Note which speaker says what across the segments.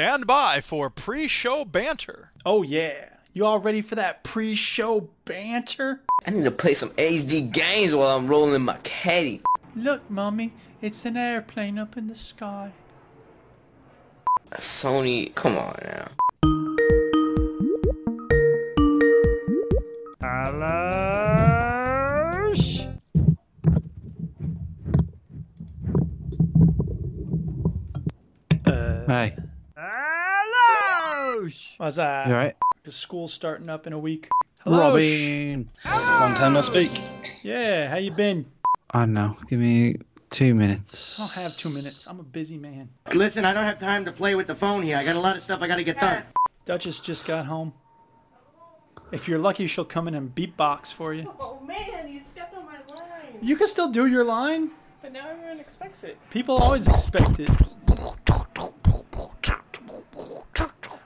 Speaker 1: Stand by for pre show banter.
Speaker 2: Oh, yeah. You all ready for that pre show banter?
Speaker 3: I need to play some HD games while I'm rolling my caddy.
Speaker 2: Look, Mommy, it's an airplane up in the sky.
Speaker 3: Sony, come on now.
Speaker 2: Alos! What's that?
Speaker 4: you alright?
Speaker 2: The school's starting up in a week. Hello, sh-
Speaker 4: Robin.
Speaker 5: Long time no speak.
Speaker 2: Yeah, how you been?
Speaker 4: I don't know. Give me two minutes.
Speaker 2: I don't have two minutes. I'm a busy man.
Speaker 6: Listen, I don't have time to play with the phone here. I got a lot of stuff I gotta get done.
Speaker 2: Duchess just got home. If you're lucky, she'll come in and beatbox for you.
Speaker 7: Oh man, you stepped on my line.
Speaker 2: You can still do your line.
Speaker 7: But now everyone expects it.
Speaker 2: People always expect it.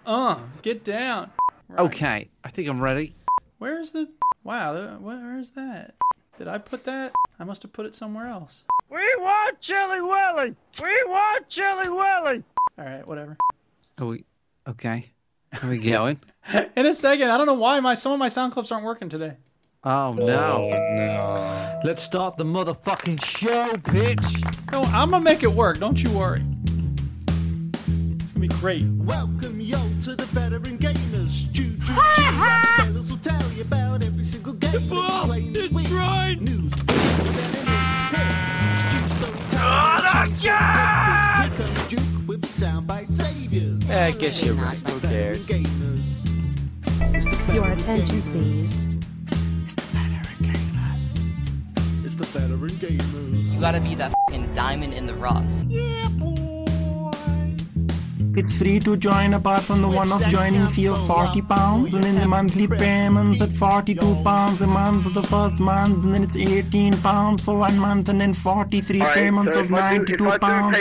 Speaker 2: Uh, get down. Right.
Speaker 4: Okay, I think I'm ready.
Speaker 2: Where's the? Wow, where's that? Did I put that? I must have put it somewhere else.
Speaker 8: We want Chili Willy! We want Chili Willy!
Speaker 2: All right, whatever.
Speaker 4: Are we? Okay. Are we going?
Speaker 2: In a second, I don't know why my some of my sound clips aren't working today.
Speaker 4: Oh no.
Speaker 5: Oh no.
Speaker 4: Let's start the motherfucking show, bitch.
Speaker 2: No, I'm gonna make it work. Don't you worry. It's gonna be great.
Speaker 9: Welcome yo to the veteran gamers. Stu, Stu, G, fellas will tell you about every single game that you play this week. News, reviews, and any Stu storytelling. Here comes Duke with the soundbite.
Speaker 3: I guess you're right. Who cares?
Speaker 9: Gamers. It's the
Speaker 10: Your attention, please.
Speaker 9: It's the veteran gamers. It's the veteran gamers.
Speaker 11: You gotta be that fing diamond in the rough.
Speaker 9: Yeah, boy.
Speaker 12: It's free to join apart from the one-off joining fee of 40 pounds and then the monthly payments at 42 pounds a month for the first month and then it's 18 pounds for one month and then 43 payments of 92 pounds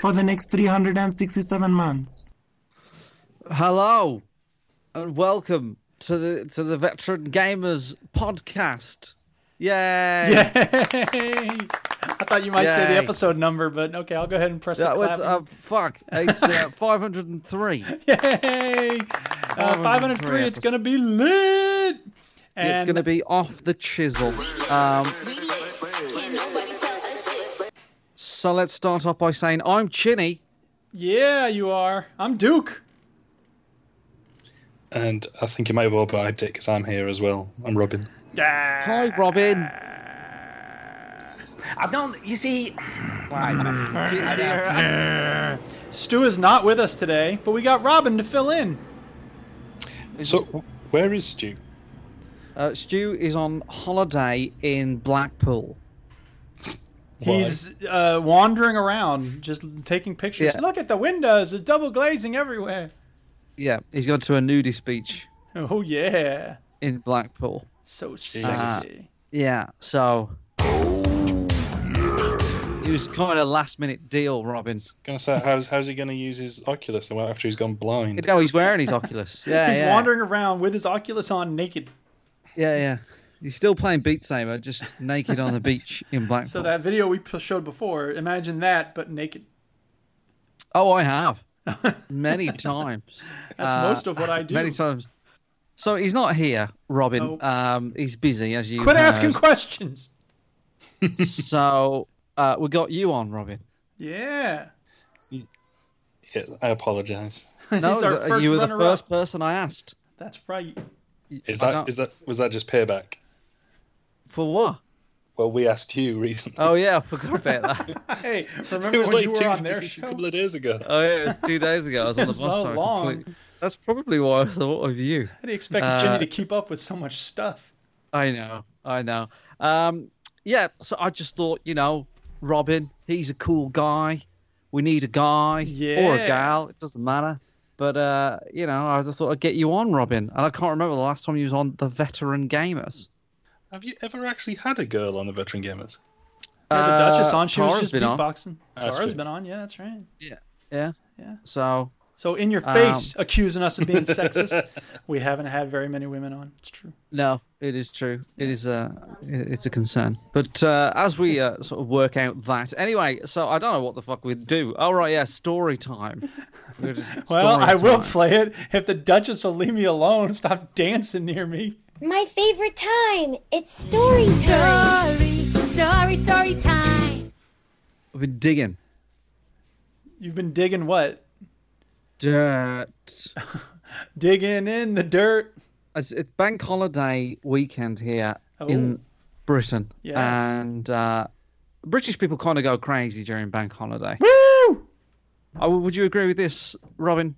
Speaker 12: for the next 367 months.
Speaker 4: Hello, and welcome to the to the Veteran Gamers podcast. Yay!
Speaker 2: Yay! I thought you might say the episode number, but okay, I'll go ahead and press the
Speaker 4: That was,
Speaker 2: clap.
Speaker 4: uh, fuck. It's uh, 503.
Speaker 2: Yay! Uh, 503, it's gonna be lit! And
Speaker 4: It's going to be off the chisel. Um, so let's start off by saying I'm Chinny.
Speaker 2: Yeah, you are. I'm Duke.
Speaker 5: And I think you may have overhyped it because I'm here as well. I'm Robin.
Speaker 4: Hi, Robin.
Speaker 6: I don't. You see.
Speaker 2: Stu is not with us today, but we got Robin to fill in.
Speaker 5: So, where is Stu?
Speaker 4: Uh, Stu is on holiday in Blackpool.
Speaker 2: He's uh, wandering around, just taking pictures.
Speaker 4: Yeah.
Speaker 2: Look at the windows. There's double glazing everywhere.
Speaker 4: Yeah, he's gone to a nudist beach
Speaker 2: Oh yeah,
Speaker 4: in Blackpool.
Speaker 2: So
Speaker 4: Uh,
Speaker 2: sexy.
Speaker 4: yeah, so. It was kind of a last minute deal, Robin.
Speaker 5: Gonna say, how's how's he gonna use his Oculus after he's gone blind?
Speaker 4: No, he's wearing his Oculus. Yeah,
Speaker 2: He's
Speaker 4: yeah.
Speaker 2: wandering around with his Oculus on, naked.
Speaker 4: Yeah, yeah. He's still playing Beat Saber, just naked on the beach in Blackpool.
Speaker 2: So that video we showed before, imagine that, but naked.
Speaker 4: Oh, I have many times.
Speaker 2: That's
Speaker 4: Uh,
Speaker 2: most of what I do.
Speaker 4: Many times. So he's not here, Robin.
Speaker 2: Nope.
Speaker 4: Um, he's busy as you.
Speaker 2: Quit asking questions.
Speaker 4: So uh, we got you on, Robin.
Speaker 2: Yeah.
Speaker 5: Yeah, I apologise.
Speaker 4: No,
Speaker 2: He's our
Speaker 4: th-
Speaker 2: first
Speaker 4: you were the
Speaker 2: runner-up.
Speaker 4: first person I asked.
Speaker 2: That's right.
Speaker 5: Is
Speaker 4: I
Speaker 5: that
Speaker 4: don't-
Speaker 5: is that was that just payback?
Speaker 4: For what?
Speaker 5: Well, we asked you recently.
Speaker 4: Oh yeah, I forgot about that.
Speaker 2: Hey,
Speaker 5: it
Speaker 2: remember
Speaker 5: was
Speaker 2: when
Speaker 5: like
Speaker 2: you were
Speaker 5: two,
Speaker 2: on their
Speaker 5: two-
Speaker 2: show?
Speaker 5: a couple of days ago.
Speaker 4: Oh yeah, it was two days ago. I was on the
Speaker 2: It's
Speaker 4: bus.
Speaker 2: so
Speaker 4: so
Speaker 2: long.
Speaker 4: completely- That's probably why I thought of you.
Speaker 2: How do you expect
Speaker 4: Uh,
Speaker 2: Chinny to keep up with so much stuff?
Speaker 4: I know, I know. Um, yeah, so I just thought, you know, Robin, he's a cool guy. We need a guy or a gal, it doesn't matter. But uh, you know, I just thought I'd get you on, Robin. And I can't remember the last time you was on the Veteran Gamers.
Speaker 5: Have you ever actually had a girl on the Veteran Gamers?
Speaker 2: Yeah, the Duchess
Speaker 4: Uh,
Speaker 2: on. She was
Speaker 4: Tara's
Speaker 2: just
Speaker 4: been on.
Speaker 2: beatboxing.
Speaker 5: That's
Speaker 2: Tara's
Speaker 5: true.
Speaker 2: been on. Yeah, that's right.
Speaker 4: Yeah,
Speaker 2: yeah. Yeah.
Speaker 4: So
Speaker 2: So in your face, accusing us of being sexist. we haven't had very many women on. It's true.
Speaker 4: No, it is true. It is a it's a concern. But uh, as we uh, sort of work out that anyway, so I don't know what the fuck we'd do. Oh right, yeah, story time. We're
Speaker 2: Well,
Speaker 4: story
Speaker 2: I will play it if the Duchess will leave me alone. Stop dancing near me.
Speaker 10: My favorite time. It's story time.
Speaker 13: Story, story, story time.
Speaker 4: I've been digging
Speaker 2: You've been digging what?
Speaker 4: Dirt.
Speaker 2: Digging in the dirt.
Speaker 4: It's, it's bank holiday weekend here
Speaker 2: Oh.
Speaker 4: in Britain,
Speaker 2: Yes.
Speaker 4: and uh, British people kind of go crazy during bank holiday.
Speaker 2: Woo!
Speaker 4: Oh, would you agree with this, Robin?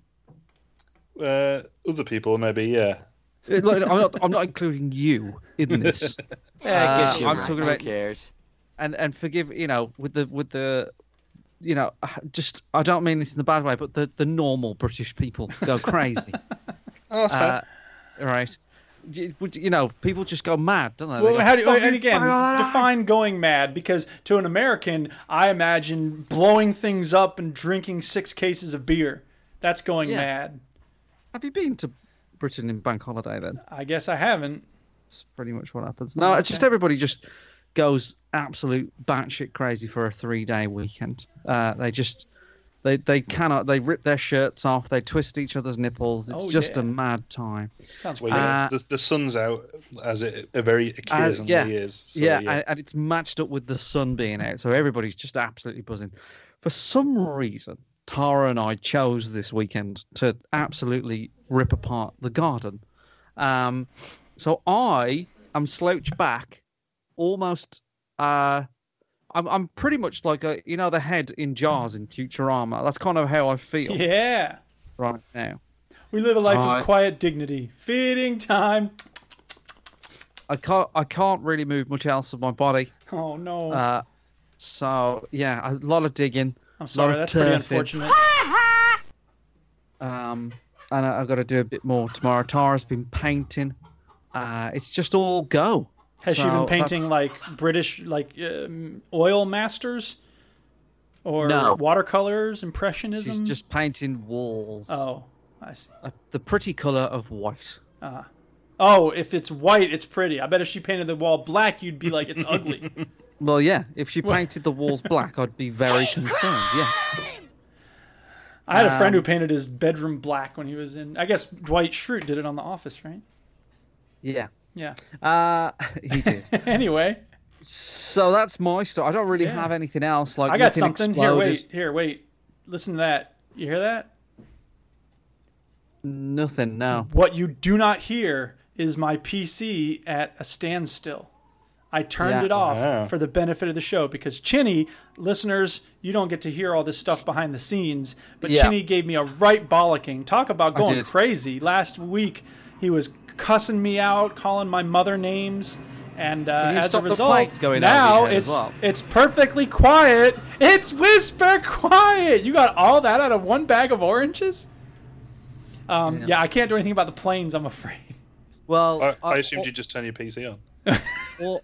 Speaker 5: Uh, other people, maybe, yeah.
Speaker 4: Uh, I'm not. I'm not including you in this.
Speaker 14: Yeah, I guess
Speaker 4: Uh,
Speaker 14: you're
Speaker 4: I'm
Speaker 14: right.
Speaker 4: talking
Speaker 14: Who
Speaker 4: about
Speaker 14: cares?
Speaker 4: and and forgive you know with the with the you know just I don't mean this in the bad way, but the the normal British people go crazy.
Speaker 5: Oh, that's
Speaker 4: uh, right. You, would- you know, people just go mad, don't they? They
Speaker 2: Well,
Speaker 4: go,
Speaker 2: how do you, and again,
Speaker 4: blah, blah, blah."
Speaker 2: define going mad because to an American, I imagine blowing things up and drinking six cases of beer. That's going
Speaker 4: Yeah.
Speaker 2: mad.
Speaker 4: Have you been to Britain in bank holiday then?
Speaker 2: I guess I haven't.
Speaker 4: That's pretty much what happens. No, it's just everybody just goes absolute batshit crazy for a three day weekend. Uh, they just they they cannot they rip their shirts off, they twist each other's nipples. It's
Speaker 2: Oh,
Speaker 4: just
Speaker 2: yeah.
Speaker 4: a mad time.
Speaker 2: Sounds
Speaker 5: Well,
Speaker 2: weird.
Speaker 4: Uh,
Speaker 5: the, the sun's out, as it, it very
Speaker 4: Uh,
Speaker 5: occasionally
Speaker 4: yeah,
Speaker 5: is. So,
Speaker 4: yeah,
Speaker 5: yeah.
Speaker 4: And, and it's matched up with the sun being out, so everybody's just absolutely buzzing. For some reason, Tara and I chose this weekend to absolutely rip apart the garden. Um, so I am slouched back, almost. Uh, I'm I'm pretty much like a you know the head in jars in Futurama. That's kind of how I feel
Speaker 2: Yeah.
Speaker 4: right now.
Speaker 2: We live a life of quiet dignity. Feeding time.
Speaker 4: I can't I can't really move much else of my body.
Speaker 2: Oh no.
Speaker 4: Uh, so yeah, a lot of digging.
Speaker 2: I'm
Speaker 4: lot
Speaker 2: sorry.
Speaker 4: of
Speaker 2: That's pretty
Speaker 4: turfing.
Speaker 2: unfortunate.
Speaker 4: Um, and I, I've got to do a bit more tomorrow. Tara's been painting. Uh, it's just all go.
Speaker 2: Has she been painting
Speaker 4: that's-
Speaker 2: like British like um, oil masters or
Speaker 4: No.
Speaker 2: watercolors, impressionism?
Speaker 4: She's just painting walls.
Speaker 2: Oh, I see.
Speaker 4: Uh, the pretty color of white.
Speaker 2: Uh, oh, if it's white, it's pretty. I bet if she painted the wall black, you'd be like, it's ugly.
Speaker 4: Well, yeah. If she painted the walls black, I'd be very concerned. Yeah.
Speaker 2: I had a friend who
Speaker 4: Um,
Speaker 2: painted his bedroom black when he was in. I guess Dwight Schrute did it on The Office, right?
Speaker 4: Yeah.
Speaker 2: Yeah.
Speaker 4: Uh, he did.
Speaker 2: anyway,
Speaker 4: so that's my story. I don't really
Speaker 2: Yeah.
Speaker 4: have anything else. Like
Speaker 2: I got
Speaker 4: nothing
Speaker 2: something. Here, wait. Here, wait. Listen to that. You hear that?
Speaker 4: Nothing. No.
Speaker 2: What you do not hear is my PC at a standstill. I turned
Speaker 4: Yeah.
Speaker 2: it off
Speaker 5: Wow.
Speaker 2: for the benefit of the show because Chinny, listeners, you don't get to hear all this stuff behind the scenes, but
Speaker 4: Yeah.
Speaker 2: Chinny gave me a right bollocking. Talk about going crazy. Last week, he was cussing me out, calling my mother names. And uh, as a result,
Speaker 4: planes going
Speaker 2: now
Speaker 4: your head as
Speaker 2: it's
Speaker 4: well?
Speaker 2: it's perfectly quiet. It's whisper quiet. You got all that out of one bag of oranges? Um, yeah. I can't do anything about the planes. I'm afraid.
Speaker 4: Well,
Speaker 5: I, I
Speaker 4: I-
Speaker 5: assumed you just turn your PC on.
Speaker 4: all,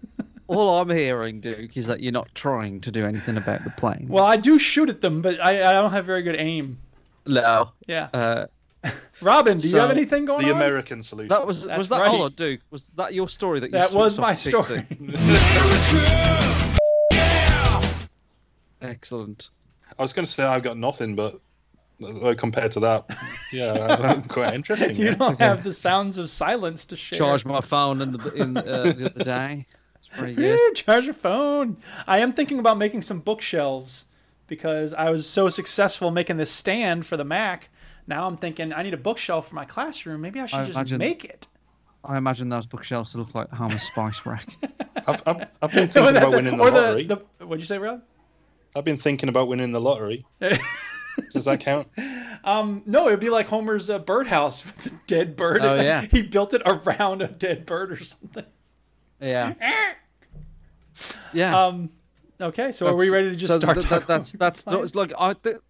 Speaker 4: all I'm hearing, Duke, is that you're not trying to do anything about the planes.
Speaker 2: Well, I do shoot at them, but I, I don't have very good aim.
Speaker 4: no.
Speaker 2: Yeah.
Speaker 4: Uh,
Speaker 2: Robin, do you have anything going
Speaker 5: The
Speaker 2: on?
Speaker 5: The American solution.
Speaker 4: that was
Speaker 2: That's
Speaker 4: was that
Speaker 2: right.
Speaker 4: hold on, Duke? Was that your story that you
Speaker 2: that was my story.
Speaker 4: Excellent.
Speaker 5: I was going to say I've got nothing, but uh, compared to that, yeah, quite interesting.
Speaker 2: you
Speaker 5: yeah.
Speaker 2: don't have the sounds of silence to share.
Speaker 4: Charged my phone in the in uh, the other day. It's pretty good.
Speaker 2: Eh, Charge your phone. I am thinking about making some bookshelves because I was so successful making this stand for the Mac. Now I'm thinking I need a bookshelf for my classroom. Maybe I should
Speaker 4: I
Speaker 2: just
Speaker 4: imagine-
Speaker 2: make it.
Speaker 4: I imagine those bookshelves look like Homer's spice rack.
Speaker 5: I've, I've, I've been
Speaker 2: Or
Speaker 5: thinking
Speaker 2: the-
Speaker 5: about winning the
Speaker 2: or
Speaker 5: lottery.
Speaker 2: the, the what'd you say, Rob?
Speaker 5: I've been thinking about winning the lottery. Does that count?
Speaker 2: Um, no, it'd be like Homer's uh, birdhouse with the dead bird.
Speaker 4: Oh,
Speaker 2: Like,
Speaker 4: yeah.
Speaker 2: he built it around a dead bird or something.
Speaker 4: Yeah. Yeah.
Speaker 2: Um, okay, so are we ready to just
Speaker 4: so
Speaker 2: start?
Speaker 4: th-
Speaker 2: talking
Speaker 4: that, that's that's
Speaker 2: planes?
Speaker 4: it's like I. The,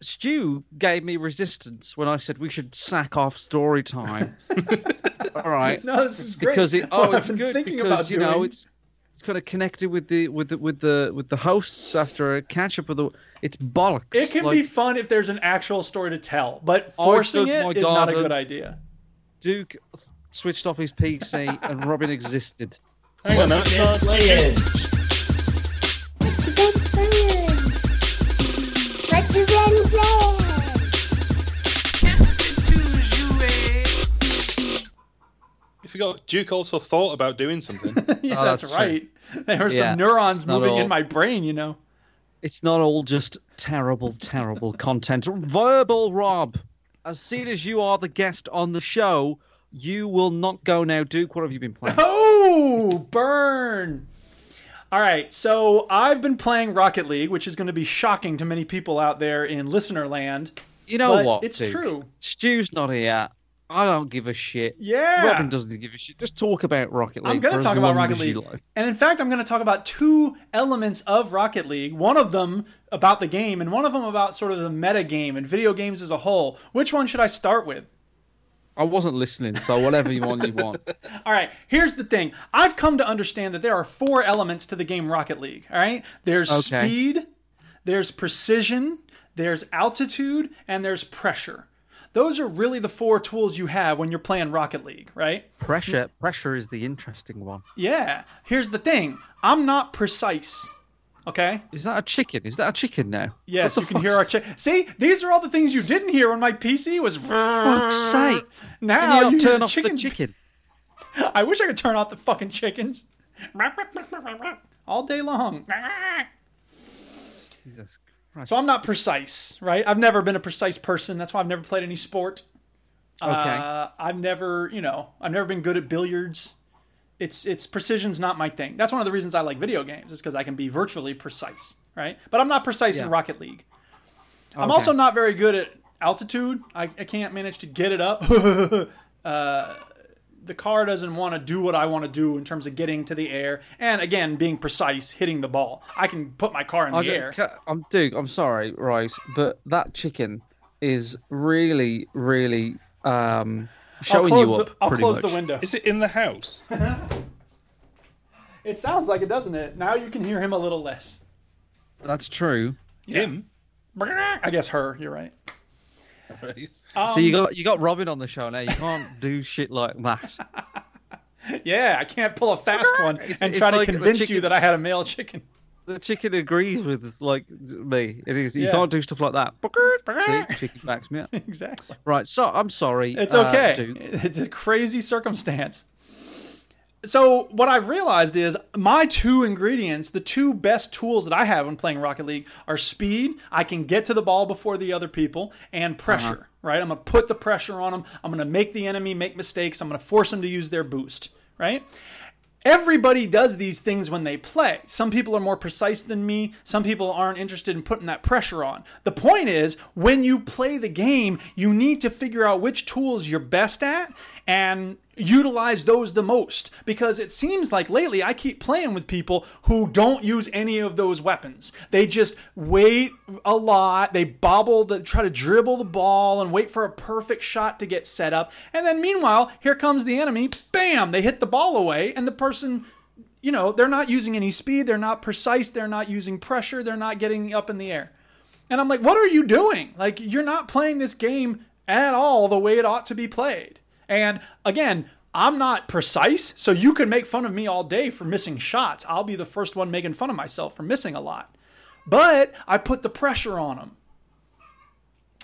Speaker 4: Stu gave me resistance when I said we should sack off story time. All right.
Speaker 2: No, this is great.
Speaker 4: Because it, oh,
Speaker 2: I've
Speaker 4: good because
Speaker 2: about
Speaker 4: you know
Speaker 2: doing-
Speaker 4: it's It's kind of connected with the with the with the with the hosts after a catch up with the. It's bollocks.
Speaker 2: It can
Speaker 4: Like,
Speaker 2: be fun if there's an actual story to tell, but
Speaker 4: oh,
Speaker 2: forcing
Speaker 4: dug
Speaker 2: it
Speaker 4: my
Speaker 2: is not a good idea.
Speaker 4: Duke switched off his PC and Robin existed.
Speaker 5: Hang on, that's not
Speaker 10: playing? You
Speaker 5: forgot Duke also thought about doing something.
Speaker 2: yeah,
Speaker 4: Oh,
Speaker 2: that's,
Speaker 4: that's
Speaker 2: right. There were
Speaker 4: Yeah,
Speaker 2: some neurons moving
Speaker 4: all-
Speaker 2: in my brain, you know.
Speaker 4: It's not all just terrible, terrible content. Verbal Rob, as soon as you are the guest on the show, you will not go now. Duke, what have you been playing?
Speaker 2: Oh, burn! All right, so I've been playing Rocket League, which is going to be shocking to many people out there in listener land.
Speaker 4: You know
Speaker 2: but
Speaker 4: what?
Speaker 2: It's
Speaker 4: Duke?
Speaker 2: true.
Speaker 4: Stu's not here. I don't give a shit.
Speaker 2: Yeah.
Speaker 4: Robin doesn't give a shit. Just talk about Rocket League.
Speaker 2: I'm going to talk about Rocket League.
Speaker 4: like.
Speaker 2: And in fact, I'm going to talk about two elements of Rocket League. One of them about the game, and one of them about sort of the meta game and video games as a whole. Which one should I start with?
Speaker 4: I wasn't listening, so whatever you want, you want.
Speaker 2: All right, here's the thing. I've come to understand that there are four elements to the game Rocket League. All right, there's
Speaker 4: Okay.
Speaker 2: speed, there's precision, there's altitude, and there's pressure. Those are really the four tools you have when you're playing Rocket League, right?
Speaker 4: Pressure, pressure is the interesting one.
Speaker 2: Yeah. Here's the thing. I'm not precise. Okay?
Speaker 4: Is that a chicken? Is that a chicken now?
Speaker 2: Yes, you
Speaker 4: the
Speaker 2: can hear our chick. See, these are all the things you didn't hear when my PC was.
Speaker 4: fuck's sake.
Speaker 2: Now
Speaker 4: you
Speaker 2: you
Speaker 4: turn off the chicken?
Speaker 2: I wish I could turn off the fucking chickens. All day long.
Speaker 4: Jesus Christ.
Speaker 2: So I'm not precise, right? I've never been a precise person. That's why I've never played any sport.
Speaker 4: Okay.
Speaker 2: Uh, I've never, you know, I've never been good at billiards. It's it's precision's not my thing. That's one of the reasons I like video games, is because I can be virtually precise, right? But I'm not precise in Rocket League. I'm also not very good at altitude. I, I can't manage to get it up. uh, the car doesn't want to do what I want to do in terms of getting to the air, and again, being precise, hitting the ball. I can put my car in
Speaker 4: I
Speaker 2: the air.
Speaker 4: I'm Duke. I'm sorry, right? But that chicken is really, really um,
Speaker 2: I'll
Speaker 4: showing
Speaker 2: close,
Speaker 4: you
Speaker 2: the,
Speaker 4: up.
Speaker 2: I'll
Speaker 4: pretty
Speaker 2: close
Speaker 4: much.
Speaker 2: the window.
Speaker 5: Is it in the house?
Speaker 2: It sounds like it, doesn't it? Now you can hear him a little less.
Speaker 4: That's true.
Speaker 5: Him?
Speaker 2: I guess her. You're right. Um,
Speaker 4: so you got you got Robin on the show now. You can't do shit like that.
Speaker 2: Yeah, I can't pull a fast one
Speaker 4: It's-
Speaker 2: and
Speaker 4: it's
Speaker 2: try to
Speaker 4: like the
Speaker 2: convince you that I had a male chicken.
Speaker 4: The chicken agrees with like me. It is you
Speaker 2: Yeah.
Speaker 4: can't do stuff like that. See, chicken backs me up.
Speaker 2: exactly.
Speaker 4: Right. So I'm sorry.
Speaker 2: It's
Speaker 4: uh,
Speaker 2: okay.
Speaker 4: Duke.
Speaker 2: it's a crazy circumstance. So what I've realized is my two ingredients, the two best tools that I have when playing Rocket League are speed. I can get to the ball before the other people, and pressure.
Speaker 4: Uh-huh.
Speaker 2: Right? I'm gonna put the pressure on them. I'm gonna make the enemy make mistakes. I'm gonna force them to use their boost. Right? Everybody does these things when they play. Some people are more precise than me. Some people aren't interested in putting that pressure on. The point is, when you play the game, you need to figure out which tools you're best at and utilize those the most. Because it seems like lately I keep playing with people who don't use any of those weapons. They just wait a lot. They bobble, the, try to dribble the ball and wait for a perfect shot to get set up. And then meanwhile, here comes the enemy. Bam! They hit the ball away, and the person you know, they're not using any speed, they're not precise, they're not using pressure, they're not getting up in the air. And I'm like, what are you doing? Like, you're not playing this game at all the way it ought to be played. And again, I'm not precise, so you can make fun of me all day for missing shots. I'll be the first one making fun of myself for missing a lot. But I put the pressure on them.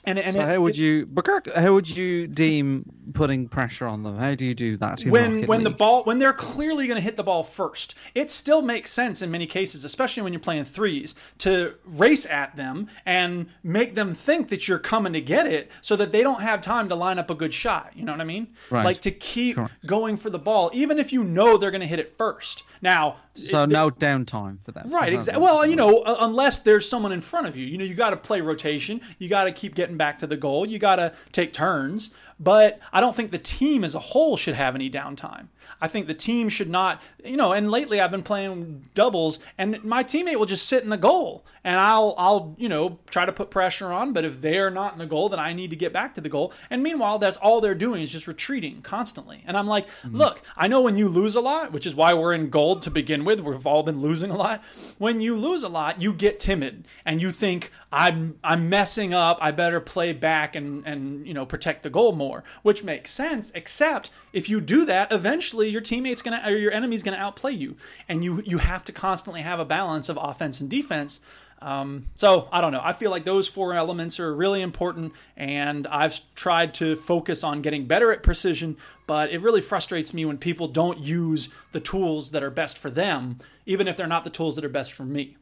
Speaker 2: And, and
Speaker 4: So
Speaker 2: it-
Speaker 4: how would
Speaker 2: it-
Speaker 4: you? How would you deem putting pressure on them? How do you do that? In
Speaker 2: when when the ball when they're clearly going to hit the ball first it still makes sense in many cases especially when you're playing threes to race at them and make them think that you're coming to get it so that they don't have time to line up a good shot you know what i mean
Speaker 4: Right.
Speaker 2: like to keep
Speaker 4: Correct.
Speaker 2: going for the ball even if you know they're going to hit it first now
Speaker 4: so
Speaker 2: it-
Speaker 4: no downtime for them.
Speaker 2: Right, exactly. Well, you know, unless there's someone in front of you, you know, you got to play rotation. You got to keep getting back to the goal. You got to take turns. But I don't think the team as a whole should have any downtime. I think the team should not, you know, and lately I've been playing doubles and my teammate will just sit in the goal and I'll I'll, you know, try to put pressure on, but if they're not in the goal, then I need to get back to the goal. And meanwhile, that's all they're doing is just retreating constantly. And I'm like, mm-hmm. look, I know when you lose a lot, which is why we're in gold to begin with, we've all been losing a lot. When you lose a lot, you get timid and you think I'm I'm messing up, I better play back and and you know, protect the goal more, which makes sense, except if you do that, eventually your teammate's gonna or your enemy's gonna outplay you, and you you have to constantly have a balance of offense and defense. Um, so I don't know. I feel like those four elements are really important, and I've tried to focus on getting better at precision. But it really frustrates me when people don't use the tools that are best for them, even if they're not the tools that are best for me.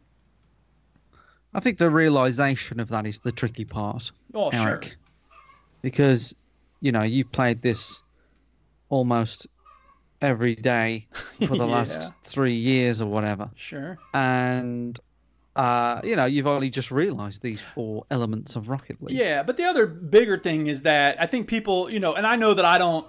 Speaker 4: I think the realization of that is the tricky part.
Speaker 2: Oh, sure.
Speaker 4: Eric. Because, you know, you've played this almost every day for the
Speaker 2: Yeah.
Speaker 4: last three years or whatever.
Speaker 2: Sure.
Speaker 4: And, uh, you know, you've only just realized these four elements of Rocket League.
Speaker 2: Yeah, but the other bigger thing is that I think people, you know, and I know that I don't,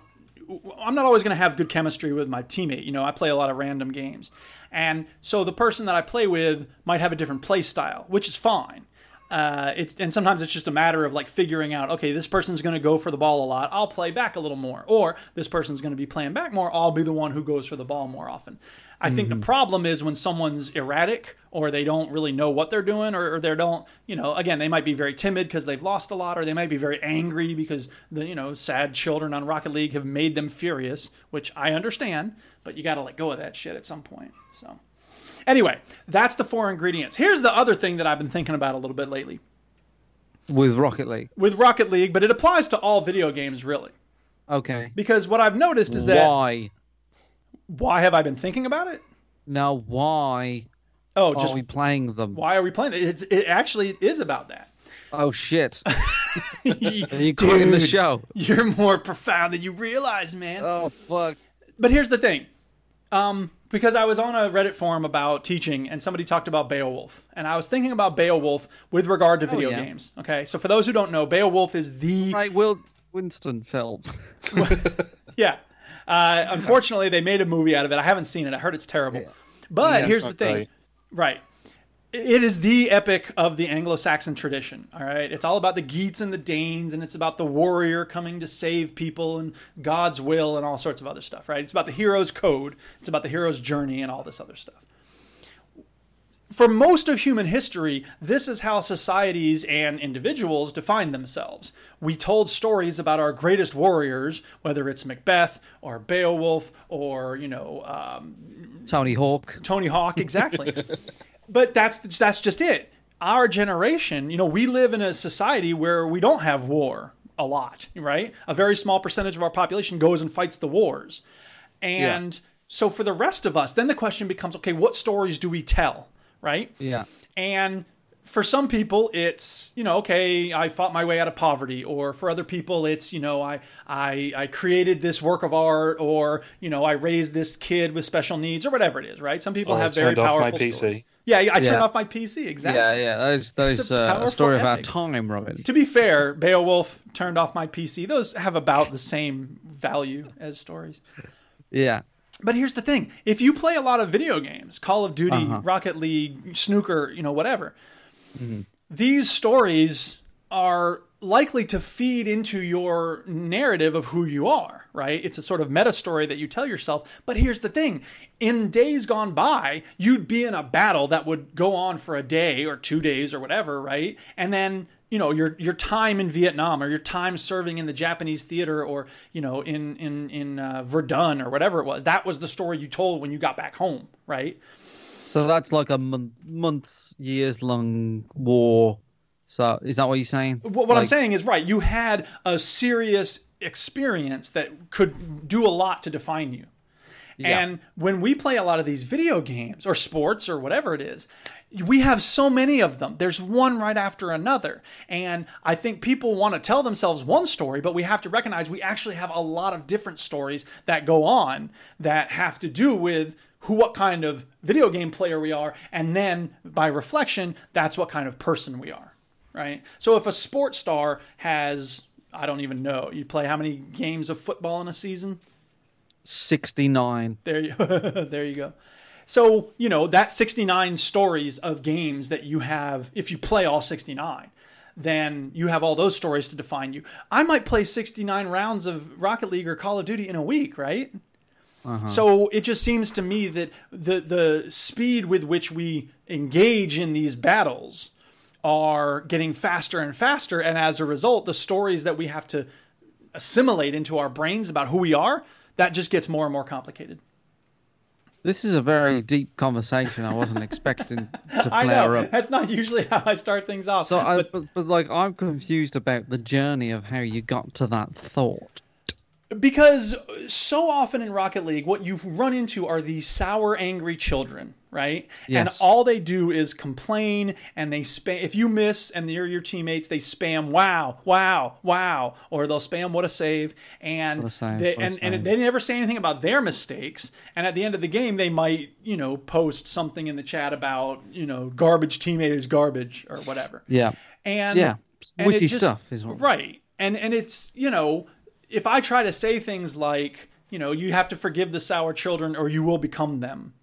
Speaker 2: I'm not always going to have good chemistry with my teammate. You know, I play a lot of random games. And so the person that I play with might have a different play style, which is fine. Uh, it's and sometimes it's just a matter of like figuring out okay this person's going to go for the ball a lot i'll play back a little more or this person's going to be playing back more i'll be the one who goes for the ball more often. I think the problem is when someone's erratic or they don't really know what they're doing or, or they don't you know again they might be very timid because they've lost a lot or they might be very angry because the you know sad children on rocket league have made them furious which i understand but you got to let go of that shit at some point so Anyway, that's the four ingredients. Here's the other thing that I've been thinking about a little bit lately
Speaker 4: With Rocket League.
Speaker 2: with Rocket League, but it applies to all video games really.
Speaker 4: Okay.
Speaker 2: Because what I've noticed is that
Speaker 4: Why?
Speaker 2: why have I been thinking about it?
Speaker 4: Now, why
Speaker 2: Oh,
Speaker 4: are
Speaker 2: just
Speaker 4: we playing them?
Speaker 2: why are we playing it? It's, it actually is about that.
Speaker 4: Oh, shit.
Speaker 2: you
Speaker 4: Are you quitting the show?
Speaker 2: You're more profound than you realize, man.
Speaker 4: Oh, fuck.
Speaker 2: But here's the thing. Um, because I was on a Reddit forum about teaching and somebody talked about Beowulf. And I was thinking about Beowulf with regard to video
Speaker 4: Oh, yeah.
Speaker 2: games. Okay. So for those who don't know, Beowulf is the
Speaker 4: Right, Will Winstone film.
Speaker 2: Yeah. Uh, unfortunately, they made a movie out of it. I haven't seen it. I heard it's terrible. But
Speaker 5: Yeah,
Speaker 2: here's the thing.
Speaker 5: great.
Speaker 2: Right. It is the epic of the Anglo-Saxon tradition. All right. It's all about the Geats and the Danes, and it's about the warrior coming to save people and God's will and all sorts of other stuff. Right. It's about the hero's code. It's about the hero's journey and all this other stuff for most of human history, this is how societies and individuals define themselves. We told stories about our greatest warriors, whether it's Macbeth or Beowulf or you know um,
Speaker 4: Tony Hawk.
Speaker 2: Tony Hawk, exactly. but that's that's just it. Our generation, you know, we live in a society where we don't have war a lot, right? A very small percentage of our population goes and fights the wars. And so for the rest of us, then the question becomes, okay, what stories do we tell, right?
Speaker 4: Yeah.
Speaker 2: And for some people, it's you know, okay, I fought my way out of poverty, or for other people, it's you know, I I I created this work of art, or you know, I raised this kid with special needs, or whatever it is, right? Some people have very
Speaker 5: off my
Speaker 2: powerful
Speaker 5: PC.
Speaker 2: stories. Yeah, I turned
Speaker 4: Yeah.
Speaker 2: off my PC. Exactly.
Speaker 4: Yeah, yeah. That is, that is
Speaker 2: a
Speaker 4: uh, a story of our time, Robin.
Speaker 2: To be fair, Beowulf turned off my PC. Those have about the same value as stories.
Speaker 4: Yeah.
Speaker 2: But here's the thing: if you play a lot of video games, Call of Duty,
Speaker 4: Uh-huh.
Speaker 2: Rocket League, Snooker, you know, whatever,
Speaker 4: Mm-hmm.
Speaker 2: these stories are likely to feed into your narrative of who you are, right? It's a sort of meta story that you tell yourself. But here's the thing in days gone by, you'd be in a battle that would go on for a day or two days or whatever, right? And then you know your your time in Vietnam or your time serving in the Japanese theater or you know in in in uh, Verdun or whatever it was that was the story you told when you got back home right
Speaker 4: So that's like a month, months, years long war. So is that what you're saying?
Speaker 2: What, what I'm saying is right. You had a serious experience that could do a lot to define you.
Speaker 4: Yeah.
Speaker 2: And when we play a lot of these video games or sports or whatever it is, we have so many of them. There's one right after another. And I think people want to tell themselves one story, but we have to recognize we actually have a lot of different stories that go on that have to do with who what kind of video game player we are and then by reflection that's what kind of person we are right? So if a sports star has I don't even know. You play how many games of football in a season?
Speaker 4: 69.
Speaker 2: There you there you go. So, you know, that 69 stories of games that you have if you play all 69, then you have all those stories to define you. I might play 69 rounds of Rocket League or Call of Duty in a week, right?
Speaker 4: Uh-huh.
Speaker 2: So it just seems to me that the the speed with which we engage in these battles are getting faster and faster and as a result the stories that we have to assimilate into our brains about who we are that just gets more and more complicated.
Speaker 4: This is a very deep conversation. I wasn't expecting to
Speaker 2: I
Speaker 4: flare up.
Speaker 2: that's not usually how I start things off.
Speaker 4: So, I,
Speaker 2: but
Speaker 4: but, but like, I'm confused about the journey of how you got to that thought.
Speaker 2: Because so often in Rocket League, what you've run into are these sour, angry children, right?
Speaker 4: Yes.
Speaker 2: And all they do is complain and they spam. If you miss and they're your teammates, they spam "Wow, wow, wow," or they'll spam "What a save," and
Speaker 4: save,
Speaker 2: they and, and they never say anything about their mistakes. And at the end of the game, they might you know post something in the chat about you know garbage teammate is garbage or whatever.
Speaker 4: Yeah.
Speaker 2: And
Speaker 4: Yeah.
Speaker 2: and
Speaker 4: Witty
Speaker 2: it just-
Speaker 4: stuff is what-
Speaker 2: right. And and it's you know if I try to say things like you know you have to forgive the sour children or you will become them,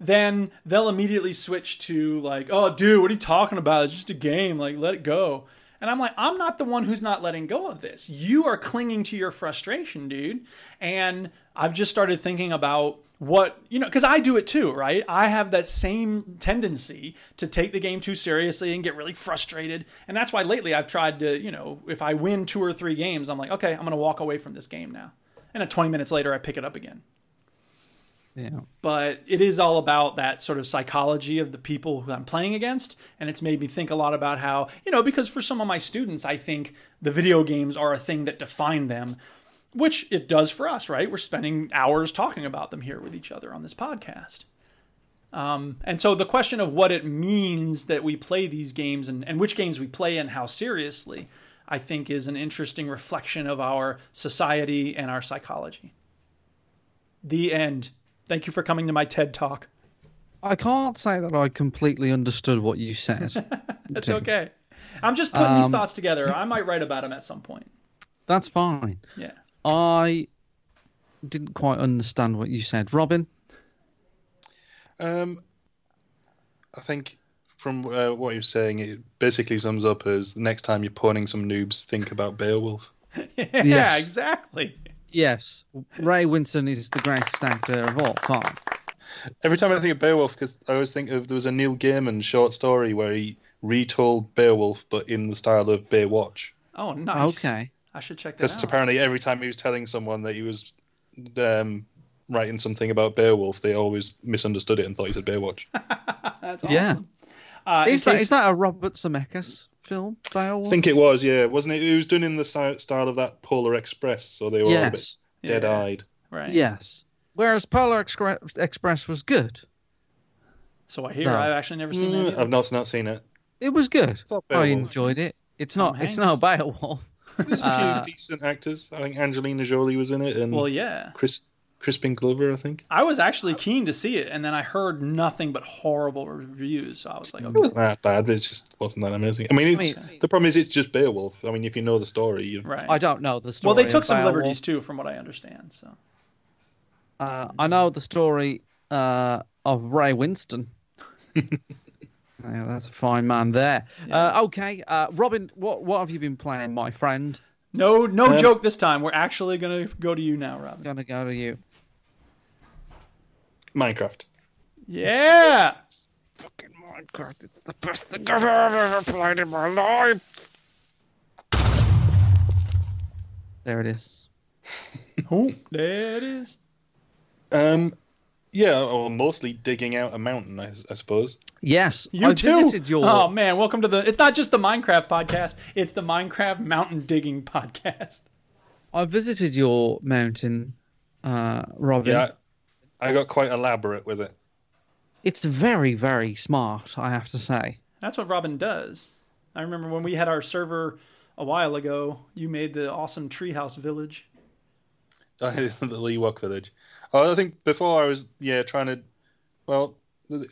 Speaker 2: then they'll immediately switch to like oh dude what are you talking about it's just a game like let it go. And I'm like, I'm not the one who's not letting go of this. You are clinging to your frustration, dude. And I've just started thinking about what, you know, because I do it too, right? I have that same tendency to take the game too seriously and get really frustrated. And that's why lately I've tried to, you know, if I win two or three games, I'm like, okay, I'm going to walk away from this game now. And then 20 minutes later, I pick it up again
Speaker 4: Yeah.
Speaker 2: but it is all about that sort of psychology of the people who I'm playing against. And it's made me think a lot about how, you know, because for some of my students, I think the video games are a thing that define them, which it does for us, right? We're spending hours talking about them here with each other on this podcast. Um, and so the question of what it means that we play these games and, and which games we play and how seriously, I think is an interesting reflection of our society and our psychology. The end. Thank you for coming to my TED talk.
Speaker 4: I can't say that I completely understood what you said.
Speaker 2: That's
Speaker 4: Tim.
Speaker 2: okay. I'm just putting these
Speaker 4: Um,
Speaker 2: thoughts together. I might write about them at some point.
Speaker 4: That's fine.
Speaker 2: Yeah.
Speaker 4: I didn't quite understand what you said. Robin?
Speaker 5: Um, I think from uh, what you're saying, it basically sums up as the next time you're pawning some noobs, think about Beowulf.
Speaker 2: Yeah,
Speaker 4: Yes.
Speaker 2: exactly.
Speaker 4: Yes. Ray Winstone is the greatest actor of all time.
Speaker 5: Every time I think of Beowulf, because I always think of there was a Neil Gaiman short story where he retold Beowulf, but in the style of Baywatch.
Speaker 2: Oh, nice.
Speaker 4: Okay.
Speaker 2: I should check that
Speaker 5: Because apparently, every time he was telling someone that he was um, writing something about Beowulf, they always misunderstood it and thought he said Baywatch.
Speaker 2: That's awesome.
Speaker 4: Yeah.
Speaker 2: Uh,
Speaker 4: is, that,
Speaker 2: case-
Speaker 4: is that a Robert Zemeckis film?
Speaker 5: Bio I think it was, yeah, wasn't it? It was done in the style of that Polar Express, so they were all a bit
Speaker 4: Yes.
Speaker 5: dead-eyed.
Speaker 2: Right.
Speaker 4: Yes. Whereas Polar Excre- Express was good.
Speaker 2: So I hear.
Speaker 4: No.
Speaker 2: I've actually never seen that.
Speaker 5: Mm,
Speaker 2: either.
Speaker 5: I've not not seen it.
Speaker 4: It was good. I enjoyed it. It's
Speaker 2: Tom
Speaker 4: not. It's not Beowulf.
Speaker 5: There's a
Speaker 4: Uh,
Speaker 5: few decent actors. I think Angelina Jolie was in it, and
Speaker 2: Well, yeah.
Speaker 5: Chris Crispin Glover, I think.
Speaker 2: I was actually keen to see it, and then I heard nothing but horrible reviews. So I was like,
Speaker 5: It wasn't that bad, it just wasn't that amazing. I mean, it's, the problem is it's just Beowulf. I mean, if you know the story, you...
Speaker 2: Right.
Speaker 4: I don't know the story.
Speaker 2: Well, they took some
Speaker 4: Beowulf.
Speaker 2: liberties too, from what I understand. So
Speaker 4: Uh, I know the story uh, of Ray Winstone. yeah, that's a fine man there. Uh, okay, uh, Robin, what what have you been playing, my friend?
Speaker 2: no, no
Speaker 4: Um,
Speaker 2: joke this time. We're actually gonna go to you now, Robin.
Speaker 4: Gonna go to you.
Speaker 5: Minecraft.
Speaker 2: Yeah.
Speaker 8: Fucking Minecraft, it's the best thing I've ever played in my life.
Speaker 4: There it is.
Speaker 2: Oh, there it is.
Speaker 5: Um, yeah, or mostly digging out a mountain, I, I suppose.
Speaker 4: Yes,
Speaker 2: You
Speaker 4: I
Speaker 2: too.
Speaker 4: your.
Speaker 2: Oh man, welcome to the. It's not just the Minecraft podcast. It's the Minecraft mountain digging podcast.
Speaker 4: I visited your mountain, uh, Robin.
Speaker 5: Yeah, I got quite elaborate with it.
Speaker 4: It's very, very smart, I have to say.
Speaker 2: That's what Robin does. I remember when we had our server a while ago. You made the awesome treehouse village.
Speaker 5: the Ewok village. Oh, I think before I was yeah trying to. Well,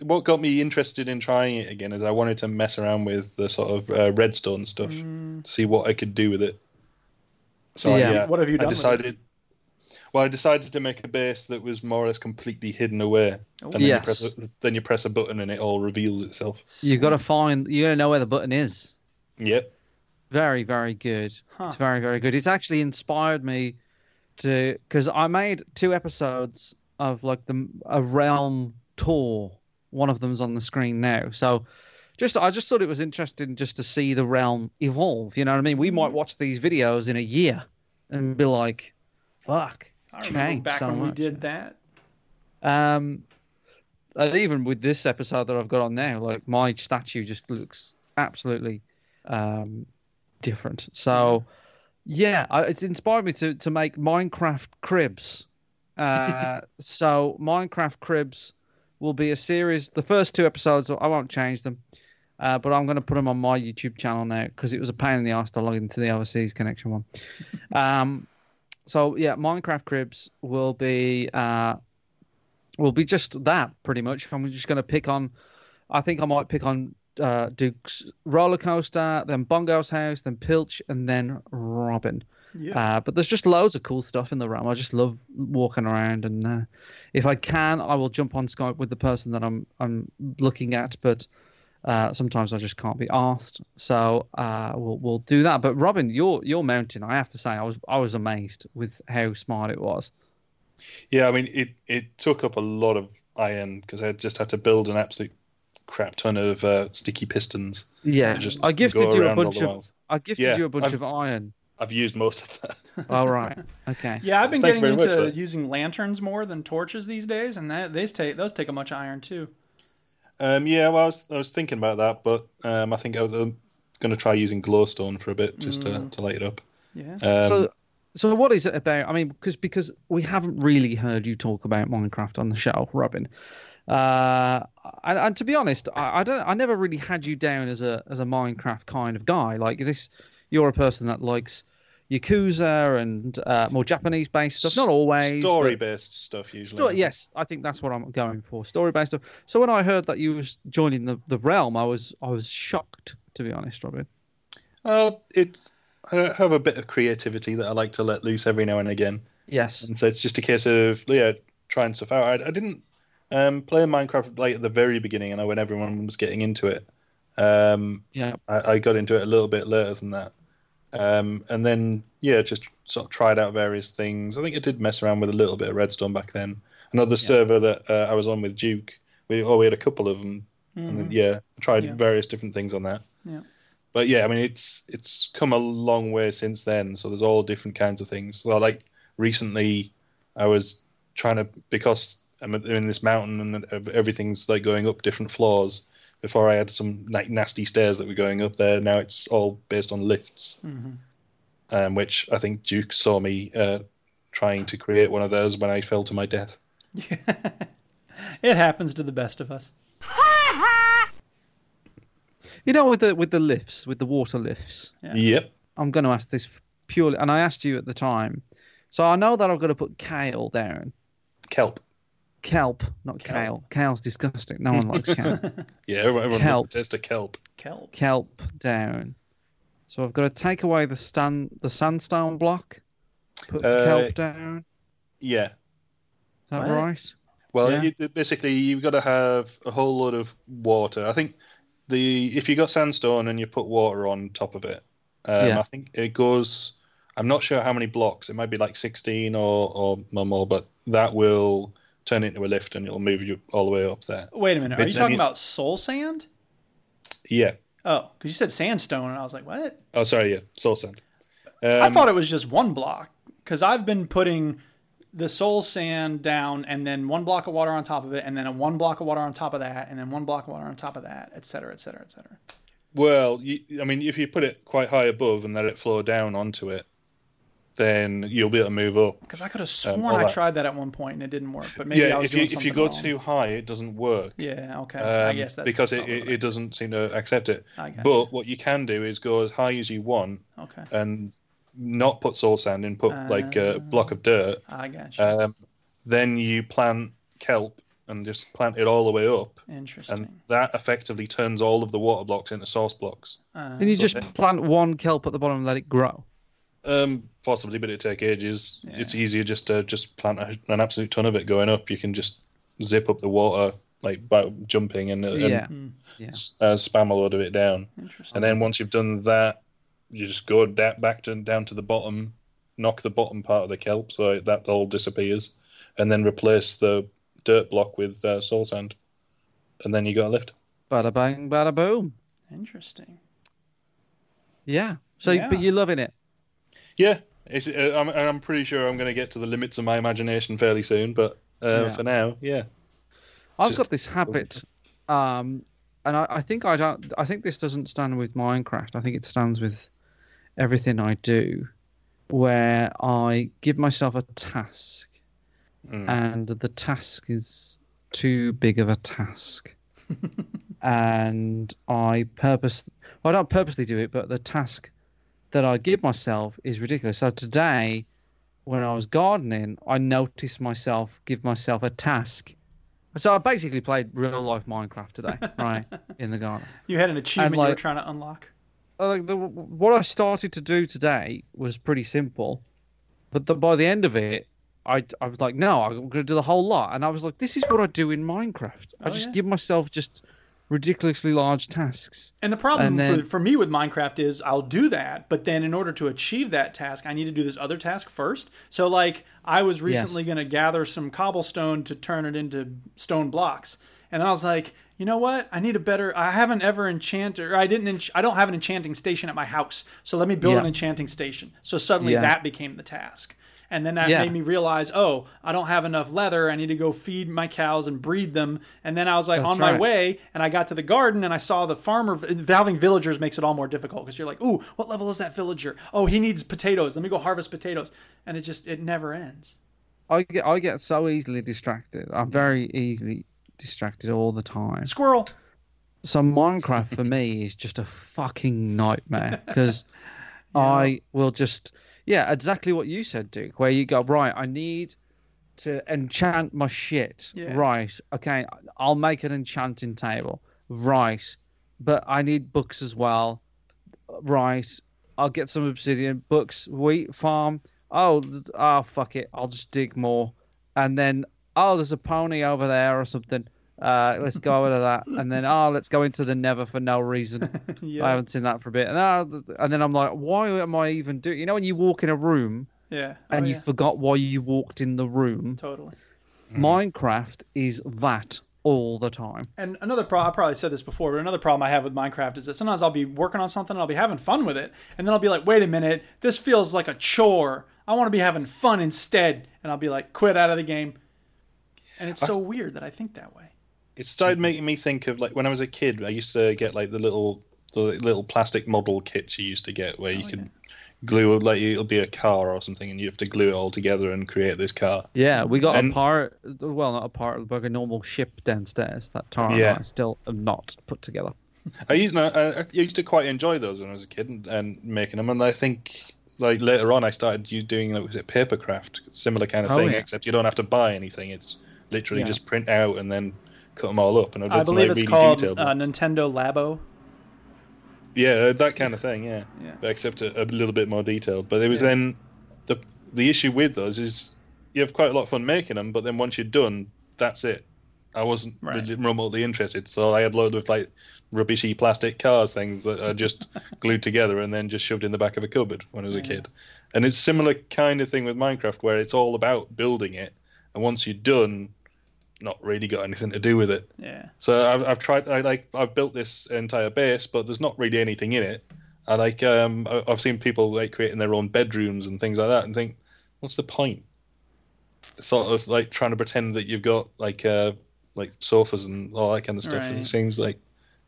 Speaker 5: what got me interested in trying it again is I wanted to mess around with the sort of uh, redstone stuff,
Speaker 2: Mm.
Speaker 5: see what I could do with it. So
Speaker 4: Yeah.
Speaker 5: yeah,
Speaker 2: What have you done
Speaker 5: I
Speaker 2: with it?
Speaker 5: decided. Well, I decided to make a base that was more or less completely hidden away,
Speaker 2: Oh.
Speaker 5: and then
Speaker 4: Yes.
Speaker 5: you press a, then you press a button and it all reveals itself.
Speaker 4: You've got to find. You got to know where the button is.
Speaker 5: Yep.
Speaker 4: Very, very good.
Speaker 2: Huh.
Speaker 4: It's very, very good. It's actually inspired me to because I made two episodes of like the a realm tour. One of them's on the screen now. So just I just thought it was interesting just to see the realm evolve. You know what I mean? We might hmm. watch these videos in a year and be like, "Fuck,
Speaker 2: I remember back
Speaker 4: so
Speaker 2: when we
Speaker 4: much."
Speaker 2: did that.
Speaker 4: Um, and even with this episode that I've got on now, like my statue just looks absolutely um, different. So, yeah, I, it's inspired me to to make Minecraft cribs. Uh, so Minecraft cribs will be a series. The first two episodes, I won't change them, uh, but I'm going to put them on my YouTube channel now because it was a pain in the ass to log into the overseas connection one. um, so yeah, Minecraft cribs will be uh, will be just that pretty much. I'm just going to pick on. I think I might pick on uh, Duke's roller coaster, then Bongo's house, then Pilch, and then Robin.
Speaker 2: Yeah.
Speaker 4: Uh, but there's just loads of cool stuff in the realm. I just love walking around, and uh, if I can, I will jump on Skype with the person that I'm I'm looking at. But uh, sometimes I just can't be asked, so uh, we'll we'll do that. But Robin, your your mountain, I have to say, I was I was amazed with how smart it was.
Speaker 5: Yeah, I mean, it, it took up a lot of iron because I just had to build an absolute crap ton of uh, sticky pistons.
Speaker 4: Yeah, I gifted you a bunch of. I gifted
Speaker 5: Yeah,
Speaker 4: you a bunch
Speaker 5: I've-
Speaker 4: of iron.
Speaker 5: I've used most of that.
Speaker 4: All right, okay.
Speaker 2: Yeah, I've been
Speaker 5: Thank
Speaker 2: getting into
Speaker 5: much,
Speaker 2: using lanterns more than torches these days, and that they take those take a much iron too.
Speaker 5: Um, yeah, well, I was I was thinking about that, but um, I think I was going to try using glowstone for a bit just to,
Speaker 2: Mm.
Speaker 5: to light it up.
Speaker 2: Yeah.
Speaker 5: Um,
Speaker 4: so, so what is it about? I mean, because because we haven't really heard you talk about Minecraft on the show, Robin. Uh, and, and to be honest, I, I don't. I never really had you down as a as a Minecraft kind of guy. Like this, you're a person that likes Yakuza and uh, more Japanese based stuff. Not always
Speaker 5: story based stuff usually.
Speaker 4: Story, yes, I think that's what I'm going for. Story based stuff. So when I heard that you was joining the, the realm, I was I was shocked to be honest, Robin.
Speaker 5: Uh, it I have a bit of creativity that I like to let loose every now and again.
Speaker 4: Yes.
Speaker 5: And so it's just a case of yeah, trying stuff out. I, I didn't um, play Minecraft like at the very beginning, and I when everyone was getting into it. Um,
Speaker 4: Yeah.
Speaker 5: I, I got into it a little bit later than that. Um, and then yeah, just sort of tried out various things. I think I did mess around with a little bit of Redstone back then. Another server that uh, I was on with Duke. We oh we had a couple of them. And then, yeah, tried
Speaker 2: Yeah.
Speaker 5: various different things on that.
Speaker 2: Yeah.
Speaker 5: But yeah, I mean it's it's come a long way since then. So there's all different kinds of things. Well, like recently, I was trying to because I'm in this mountain and everything's like going up different floors. Before I had some like nasty stairs that were going up there. Now it's all based on lifts,
Speaker 2: Mhm.
Speaker 5: um, which I think Duke saw me uh, trying to create one of those when I fell to my death.
Speaker 2: It happens to the best of us.
Speaker 4: You know, with the with the lifts, with the water lifts.
Speaker 2: Yeah.
Speaker 5: Yep.
Speaker 4: I'm going to ask this purely, and I asked you at the time. So I know that I've got to put kale down.
Speaker 5: Kelp.
Speaker 4: Kelp, not kale. Kale's disgusting. No one likes kale.
Speaker 5: Yeah, everyone, everyone
Speaker 4: Kelp.
Speaker 5: loves the taste of kelp.
Speaker 2: Kelp.
Speaker 4: Kelp down. So I've got to take away the stand, the sandstone block. Put
Speaker 5: Uh,
Speaker 4: kelp down.
Speaker 5: Yeah.
Speaker 4: Is that
Speaker 2: What?
Speaker 4: right?
Speaker 5: Well,
Speaker 4: Yeah.
Speaker 5: you, basically, you've got to have a whole lot of water. I think the if you got sandstone and you put water on top of it, um,
Speaker 4: Yeah.
Speaker 5: I think it goes. I'm not sure how many blocks. It might be like 16 or or more, but that will turn it into a lift and it'll move you all the way up there.
Speaker 2: Wait a minute. Are you
Speaker 5: It's- I
Speaker 2: talking about soul sand?
Speaker 5: Yeah.
Speaker 2: Oh, because you said sandstone, and I was like, what?
Speaker 5: Oh, sorry. Yeah. Soul sand.
Speaker 2: I
Speaker 5: Um,
Speaker 2: thought it was just one block because I've been putting the soul sand down and then one block of water on top of it and then a one block of water on top of that and then one block of water on top of that, et cetera, et cetera, et cetera.
Speaker 5: Well, you, I mean, if you put it quite high above and let it flow down onto it, then you'll be able to move up.
Speaker 2: Because I could have
Speaker 5: Um,
Speaker 2: sworn
Speaker 5: all
Speaker 2: I
Speaker 5: that.
Speaker 2: tried that at one point and it didn't work. But maybe
Speaker 5: yeah,
Speaker 2: I was
Speaker 5: if you
Speaker 2: doing
Speaker 5: if you go
Speaker 2: wrong.
Speaker 5: too high, it doesn't work.
Speaker 2: Yeah, okay. I
Speaker 5: Um,
Speaker 2: guess that's
Speaker 5: because it, it, it doesn't seem to accept it.
Speaker 2: I gotcha.
Speaker 5: But what you can do is go as high as you want
Speaker 2: Okay.
Speaker 5: and not put soul sand in, put like a
Speaker 2: Ah.
Speaker 5: block of dirt.
Speaker 2: I gotcha.
Speaker 5: Um, then you plant kelp and just plant it all the way up.
Speaker 2: Interesting.
Speaker 5: And that effectively turns all of the water blocks into source blocks.
Speaker 2: Uh,
Speaker 4: And you
Speaker 5: So
Speaker 4: just
Speaker 5: then-
Speaker 4: plant one kelp at the bottom and let it grow.
Speaker 5: Um, possibly, but it take ages. It's easier just to just plant a, an absolute ton of it going up. You can just zip up the water like by jumping and, and
Speaker 4: Yeah.
Speaker 2: Hmm.
Speaker 4: Yeah.
Speaker 5: s- uh, spam a load of it down. And then once you've done that, you just go da- back to down to the bottom, knock the bottom part of the kelp so that all disappears, and then replace the dirt block with uh, soul sand, and then you got a lift.
Speaker 4: Bada bang, bada boom.
Speaker 2: Interesting.
Speaker 4: Yeah. So,
Speaker 2: Yeah.
Speaker 4: but you're loving it.
Speaker 5: Yeah, it's, uh, I'm, I'm pretty sure I'm going to get to the limits of my imagination fairly soon, but uh,
Speaker 4: Yeah.
Speaker 5: for now, yeah.
Speaker 4: I've
Speaker 5: Just-
Speaker 4: got this habit, um, and I, I think I don't. I think this doesn't stand with Minecraft. I think it stands with everything I do, where I give myself a task,
Speaker 5: Mm.
Speaker 4: and the task is too big of a task, and I purpose. Well, I don't purposely do it, but the task that I give myself is ridiculous. So today, when I was gardening, I noticed myself give myself a task. So I basically played real life Minecraft today, right, in the garden.
Speaker 2: You had an achievement you were trying to unlock.
Speaker 4: Uh, Like the, what I started to do today was pretty simple, but the, by the end of it, I, I was like, no, I'm going to do the whole lot, and I was like, this is what I do in Minecraft. I
Speaker 2: Oh,
Speaker 4: just
Speaker 2: yeah.
Speaker 4: give myself just ridiculously large tasks.
Speaker 2: And the problem
Speaker 4: And then-
Speaker 2: for, for me with Minecraft is I'll do that, but then in order to achieve that task, I need to do this other task first. So, like, I was recently going to gather some cobblestone to turn it into stone blocks. And then I was like, you know what? I need a better. I haven't ever enchanted, or I didn't. Ench- I don't have an enchanting station at my house. So let me build an enchanting station. So suddenly
Speaker 4: Yeah.
Speaker 2: that became the task. And then that
Speaker 4: Yeah.
Speaker 2: made me realize, oh, I don't have enough leather. I need to go feed my cows and breed them. And then I was like
Speaker 4: That's
Speaker 2: on my way, and I got to the garden, and I saw the farmer. Having villagers makes it all more difficult because you're like, ooh, what level is that villager? Oh, he needs potatoes. Let me go harvest potatoes. And it just it never ends.
Speaker 4: I get I get so easily distracted. I'm very easily distracted all the time.
Speaker 2: Squirrel.
Speaker 4: So Minecraft for me is just a fucking nightmare because I will just yeah exactly what you said, Duke. Where you go right, I need to enchant my shit.
Speaker 2: Yeah.
Speaker 4: Right, okay, I'll make an enchanting table. Right, but I need books as well. Right, I'll get some obsidian books. Wheat farm. Oh, oh fuck it, I'll just dig more, and then oh, there's a pony over there or something. Uh, let's go into that, and then oh, let's go into the Nether for no reason.
Speaker 2: Yeah.
Speaker 4: I haven't seen that for a bit, and, uh, and then I'm like, why am I even doing? You know, when you walk in a room
Speaker 2: Yeah.
Speaker 4: and
Speaker 2: Oh,
Speaker 4: you
Speaker 2: yeah.
Speaker 4: forgot why you walked in the room.
Speaker 2: Totally.
Speaker 4: Minecraft is that all the time.
Speaker 2: And another problem, I probably said this before, but another problem I have with Minecraft is that sometimes I'll be working on something and I'll be having fun with it. And then I'll be like, wait a minute, this feels like a chore. I want to be having fun instead. And I'll be like, quit out of the game. And it's so weird that I think that way.
Speaker 5: It started mm-hmm. making me think of like when I was a kid. I used to get like the little the little plastic model kits you used to get where you oh, could glue like it'll be a car or something, and you have to glue it all together and create this car.
Speaker 4: Yeah, we got
Speaker 5: And-
Speaker 4: a part, well, not a part, but a normal ship downstairs that Tara
Speaker 5: Yeah.
Speaker 4: I still have not put together.
Speaker 5: I used I, I used to quite enjoy those when I was a kid and, and making them, and I think like later on I started you doing like was it papercraft, similar kind of
Speaker 4: Oh,
Speaker 5: thing,
Speaker 4: yeah.
Speaker 5: except you don't have to buy anything. It's literally
Speaker 2: Yeah.
Speaker 5: just print out and then cut them all up. And I,
Speaker 2: I
Speaker 5: some,
Speaker 2: believe
Speaker 5: like,
Speaker 2: it's
Speaker 5: really
Speaker 2: called
Speaker 5: detailed
Speaker 2: uh. Nintendo Labo.
Speaker 5: Yeah, that kind of thing. Yeah,
Speaker 2: Yeah.
Speaker 5: Except a, a little bit more detailed. But it was
Speaker 2: Yeah.
Speaker 5: then the the issue with those is you have quite a lot of fun making them, but then once you're done, that's it. I wasn't
Speaker 2: Right.
Speaker 5: remotely interested, so I had loads of like rubbishy plastic cars things that are just glued together and then just shoved in the back of a cupboard when I was a kid. And it's similar kind of thing with Minecraft where it's all about building it, and once you're done, not really got anything to do with it.
Speaker 2: Yeah.
Speaker 5: So I've, I've tried. I like I've built this entire base, but there's not really anything in it. I like um I've seen people like creating their own bedrooms and things like that, and think, what's the point? Sort of like trying to pretend that you've got like uh like sofas and all that kind of stuff.
Speaker 2: Right.
Speaker 5: It seems like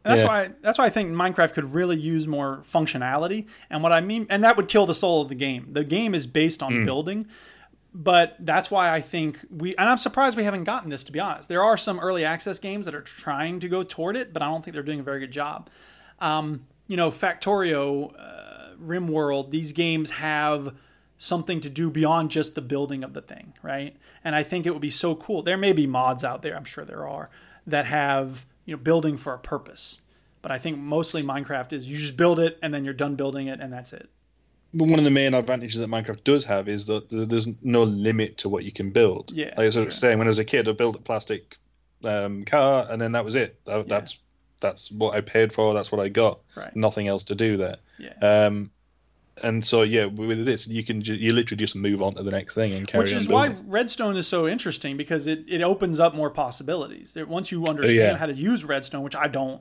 Speaker 2: And that's
Speaker 5: yeah.
Speaker 2: why that's why I think Minecraft could really use more functionality. And what I mean, and that would kill the soul of the game. The game is based on
Speaker 5: Mm.
Speaker 2: building, but that's why I think we. And I'm surprised we haven't gotten this. To be honest, there are some early access games that are trying to go toward it, but I don't think they're doing a very good job. Um, you know, Factorio, uh, RimWorld, these games have something to do beyond just the building of the thing, right? And I think it would be so cool. There may be mods out there, I'm sure there are, that have, you know, building for a purpose. But I think mostly Minecraft is you just build it and then you're done building it and that's it.
Speaker 5: One of the main advantages that Minecraft does have is that there's no limit to what you can build.
Speaker 2: Yeah,
Speaker 5: like I was
Speaker 2: sure.
Speaker 5: saying, when I was a kid, I built a plastic um, car, and then that was it. That, That's that's what I paid for. That's what I got.
Speaker 2: Right.
Speaker 5: Nothing else to do there.
Speaker 2: Yeah.
Speaker 5: Um, and so yeah, with this, you can ju- you literally just move on to the next thing and carry on.
Speaker 2: Which is why. Redstone is so interesting because it, it opens up more possibilities. There, once you understand
Speaker 5: yeah.
Speaker 2: how to use Redstone, which I don't,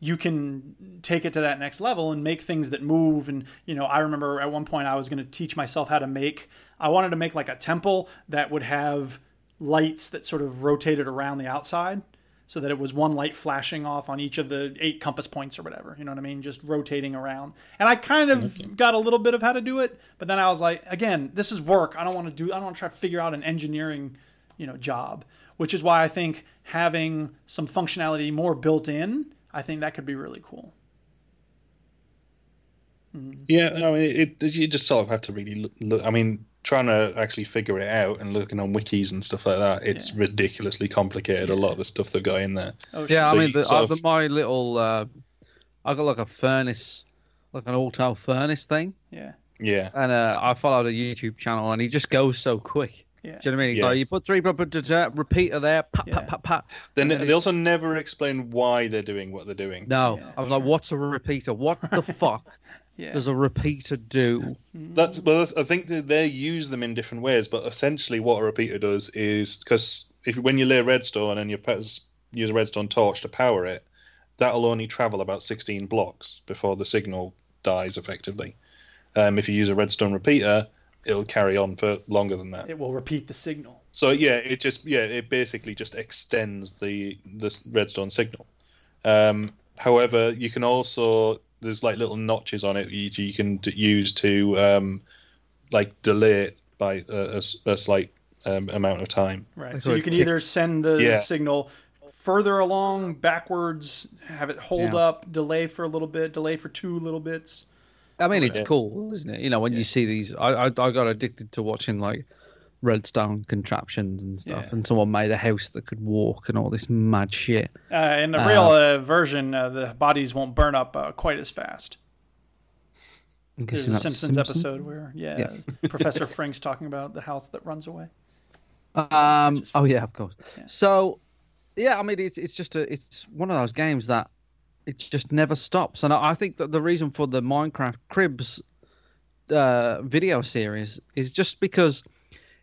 Speaker 2: you can take it to that next level and make things that move. And you know, I remember at one point I was going to teach myself how to make. I wanted to make like a temple that would have lights that sort of rotated around the outside. So that it was one light flashing off on each of the eight compass points or whatever. You know what I mean? Just rotating around. And I kind of got a little bit of how to do it, but then I was like, again, this is work. I don't want to do. I don't want to try to figure out an engineering, you know, job. Which is why I think having some functionality more built in, I think that could be really cool.
Speaker 5: Yeah, I mean, it, it, you just sort of have to really look, look. I mean, trying to actually figure it out and looking on wikis and stuff like that, it's ridiculously complicated. A lot of the stuff that got in there.
Speaker 2: Oh,
Speaker 4: yeah, I mean,
Speaker 5: you
Speaker 4: the,
Speaker 5: sort
Speaker 4: uh,
Speaker 5: of-
Speaker 4: the, my little, uh, I got like a furnace, like an auto furnace thing,
Speaker 2: Yeah.
Speaker 5: Yeah.
Speaker 4: and uh, I followed a YouTube channel, and he just goes so quick.
Speaker 2: Yeah.
Speaker 4: Do you know what I mean?
Speaker 5: Yeah.
Speaker 4: like, you put three, repeater there, pat, pat, pat, pat.
Speaker 5: Then
Speaker 4: and then
Speaker 5: they also never explain why they're doing what they're doing.
Speaker 4: No, I was like, what's a repeater? What the fuck
Speaker 2: Yeah.
Speaker 4: does a repeater do?
Speaker 5: That's well. that's- I think that they use them in different ways, but essentially, what a repeater does is because if when you lay redstone and you press, use a redstone torch to power it, that'll only travel about 16 blocks before the signal dies effectively. Um, if you use a redstone repeater, it'll carry on for longer than that.
Speaker 2: It will repeat the signal.
Speaker 5: So yeah, it just yeah, it basically just extends the the redstone signal. Um, however, you can also there's like little notches on it you, you can d- use to um, like delay it by a slight um, amount of time.
Speaker 2: Right.
Speaker 4: Like
Speaker 2: so
Speaker 4: so
Speaker 2: you
Speaker 4: it
Speaker 2: can either send the
Speaker 5: Yeah.
Speaker 2: signal further along, backwards, have it hold
Speaker 4: Yeah.
Speaker 2: up, delay for a little bit, delay for two little bits.
Speaker 4: I mean, it's
Speaker 5: Yeah.
Speaker 4: cool, isn't it? You know, when you see these, I, I I got addicted to watching like redstone contraptions and stuff,
Speaker 2: Yeah.
Speaker 4: and someone made a house that could walk and all this mad shit.
Speaker 2: Uh, in the
Speaker 4: Uh,
Speaker 2: real uh, version, uh, the bodies won't burn up uh, quite as fast. There's a Simpsons
Speaker 4: Simpson?
Speaker 2: episode where, yeah, Professor Frink's talking about the house that runs away.
Speaker 4: Um. Oh yeah, of course. So, yeah, I mean, it's it's just a it's one of those games that it just never stops, and I, I think that the reason for the Minecraft Cribs uh, video series is just because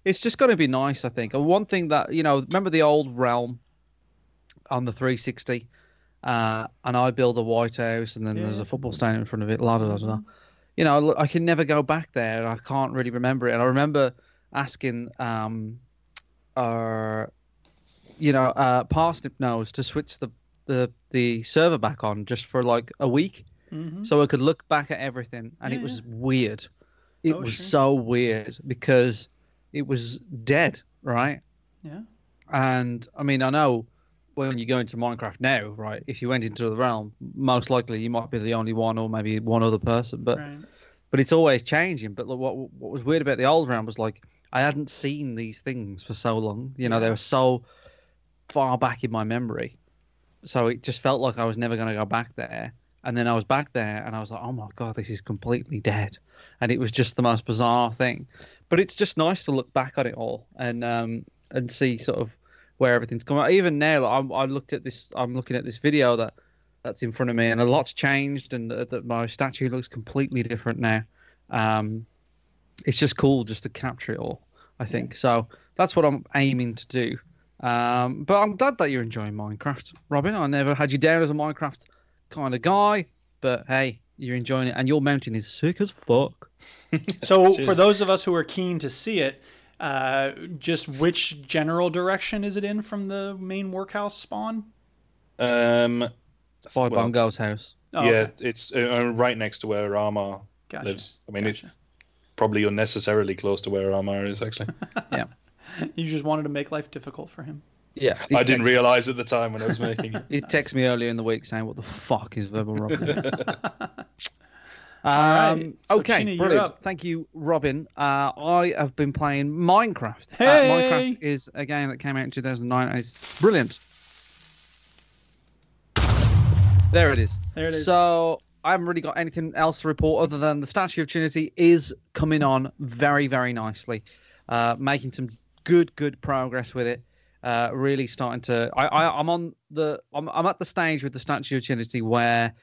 Speaker 4: it's just going to be nice. I think, and one thing that you know, remember the old Realm on the 360, uh, and I build a White House, and then there's a football stadium in front of it. La da da da. You know, I can never go back there. and I can't really remember it. And I remember asking um, uh, you know, uh, Parsnip knows to switch the, the the server back on just for like a week,
Speaker 2: Mhm.
Speaker 4: so I could look back at everything, and
Speaker 2: Yeah,
Speaker 4: it was weird. It
Speaker 2: Oh,
Speaker 4: was
Speaker 2: sure.
Speaker 4: so weird because it was dead, right?
Speaker 2: Yeah.
Speaker 4: And I mean, I know when you go into Minecraft now, right? If you went into the realm, most likely you might be the only one, or maybe one other person. But
Speaker 2: Right.
Speaker 4: but it's always changing. But look, what what was weird about the old realm was like I hadn't seen these things for so long. You know, they were so far back in my memory, so it just felt like I was never going to go back there. And then I was back there, and I was like, "Oh my god, this is completely dead," and it was just the most bizarre thing. But it's just nice to look back on it all and um and see sort of where everything's come out. Even now, like, I'm, I looked at this. I'm looking at this video that that's in front of me, and a lot's changed, and that that my statue looks completely different now. Um, it's just cool just to capture it all. I think so. That's what I'm aiming to do. Um, but I'm glad that you're enjoying Minecraft, Robin. I never had you down as a Minecraft kind of guy, but hey, you're enjoying it, and your mountain is sick as fuck.
Speaker 2: So for those of us who are keen to see it, uh, just which general direction is it in from the main workhouse spawn?
Speaker 5: Um,
Speaker 4: By
Speaker 5: well,
Speaker 4: Bongo's house.
Speaker 2: Oh,
Speaker 5: yeah,
Speaker 2: okay.
Speaker 5: it's uh, right next to where Rama
Speaker 2: Gotcha.
Speaker 5: lives. I mean, it's probably unnecessarily close to where Rama is actually.
Speaker 4: yeah.
Speaker 2: You just wanted to make life difficult for him.
Speaker 4: Yeah,
Speaker 5: I didn't realize at the time when I was making it.
Speaker 4: He texted me earlier in the week saying, "What the fuck is verbal Robin?"
Speaker 2: right,
Speaker 4: um,
Speaker 2: so
Speaker 4: okay,
Speaker 2: Chinny, you're
Speaker 4: brilliant. Thank you, Robin. Uh, I have been playing Minecraft. Uh,
Speaker 2: Hey!
Speaker 4: Minecraft is a game that came out in 2009 and it's brilliant. There it is.
Speaker 2: There it is.
Speaker 4: So I haven't really got anything else to report other than the Statue of Trinity is coming on very, very nicely, uh, making some good, good progress with it. Uh, really starting to. I, I, I'm on the. I'm, I'm at the stage with the Statue of Trinity where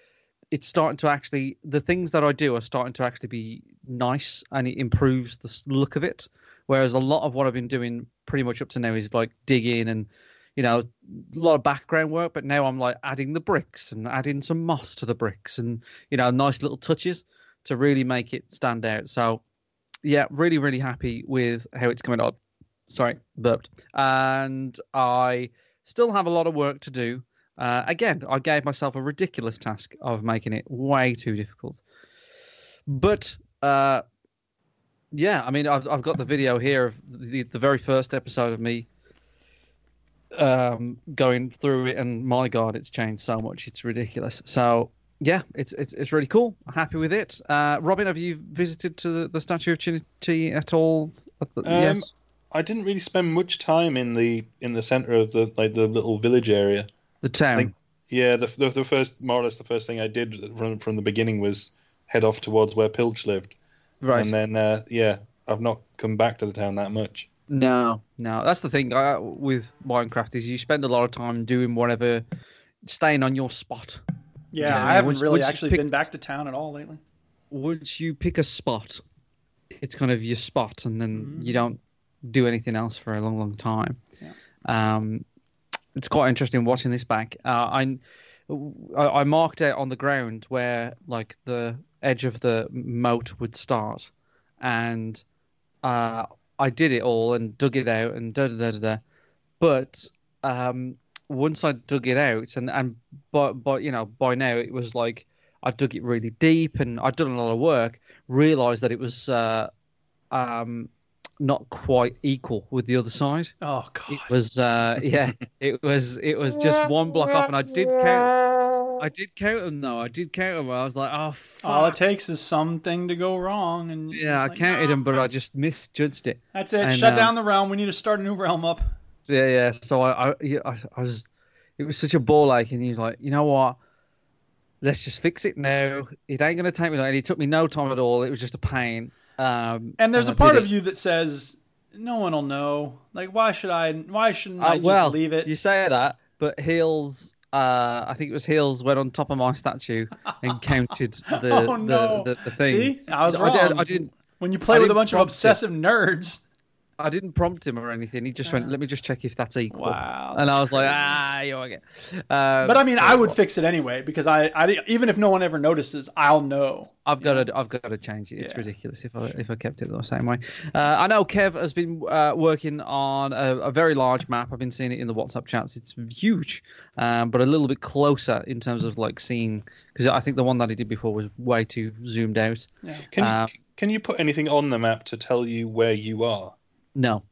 Speaker 4: it's starting to actually. The things that I do are starting to actually be nice, and it improves the look of it. Whereas a lot of what I've been doing pretty much up to now is like digging and you know, a lot of background work, but now I'm like adding the bricks and adding some moss to the bricks and, you know, nice little touches to really make it stand out. So, yeah, really, really happy with how it's coming on. Sorry, burped. And I still have a lot of work to do. Uh, again, I gave myself a ridiculous task of making it way too difficult. But, uh, yeah, I mean, I've, I've got the video here of the, the very first episode of me um, going through it, and my god, it's changed so much. It's ridiculous. So yeah, it's it's, it's really cool. I'm happy with it. Uh, Robin, have you visited to the, the Statue of Trinity at all? At the,
Speaker 5: Um,
Speaker 4: yes.
Speaker 5: I didn't really spend much time in the in the center of the like the little village area.
Speaker 4: The town.
Speaker 5: Like, yeah, the, the the first more or less the first thing I did from from the beginning was head off towards where Pilch lived.
Speaker 4: Right.
Speaker 5: And then uh, yeah, I've not come back to the town that much.
Speaker 4: No, no. That's the thing uh, with Minecraft is you spend a lot of time doing whatever, staying on your spot.
Speaker 2: Yeah,
Speaker 4: You know,
Speaker 2: I haven't
Speaker 4: once-
Speaker 2: really
Speaker 4: once
Speaker 2: actually
Speaker 4: pick-
Speaker 2: been back to town at all lately.
Speaker 4: once you pick a spot, it's kind of your spot, and then
Speaker 2: Mm-hmm.
Speaker 4: you don't do anything else for a long, long time. Um, it's quite interesting watching this back. Uh, I, I I marked out on the ground where like the edge of the moat would start, and uh, I did it all and dug it out and da da da da. da. But um, once I dug it out, and and but but you know by now it was like I dug it really deep and I'd done a lot of work. Realised that it was uh, um, not quite equal with the other side.
Speaker 2: Oh god.
Speaker 4: It was uh, yeah, it was it was just one block off, and I did count. I did count them though. I did count them. I was like, oh fuck.
Speaker 2: All it takes is something to go wrong, and
Speaker 4: yeah, I
Speaker 2: like,
Speaker 4: counted them, but I just misjudged it.
Speaker 2: That's it.
Speaker 4: And,
Speaker 2: Shut
Speaker 4: um,
Speaker 2: down the realm. We need to start a new realm up.
Speaker 4: Yeah, yeah. So I, I, yeah, I, I was, it was such a ball ache, and he was like, you know what? Let's just fix it now. It ain't gonna take me long. And it took me no time at all. It was just a pain. Um,
Speaker 2: And there's
Speaker 4: a
Speaker 2: a part of you that says, "No one will know. Like, why should I? Why shouldn't I
Speaker 4: Uh,
Speaker 2: just
Speaker 4: well,
Speaker 2: leave it?"
Speaker 4: You say that, but Heels, uh, I think it was Heels, went on top of my statue and counted the
Speaker 2: oh no!
Speaker 4: the, the, the thing.
Speaker 2: See, I was
Speaker 4: I
Speaker 2: wrong.
Speaker 4: did- I didn't.
Speaker 2: When you
Speaker 4: I
Speaker 2: play with a bunch of
Speaker 4: prompt it.
Speaker 2: obsessive nerds.
Speaker 4: I didn't prompt him or anything. He just went, "Let me just check if that's equal."
Speaker 2: Wow,
Speaker 4: and I
Speaker 2: that's
Speaker 4: was like, "Ah, you okay?" Um,
Speaker 2: But I mean,
Speaker 4: so
Speaker 2: I would fix it anyway because I, I, even if no one ever notices, I'll know.
Speaker 4: I've got to, I've got to change it. It's
Speaker 2: Yeah.
Speaker 4: ridiculous if I if I kept it the same way. Uh, I know Kev has been uh, working on a, a very large map. I've been seeing it in the WhatsApp chats. It's huge, um, but a little bit closer in terms of like seeing because I think the one that he did before was way too zoomed out.
Speaker 5: Can
Speaker 4: Um,
Speaker 5: can you put anything on the map to tell you where you are?
Speaker 4: No,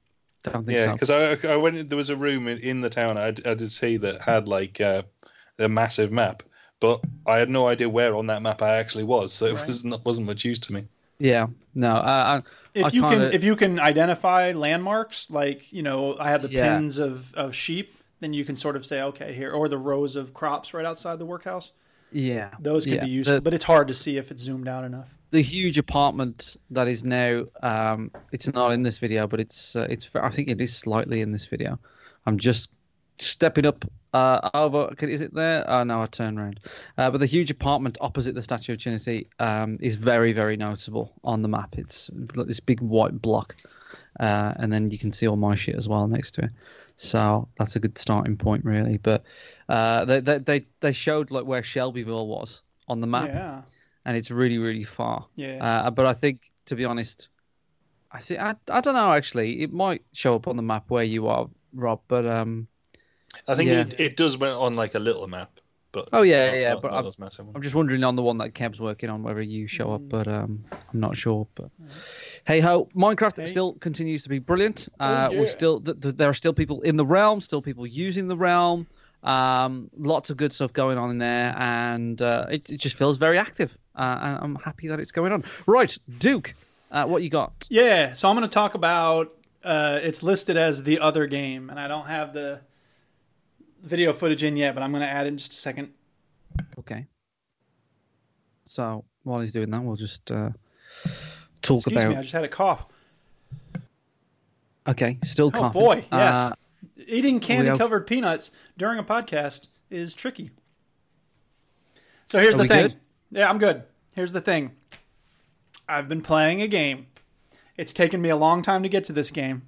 Speaker 4: don't think
Speaker 5: Yeah,
Speaker 4: so.
Speaker 5: because I, I went. There was a room in, in the town I, I did see that had like uh, a massive map, but I had no idea where on that map I actually was, so it was not, wasn't much use to me.
Speaker 4: Yeah, no. Uh, I,
Speaker 2: If
Speaker 4: I
Speaker 2: you
Speaker 4: kinda,
Speaker 2: can, if you can identify landmarks, like you know, I have the
Speaker 4: Yeah.
Speaker 2: pins of, of sheep, then you can sort of say, okay, here, or the rows of crops right outside the workhouse.
Speaker 4: yeah,
Speaker 2: Those could
Speaker 4: yeah.
Speaker 2: be useful,
Speaker 4: The-
Speaker 2: but it's hard to see if it's zoomed out enough.
Speaker 4: The huge apartment that is now um it's not in this video but it's uh, it's i think it is slightly in this video. I'm just stepping up uh over is it there? Oh no i turn around. Uh, but the huge apartment opposite the statue of trinity um is very very noticeable on the map. It's got this big white block uh and then you can see all my shit as well next to it. So that's a good starting point really. But uh they they, they showed like where shelbyville was on the map.
Speaker 2: Yeah.
Speaker 4: And it's really really far.
Speaker 2: Yeah.
Speaker 4: Uh, but I think to be honest, I think I, I don't know actually. It might show up on the map where you are, Rob. But um,
Speaker 5: I think
Speaker 4: Yeah.
Speaker 5: it, it does went on like a little map, but
Speaker 4: oh yeah,
Speaker 5: not-
Speaker 4: yeah.
Speaker 5: not-
Speaker 4: but
Speaker 5: not
Speaker 4: I'm,
Speaker 5: those massive ones.
Speaker 4: I'm just wondering on the one that Kev's working on whether you show up. But um, I'm not sure. But hey ho, Minecraft still continues to be brilliant. Uh,
Speaker 2: yeah.
Speaker 4: We're still th- th- there are still people in the realm, still people using the realm. Um, lots of good stuff going on in there, and uh, it, it just feels very active. Uh, and I'm happy that it's going on. Right, Duke, uh, what you got?
Speaker 2: Yeah, so I'm going to talk about. Uh, it's listed as the other game, and I don't have the video footage in yet, but I'm going to add it in just a second.
Speaker 4: Okay. So while he's doing that, we'll just uh, talk
Speaker 2: Excuse
Speaker 4: about.
Speaker 2: Excuse me, I just had a cough.
Speaker 4: Okay, still
Speaker 2: Oh
Speaker 4: coughing.
Speaker 2: boy, yes. Eating candy covered peanuts during a podcast is tricky. So here's
Speaker 4: Are
Speaker 2: the thing.
Speaker 4: good?
Speaker 2: Yeah, I'm good. Here's the thing. I've been playing a game. It's taken me a long time to get to this game.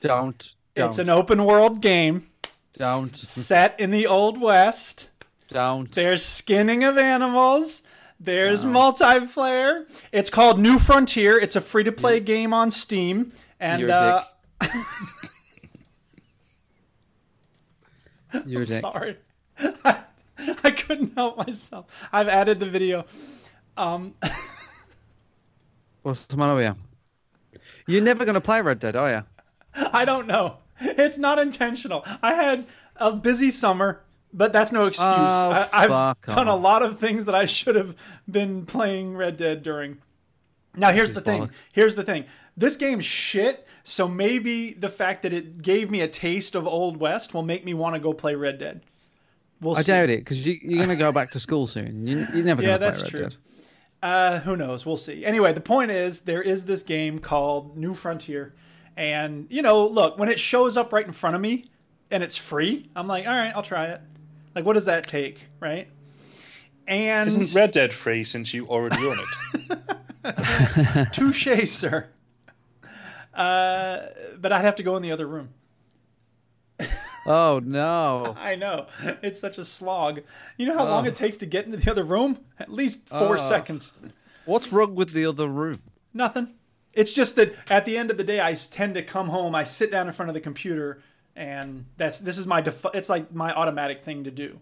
Speaker 4: don't. don't
Speaker 2: It's an open world game
Speaker 4: don't.
Speaker 2: set in the Old West.
Speaker 4: Don't.
Speaker 2: There's skinning of animals. There's multiplayer. It's called New Frontier. It's a free to play game on Steam. And uh,
Speaker 4: You're a dick.
Speaker 2: sorry. I, I couldn't help myself. I've added the video. Um,
Speaker 4: What's the matter with you? You're never going to play Red Dead, are you?
Speaker 2: I don't know. It's not intentional. I had a busy summer, but that's no excuse.
Speaker 4: Oh,
Speaker 2: I, I've
Speaker 4: fuck
Speaker 2: done a lot of things that I should have been playing Red Dead during. Now here's the thing. Here's the thing. This game's shit, so maybe the fact that it gave me a taste of Old West will make me want to go play Red Dead. We'll
Speaker 4: I
Speaker 2: see.
Speaker 4: doubt it because you, you're going to go back to school soon. You, you're never going
Speaker 2: Yeah,
Speaker 4: play
Speaker 2: that's
Speaker 4: Red
Speaker 2: true.
Speaker 4: Dead.
Speaker 2: Uh, who knows? We'll see. Anyway, the point is there is this game called New Frontier, and you know, look when it shows up right in front of me and it's free, I'm like, all right, I'll try it. Like, what does that take, right? And
Speaker 5: Isn't Red Dead free since you already own it?
Speaker 2: touche, sir. Uh, but I'd have to go in the other room.
Speaker 4: Oh no!
Speaker 2: I know it's such a slog. You know how long it takes to get into the other room? At least four
Speaker 4: Oh.
Speaker 2: seconds.
Speaker 4: What's wrong with the other room?
Speaker 2: Nothing. It's just that at the end of the day, I tend to come home. I sit down in front of the computer, and that's this is my default. It's like my automatic thing to do.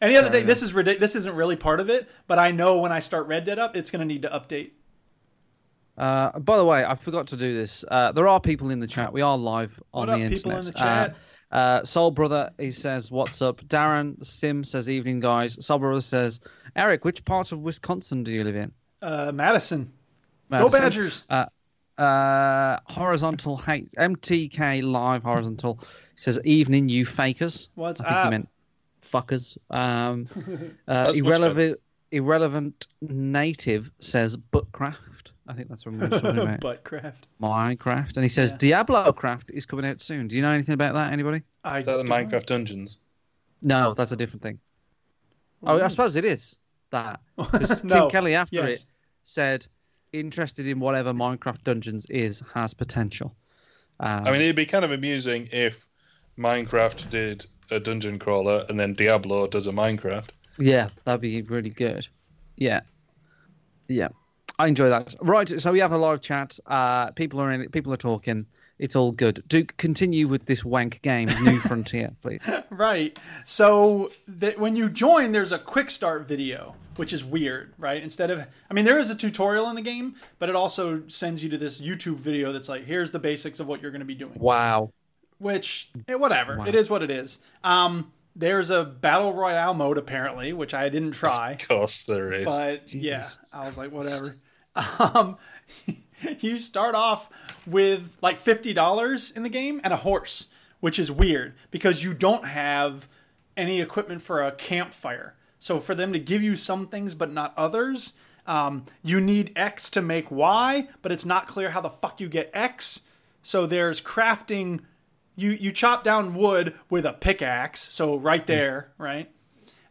Speaker 2: And the other thing, this is ridiculous. This isn't really part of it, but I know when I start Red Dead up, it's going to need to update.
Speaker 4: Uh, by the way, I forgot to do this. Uh, there are people in the chat. We are live on the internet.
Speaker 2: What
Speaker 4: the
Speaker 2: up, people in the chat?
Speaker 4: Uh, uh, Soul Brother, he says, "What's up?" Darren Sim says, "Evening, guys." Soul Brother says, "Eric, which part of Wisconsin do you live in?"
Speaker 2: Uh, Madison,
Speaker 4: Madison.
Speaker 2: go Badgers!
Speaker 4: Uh, uh, horizontal hate MTK live horizontal says, "Evening, you fakers."
Speaker 2: What's
Speaker 4: I think
Speaker 2: up?
Speaker 4: he meant fuckers. Um, uh, irrelevant, irrelevant native says, "Buttcraft." I think that's what we're talking about.
Speaker 2: Buttcraft.
Speaker 4: Minecraft, and he says Diablo Craft is coming out soon. Do you know anything about that? Anybody?
Speaker 2: I
Speaker 5: Is that the
Speaker 2: don't-
Speaker 5: Minecraft Dungeons?
Speaker 4: No, that's a different thing. Oh, I suppose it is that. 'Cause Tim
Speaker 2: No,
Speaker 4: Kelly after
Speaker 2: yes.
Speaker 4: it said, interested in whatever Minecraft Dungeons is has potential. Um,
Speaker 5: I mean, it'd be kind of amusing if Minecraft did a dungeon crawler and then Diablo does a Minecraft.
Speaker 4: yeah, that'd be really good. Yeah, yeah, I enjoy that. Right, so we have a live chat. Uh, people are in it. People are talking. It's all good. Do continue with this wank game, New Frontier, please.
Speaker 2: Right. So that when you join, there's a quick start video, which is weird, right? Instead of, I mean, there is a tutorial in the game, but it also sends you to this YouTube video that's like, here's the basics of what you're going to be doing.
Speaker 4: Wow.
Speaker 2: Which, eh, whatever,
Speaker 4: Wow.
Speaker 2: it is what it is. Um, there's a battle royale mode apparently, which I didn't try.
Speaker 5: Of course there is.
Speaker 2: But yeah, I was like, whatever. Um, you start off with like fifty dollars in the game and a horse, which is weird because you don't have any equipment for a campfire. So for them to give you some things but not others, um, you need X to make Y, but it's not clear how the fuck you get X. So there's crafting. You you chop down wood with a pickaxe. So right there, right.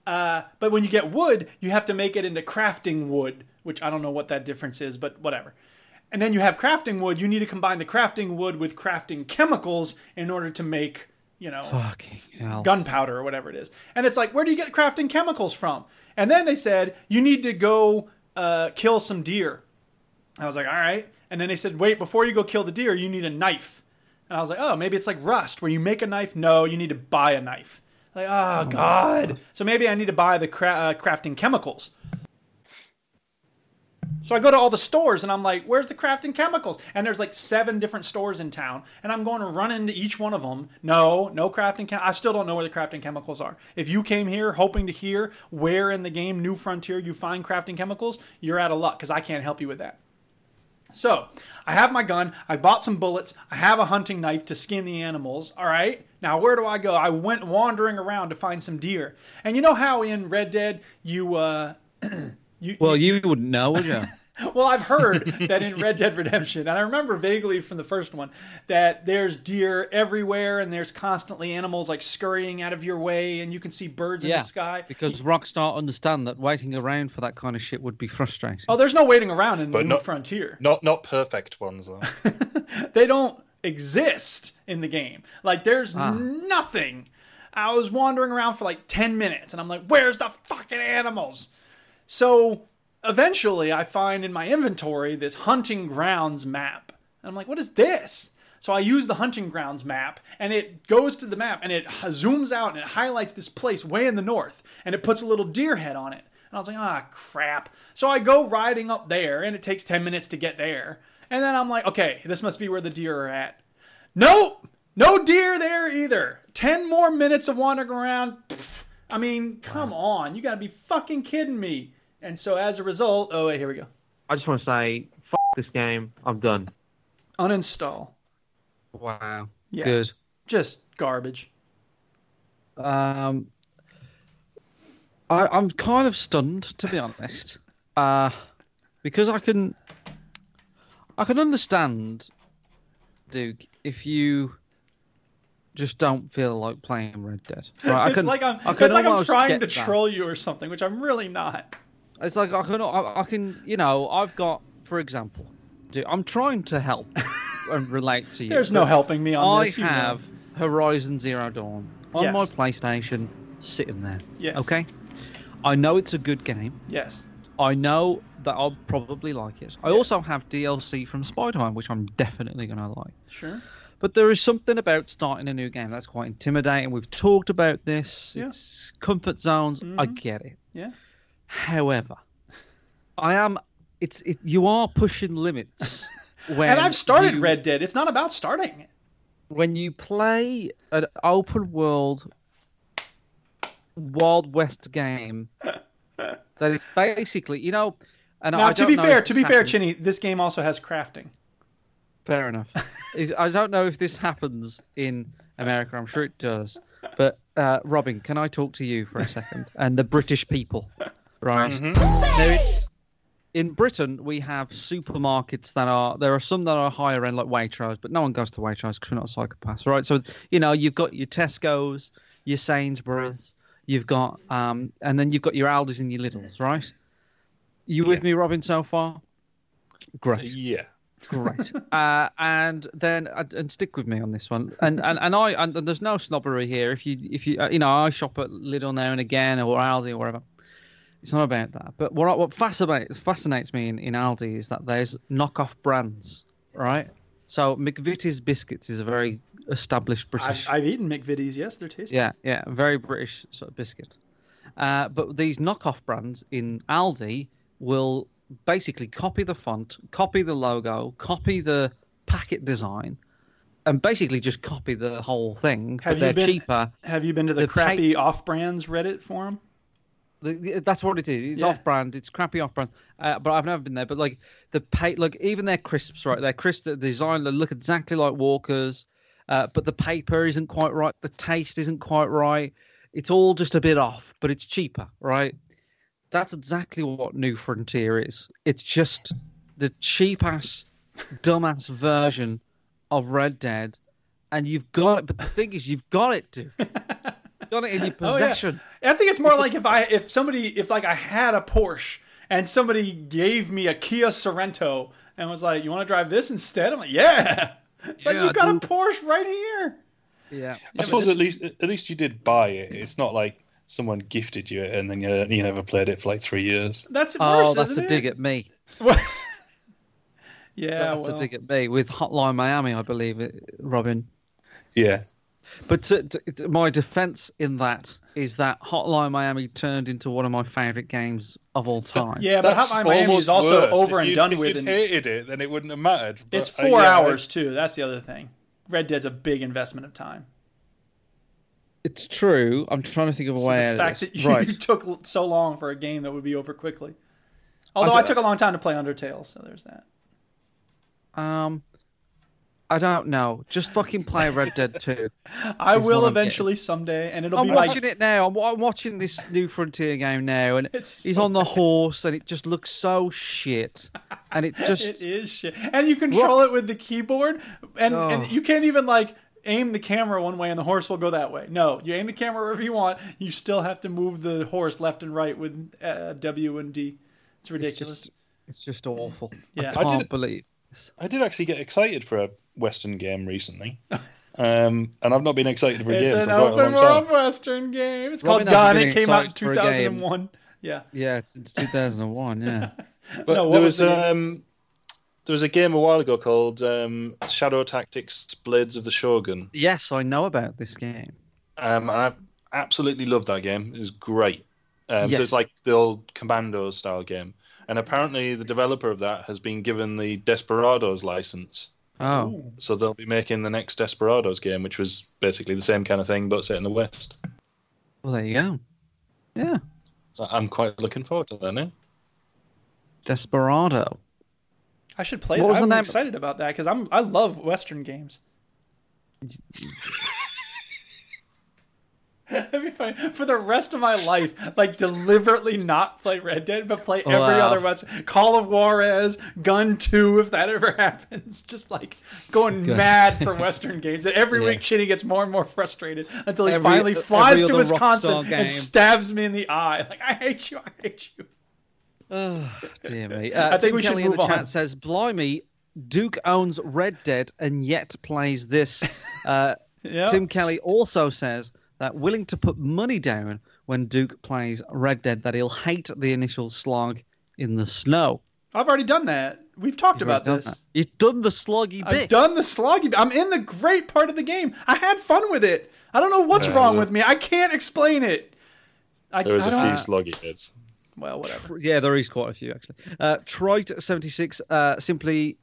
Speaker 2: Uh, but when you get wood, you have to make it into crafting wood, which I don't know what that difference is, but whatever. And then you have crafting wood. You need to combine the crafting wood with crafting chemicals in order to make, you know, gunpowder or whatever it is. And it's like, where do you get crafting chemicals from? And then they said, you need to go uh, kill some deer. I was like, all right. And then they said, wait, before you go kill the deer, you need a knife. And I was like, oh, maybe it's like rust where you make a knife. No, you need to buy a knife. Like, oh, God. So maybe I need to buy the cra- uh, crafting chemicals. So I go to all the stores and I'm like, where's the crafting chemicals? And there's like seven different stores in town. And I'm going to run into each one of them. No, no crafting chem- I still don't know where the crafting chemicals are. If you came here hoping to hear where in the game New Frontier you find crafting chemicals, you're out of luck because I can't help you with that. So, I have my gun. I bought some bullets. I have a hunting knife to skin the animals. All right. Now, where do I go? I went wandering around to find some deer. And you know how in Red Dead you uh, You,
Speaker 4: Well, you wouldn't know, would you?
Speaker 2: well, I've heard that in Red Dead Redemption, and I remember vaguely from the first one, that there's deer everywhere and there's constantly animals like scurrying out of your way and you can see birds in the sky.
Speaker 4: because Rockstar understand that waiting around for that kind of shit would be frustrating.
Speaker 2: Oh, there's no waiting around in
Speaker 5: But
Speaker 2: New
Speaker 5: not-
Speaker 2: Frontier.
Speaker 5: Not not perfect ones though.
Speaker 2: They don't exist in the game. Like there's
Speaker 5: Ah.
Speaker 2: nothing. I was wandering around for like 10 minutes and I'm like, where's the fucking animals? So eventually I find in my inventory this hunting grounds map. And I'm like, what is this? So I use the hunting grounds map and it goes to the map and it zooms out and it highlights this place way in the north and it puts a little deer head on it. And I was like, ah, crap. So I go riding up there and it takes 10 minutes to get there. And then I'm like, okay, this must be where the deer are at. Nope, no deer there either. 10 more minutes of wandering around. Pff, I mean, come on. You gotta be fucking kidding me. And so as a result, oh, wait, here we go.
Speaker 14: I just want to say, f this game. I'm done.
Speaker 2: Uninstall.
Speaker 4: Wow.
Speaker 2: Yeah.
Speaker 4: Good.
Speaker 2: Just garbage.
Speaker 4: Um, I, I'm kind of stunned, to be honest, uh, because I can, I can understand, Duke, if you just don't feel like playing Red Dead. Right? I
Speaker 2: it's
Speaker 4: can,
Speaker 2: like I'm,
Speaker 4: I can
Speaker 2: it's like I'm trying to
Speaker 4: that.
Speaker 2: troll you or something, which I'm really not.
Speaker 4: It's like I can, I, I can, you know, I've got, for example, I'm trying to help and relate to you.
Speaker 2: There's no helping me on
Speaker 4: I
Speaker 2: this, you know.
Speaker 4: have Horizon Zero Dawn on
Speaker 2: Yes.
Speaker 4: my PlayStation, sitting there.
Speaker 2: Yes.
Speaker 4: Okay. I know it's a good game.
Speaker 2: Yes.
Speaker 4: I know that I'll probably like it. I also have DLC from Spider-Man, which I'm definitely going to like.
Speaker 2: Sure.
Speaker 4: But there is something about starting a new game that's quite intimidating. We've talked about this.
Speaker 2: Yeah.
Speaker 4: It's comfort zones. I
Speaker 2: Mhm.
Speaker 4: get it.
Speaker 2: Yeah.
Speaker 4: However, I am. It's it, you are pushing limits. When
Speaker 2: and I've started
Speaker 4: you-
Speaker 2: Red Dead. It's not about starting
Speaker 4: when you play an open world Wild West game that is basically, you know, and
Speaker 2: now,
Speaker 4: I
Speaker 2: to be fair, to be fair,
Speaker 4: happens-
Speaker 2: Chinny, this game also has crafting.
Speaker 4: Fair enough. I don't know if this happens in America. I'm sure it does. But uh, Robin, can I talk to you for a second and the British people, right? Now, in Britain, we have supermarkets that are there are some that are higher end, like Waitrose, but no one goes to Waitrose because we're not psychopaths, right? So you know, you've got your Tesco's, your Sainsbury's, you've got um, and then you've got your Aldi's and your Lidl's, right? You with me, Robin, so far? Great.
Speaker 5: Yeah.
Speaker 4: Great. uh, and then and, and stick with me on this one. And and, and I and, there's no snobbery here. If you if you uh, you know I shop at Lidl now and again or Aldi or wherever. It's not about that. But what what fascinates fascinates me in, in Aldi is that there's knockoff brands, right? So McVitie's biscuits is a very established British.
Speaker 2: I've, I've eaten McVitie's. Yes, they're tasty.
Speaker 4: Yeah, yeah, very British sort of biscuit. Uh, but these knockoff brands in Aldi will basically copy the font, copy the logo, copy the packet design, and basically just copy the whole thing.
Speaker 2: Have
Speaker 4: but they're
Speaker 2: you been?
Speaker 4: cheaper.
Speaker 2: Have you been to the,
Speaker 4: The
Speaker 2: crappy off-brands Reddit forum?
Speaker 4: That's what it is. It's
Speaker 2: Yeah.
Speaker 4: off-brand. It's crappy off-brand. Uh, but I've never been there. But like the pay, like even their crisps, right? Their crisps, the design, they look exactly like Walkers, uh, but the paper isn't quite right. The taste isn't quite right. It's all just a bit off, but it's cheaper, right? That's exactly what New Frontier is. It's just the cheap ass, dumbass version of Red Dead, and you've got it. But the thing is, you've got it, dude. You've got it in your
Speaker 2: Oh, yeah.
Speaker 4: Possession.
Speaker 2: I think it's more like if I if somebody if like I had a Porsche and somebody gave me a Kia Sorento and was like, "You want to drive this instead?" I'm like, "Yeah." It's like
Speaker 5: Yeah,
Speaker 2: you got a Porsche right here.
Speaker 4: Yeah.
Speaker 5: I suppose at least at least you did buy it. It's not like someone gifted you it and then you, you never played it for like three years.
Speaker 2: That's worse, Oh,
Speaker 4: that's
Speaker 2: isn't
Speaker 4: a
Speaker 2: it?
Speaker 4: dig at me.
Speaker 2: Yeah,
Speaker 4: That's
Speaker 2: well,
Speaker 4: a dig at me with Hotline Miami, I believe, it, Robin.
Speaker 5: Yeah.
Speaker 4: But to, to, to- my defense in that is that Hotline Miami turned into one of my favorite games of all time.
Speaker 2: Yeah, but
Speaker 5: That's
Speaker 2: Hotline Miami is also
Speaker 5: worse.
Speaker 2: over
Speaker 5: If
Speaker 2: and
Speaker 5: you'd-
Speaker 2: done
Speaker 5: if
Speaker 2: with.
Speaker 5: you'd hated it, then it wouldn't have mattered. But,
Speaker 2: it's
Speaker 5: uh,
Speaker 2: four
Speaker 5: yeah,
Speaker 2: hours too. That's the other thing. Red Dead's a big investment of time.
Speaker 4: It's true. I'm trying to think of a
Speaker 2: So
Speaker 4: way
Speaker 2: the
Speaker 4: out of
Speaker 2: fact that you,
Speaker 4: right.
Speaker 2: you took so long for a game that would be over quickly. Although I took a long time to play Undertale, so there's that.
Speaker 4: Um, I don't know. Just fucking play Red Dead 2.
Speaker 2: I will
Speaker 4: what I'm
Speaker 2: eventually someday, and it'll
Speaker 4: I'm
Speaker 2: be
Speaker 4: watching
Speaker 2: like
Speaker 4: it now. I'm, I'm watching this new Frontier game now, and he's on the horse, and it just looks so shit. And it just
Speaker 2: it is shit. And you control it with the keyboard, and,
Speaker 4: Oh.
Speaker 2: and you can't even like aim the camera one way and the horse will go that way. No, you aim the camera wherever you want. You still have to move the horse left and right with uh, W and D. It's ridiculous.
Speaker 4: it's just awful.
Speaker 2: Yeah.
Speaker 4: I
Speaker 5: I
Speaker 4: can't
Speaker 5: did-
Speaker 4: believe.
Speaker 5: I did actually get excited for a Western game recently, um, and I've not been excited for a
Speaker 2: it's
Speaker 5: game
Speaker 2: an
Speaker 5: a
Speaker 2: open world. Western game. It's
Speaker 4: Robin
Speaker 2: called
Speaker 4: hasn't
Speaker 2: Gun. It came out in
Speaker 4: excited for a game.
Speaker 2: 2001. Yeah.
Speaker 4: Yeah, it's, it's 2001. Yeah.
Speaker 5: But
Speaker 2: No,
Speaker 5: there
Speaker 2: was
Speaker 5: was,
Speaker 2: the-
Speaker 5: um, there was a game a while ago called um, Shadow Tactics: Blades of the Shogun.
Speaker 4: yes, I know about this game.
Speaker 5: Um, and I absolutely loved that game. It was great. Um,
Speaker 4: Yes.
Speaker 5: So it's like the old Commandos style game. And apparently, the developer of that has been given the Desperados license.
Speaker 4: Oh.
Speaker 5: So they'll be making the next Desperados game, which was basically the same kind of thing but set in the West.
Speaker 4: Well, there you go. Yeah.
Speaker 5: So I'm quite looking forward to that now.
Speaker 4: Desperado.
Speaker 2: I should play
Speaker 4: What
Speaker 2: that.
Speaker 4: was the
Speaker 2: I'm
Speaker 4: name-
Speaker 2: excited about that because I'm I love Western games. That'd be funny for the rest of my life. Like deliberately not play Red Dead, but play every
Speaker 4: Wow.
Speaker 2: other Western. Call of Juarez, Gun Two, if that ever happens. Just like going mad for Western games. And every
Speaker 4: Yeah.
Speaker 2: week, Chinny gets more and more frustrated until he
Speaker 4: Every-
Speaker 2: finally flies to Wisconsin and stabs me in the eye. Like I hate you. I hate you.
Speaker 4: Oh, dear me. Uh,
Speaker 2: I think
Speaker 4: Tim
Speaker 2: we should
Speaker 4: Kelly
Speaker 2: move
Speaker 4: in the
Speaker 2: on.
Speaker 4: chat says, Blimey, Duke owns Red Dead and yet plays this. Uh,
Speaker 2: Yeah.
Speaker 4: Tim Kelly also says that willing to put money down when Duke plays Red Dead that he'll hate the initial slog in the snow.
Speaker 2: I've already done that. We've talked
Speaker 4: You've
Speaker 2: about this.
Speaker 4: that. You've done the sloggy bit.
Speaker 2: I've done the sloggy. Bit. I'm in the great part of the game. I had fun with it. I don't know what's
Speaker 5: Yeah,
Speaker 2: wrong with me. I can't explain it. I,
Speaker 5: There was
Speaker 2: I
Speaker 5: a
Speaker 2: don't,
Speaker 5: few sluggy bits.
Speaker 2: Well, whatever.
Speaker 4: Yeah, there is quite a few actually. Uh, Trite76 uh, simply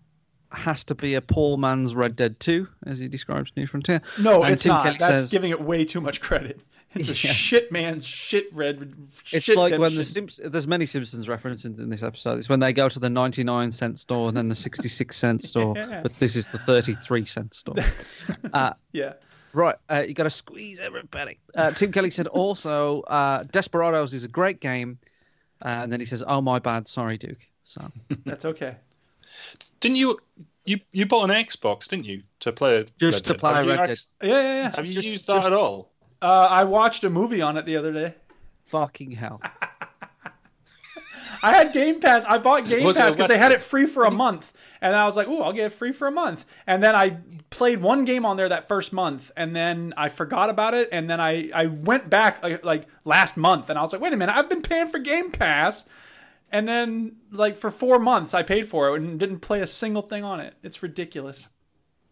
Speaker 4: has to be a poor man's Red Dead 2, as he describes New Frontier.
Speaker 2: No,
Speaker 4: And
Speaker 2: it's
Speaker 4: Tim
Speaker 2: not.
Speaker 4: Kelly
Speaker 2: That's
Speaker 4: says,
Speaker 2: giving it way too much credit. It's a
Speaker 4: Yeah.
Speaker 2: shit man's shit red.
Speaker 4: It's like when the
Speaker 2: shit.
Speaker 4: Simps- there's many Simpsons references in this episode. It's when they go to the 99 cent store and then the 66 cent store,
Speaker 2: Yeah.
Speaker 4: but this is the 33 cent store. Uh,
Speaker 2: Yeah.
Speaker 4: right, uh, you got to squeeze everybody. Uh, Tim Kelly said also, uh, Desperados is a great game, uh, and then he says, "Oh my bad, sorry, Duke." So
Speaker 2: That's okay.
Speaker 5: Didn't you? You you bought an Xbox, didn't you, to play
Speaker 4: Just
Speaker 5: Red
Speaker 4: to play
Speaker 5: Have
Speaker 4: Red Dead.
Speaker 2: Yeah, yeah, yeah.
Speaker 5: Have you
Speaker 4: Just-
Speaker 5: used that
Speaker 4: just-
Speaker 5: at all?
Speaker 2: Uh, I watched a movie on it the other day.
Speaker 4: fucking hell.
Speaker 2: I had Game Pass. I bought Game
Speaker 5: Was
Speaker 2: Pass because they had it free for a month, and I was like, "Ooh, I'll get it free for a month." And then I played one game on there that first month, and then I forgot about it. And then I I went back like, like last month, and I was like, "Wait a minute, I've been paying for Game Pass." And then like for four months, I paid for it and didn't play a single thing on it. It's ridiculous.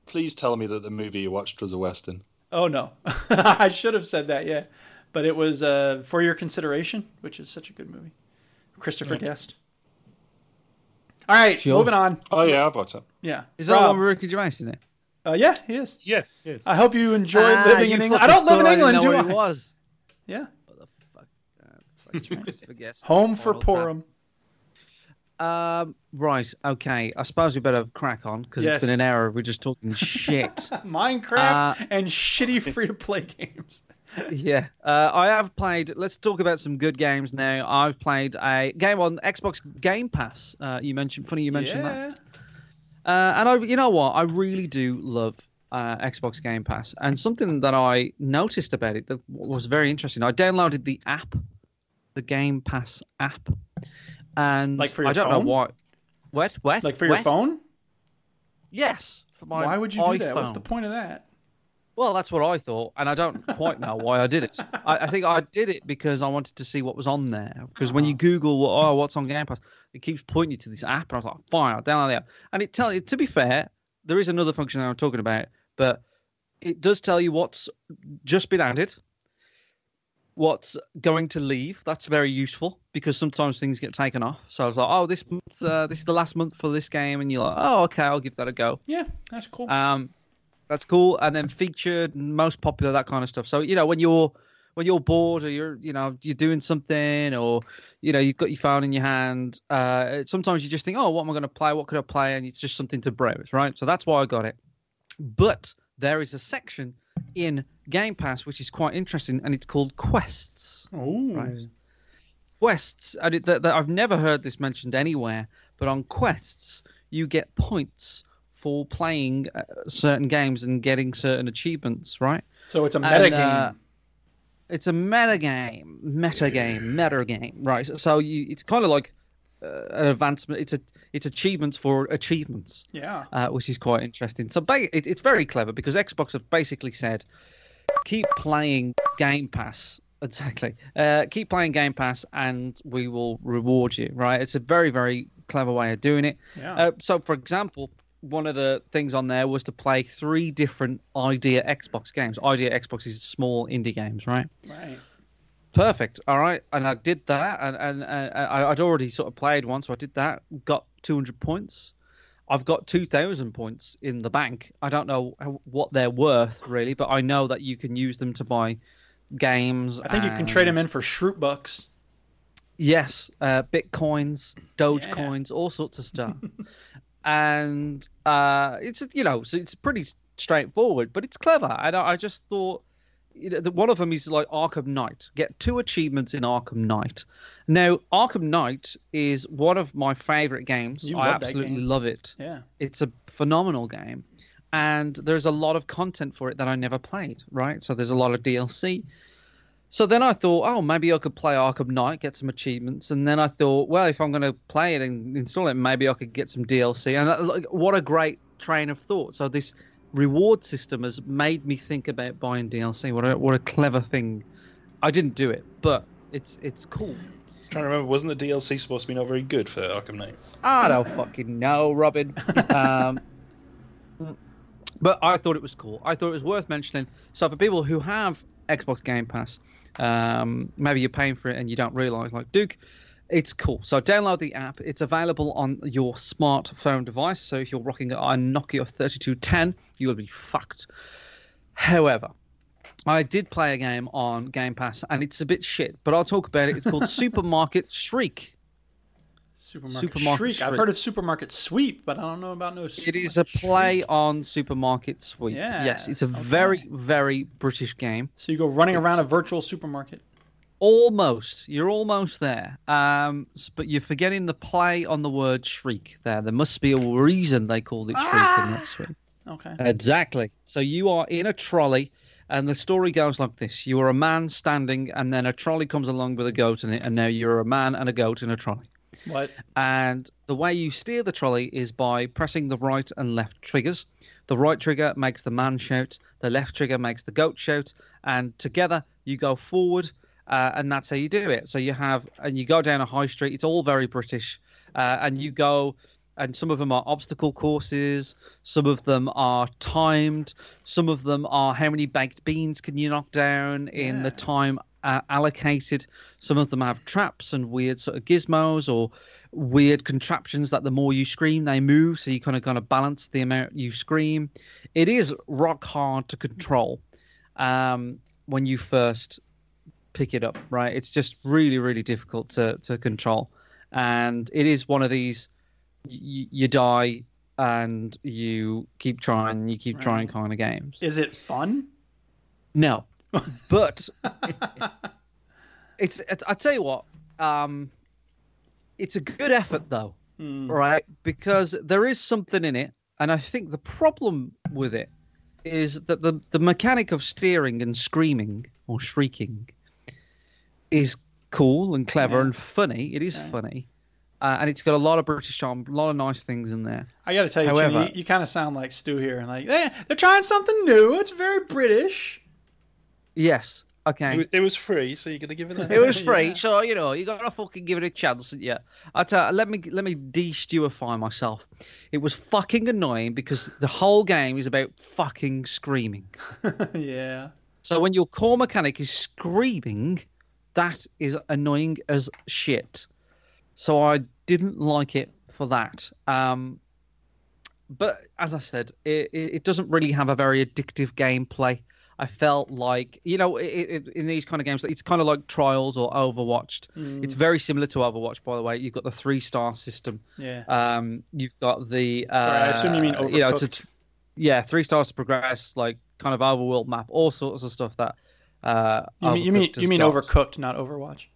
Speaker 5: Please tell me that the movie you watched was a western.
Speaker 2: Oh no, I should have said that. Yeah, but it was uh, for your consideration, which is such a good movie. Christopher
Speaker 5: Yeah.
Speaker 2: Guest. All right,
Speaker 4: Sure.
Speaker 2: moving on.
Speaker 5: Oh yeah, I bought it.
Speaker 2: Yeah,
Speaker 4: Is that
Speaker 2: Rob.
Speaker 4: one with Ricky Gervais in it?
Speaker 2: Uh, yeah, he is.
Speaker 5: Yeah, yes.
Speaker 2: I hope you enjoy
Speaker 4: Ah,
Speaker 2: living
Speaker 4: you
Speaker 2: in England. I don't live in England, do I?
Speaker 4: was.
Speaker 2: Yeah. What the fuck?
Speaker 4: That's right. Christopher
Speaker 2: Home for
Speaker 4: Mortal
Speaker 2: Purim.
Speaker 4: Um, right, okay. I suppose we better crack on because
Speaker 2: Yes.
Speaker 4: it's been an hour. We're just talking shit.
Speaker 2: Minecraft
Speaker 4: Uh,
Speaker 2: and shitty free to play games.
Speaker 4: yeah, uh, I have played. Let's talk about some good games now. I've played a game on Xbox Game Pass. Uh, you mentioned, funny you mentioned
Speaker 2: yeah.
Speaker 4: that. Uh, and I, you know what, I really do love uh, Xbox Game Pass. And something that I noticed about it that was very interesting. I downloaded the app, the Game Pass app, and
Speaker 2: Like for
Speaker 4: I
Speaker 2: your
Speaker 4: don't
Speaker 2: phone?
Speaker 4: know why. What? What?
Speaker 2: Like for your
Speaker 4: What?
Speaker 2: phone?
Speaker 4: Yes. For my
Speaker 2: Why would you do that? What's the point of that?
Speaker 4: Well, that's what I thought, and I don't quite know why I did it. I, I think I did it because I wanted to see what was on there. Because when you ah. Google, what, oh, what's on Game Pass, it keeps pointing you to this app, and I was like, fine, I'll download the app. And it tell you, to be fair, there is another function that I'm talking about, but it does tell you what's just been added, what's going to leave. That's very useful because sometimes things get taken off. So I was like, oh, this month, uh, this is the last month for this game, and you're like, oh, okay, I'll give that a go.
Speaker 2: Yeah, that's cool.
Speaker 4: Um, that's cool. And then featured, most popular, that kind of stuff. So you know when you're when you're bored or you're you know you're doing something or you know you've got your phone in your hand. Uh, sometimes you just think, oh, what am I going to play? What could I play? And it's just something to browse, right? So that's why I got it. But there is a section in Game Pass which is quite interesting, and it's called quests.
Speaker 2: Oh,
Speaker 4: Right. Quests. I did, that, that I've never heard this mentioned anywhere, but on quests you get points for playing uh, certain games and getting certain achievements. Right.
Speaker 2: So it's a
Speaker 4: And,
Speaker 2: meta game.
Speaker 4: uh, it's a meta game, meta game, meta game, right? So, so you, it's kind of like uh, an advancement. It's a it's achievements for achievements,
Speaker 2: yeah.
Speaker 4: uh, which is quite interesting. So ba- it, it's very clever because Xbox have basically said, keep playing Game Pass. Exactly. Uh, keep playing Game Pass, and we will reward you. Right? It's a very, very clever way of doing it.
Speaker 2: Yeah.
Speaker 4: Uh, so, for example, one of the things on there was to play three different ID@Xbox games. ID@Xbox is small indie games, right?
Speaker 2: Right.
Speaker 4: Perfect. All right, and I did that, and and uh, I, I'd already sort of played once, so I did that. Got 200 points. I've got 2,000 points in the bank. I don't know what they're worth really, but I know that you can use them to buy games.
Speaker 2: I think you can trade them in for Schrute bucks.
Speaker 4: Yes, uh, bitcoins, Dogecoins, all sorts of stuff. and uh, it's you know, so it's pretty straightforward, but it's clever. And I, I just thought, you know, one of them is like Arkham Knight. Get two achievements in Arkham Knight. Now, Arkham Knight is one of my favorite games.
Speaker 2: You
Speaker 4: I
Speaker 2: love
Speaker 4: absolutely
Speaker 2: game.
Speaker 4: love it.
Speaker 2: Yeah.
Speaker 4: It's a phenomenal game. And there's a lot of content for it that I never played, right? So there's a lot of DLC. So then I thought, oh, maybe I could play Arkham Knight, get some achievements, and then I thought, well, if I'm going to play it and install it, maybe I could get some DLC. And that, like, what a great train of thought! So this reward system has made me think about buying DLC. What a what a clever thing! I didn't do it, but it's it's cool.
Speaker 5: I was trying to remember, wasn't the DLC supposed to be not very good for Arkham Knight?
Speaker 4: I don't fucking know, Robin. Um, but I thought it was cool. I thought it was worth mentioning. So for people who have Xbox Game Pass, um, maybe you're paying for it and you don't realize, like Duke, it's cool. So download the app. It's available on your smartphone device. So if you're rocking a Nokia 3210, you will be fucked. However, I did play a game on Game Pass and it's a bit shit, but I'll talk about it. It's called Supermarket Shriek.
Speaker 2: Supermarket,
Speaker 4: Supermarket
Speaker 2: Shriek. I've heard of Supermarket Sweep, but I don't know about no.
Speaker 4: It is a play on Supermarket Sweep. yes, it's a
Speaker 2: okay.
Speaker 4: very, very British game.
Speaker 2: So you go running around a virtual supermarket.
Speaker 4: Almost, you're almost there. Um, but you're forgetting the play on the word shriek. There, there must be a reason they called it shriek and not shriek.
Speaker 2: Okay.
Speaker 4: Exactly. So you are in a trolley, and the story goes like this: you are a man standing, and then a trolley comes along with a goat in it, and now you're a man and a goat in a trolley.
Speaker 2: What?
Speaker 4: And the way you steer the trolley is by pressing the right and left triggers. The right trigger makes the man shout, the left trigger makes the goat shout, and together you go forward, uh, and that's how you do it. So you have, and you go down a high street. It's all very British, uh, and you go, and some of them are obstacle courses, some of them are timed, some of them are how many baked beans can you knock down in the time uh, allocated. Some of them have traps and weird sort of gizmos or weird contraptions that the more you scream, they move. So you kind of kind of balance the amount you scream. It is rock hard to control um, when you first pick it up, right? It's just really, really difficult to, to control. And it is one of these y- you die and you keep trying, you keep trying kind of games.
Speaker 2: Is it fun?
Speaker 4: No, but it's. it- I tell you what, um, it's a good effort though,
Speaker 2: Hmm.
Speaker 4: right? Because there is something in it, and I think the problem with it is that the the mechanic of steering and screaming or shrieking is cool and clever
Speaker 2: Yeah.
Speaker 4: and funny. It is
Speaker 2: Yeah.
Speaker 4: funny. Uh, and it's got a lot of British charm, a lot of nice things in there.
Speaker 2: I got to tell you,
Speaker 4: However,
Speaker 2: Chinny, you, you kind of sound like Stu here, and like, eh, they're trying something new. It's very British.
Speaker 4: yes, okay.
Speaker 5: It, it was free, so you're gonna give it that.
Speaker 4: It was free, so you know you gotta fucking give it a chance. Yeah, I tell. Let me let me de-stewify myself. It was fucking annoying because the whole game is about fucking screaming.
Speaker 2: yeah.
Speaker 4: So when your core mechanic is screaming, that is annoying as shit. So I didn't like it for that. Um, but as I said, it, it doesn't really have a very addictive gameplay. I felt like you know, it, it, in these kind of games, it's kind of like Trials or Overwatched.
Speaker 2: Mm.
Speaker 4: It's very similar to Overwatch, by the way. You've got the three star system.
Speaker 2: Yeah.
Speaker 4: Um, you've got the. Uh,
Speaker 2: Sorry, I assume you mean
Speaker 4: You know, it's a yeah, three stars to progress, like kind of overworld map, all sorts of stuff that. Uh,
Speaker 2: You mean you mean
Speaker 4: Overcooked
Speaker 2: you mean overcooked, not Overwatch.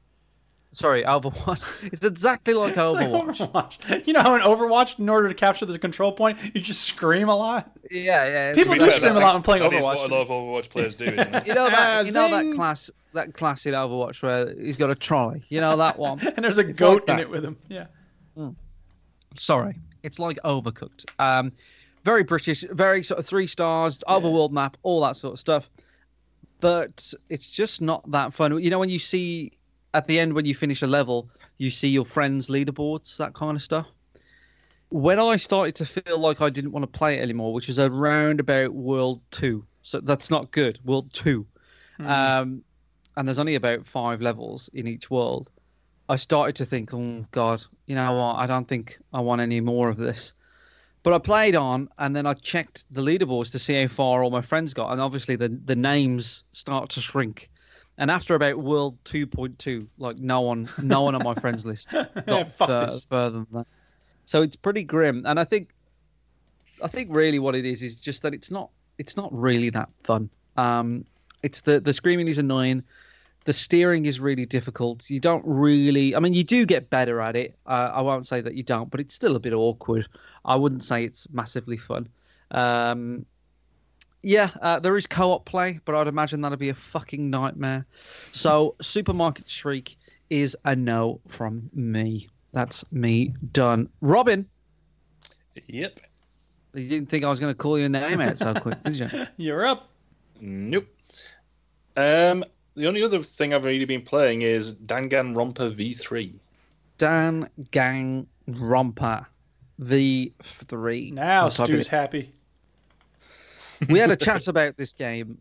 Speaker 4: Sorry, Overwatch. It's exactly like
Speaker 2: It's like
Speaker 4: Overwatch.
Speaker 2: Overwatch. You know how in Overwatch, in order to capture the control point, you just scream a lot.
Speaker 4: Yeah, yeah.
Speaker 2: People do
Speaker 5: fair,
Speaker 2: scream a
Speaker 5: that-
Speaker 2: lot when playing
Speaker 5: that is
Speaker 2: Overwatch.
Speaker 5: what a lot of Overwatch players do, isn't it?
Speaker 4: You know that you know that class that class in Overwatch where he's got a trolley. You know that one.
Speaker 2: and there's a
Speaker 4: It's
Speaker 2: goat
Speaker 4: like
Speaker 2: in it with him. Yeah.
Speaker 4: Sorry, it's like Overcooked. Um, very British, very sort of three stars, overworld map, all that sort of stuff. But it's just not that fun. You know, when you see at the end when you finish a level, you see your friends' leaderboards, that kind of stuff. When I started to feel like I didn't want to play it anymore, which was around about World Two, so that's not good. World Two, um, and there's only about five levels in each world. I started to think, oh God, you know what? I don't think I want any more of this. But I played on, and then I checked the leaderboards to see how far all my friends got, and obviously the the names start to shrink. And after about World 2.2, like no one, no one on my friends list got
Speaker 2: Fuck
Speaker 4: fur- further than that. So it's pretty grim, and I think, I think really what it is is just that it's not, it's not really that fun. Um, it's the the screaming is annoying the steering is really difficult. You don't really, I mean, you do get better at it. Uh, I won't say that you don't, but it's still a bit awkward. I wouldn't say it's massively fun. Um, yeah, uh, there is co-op play, but I'd imagine that'd be a fucking nightmare. So, Supermarket Shriek is a no from me. That's me done. Robin,
Speaker 5: Yep.
Speaker 4: you didn't think I was going to call your name out so quick, did you?
Speaker 2: You're up.
Speaker 5: Nope. Um, the only other thing I've really been playing is Danganronpa V3.
Speaker 4: Dan Gang Romper V3.
Speaker 2: Now
Speaker 4: I'll
Speaker 2: Stu's happy.
Speaker 4: we had a chat about this game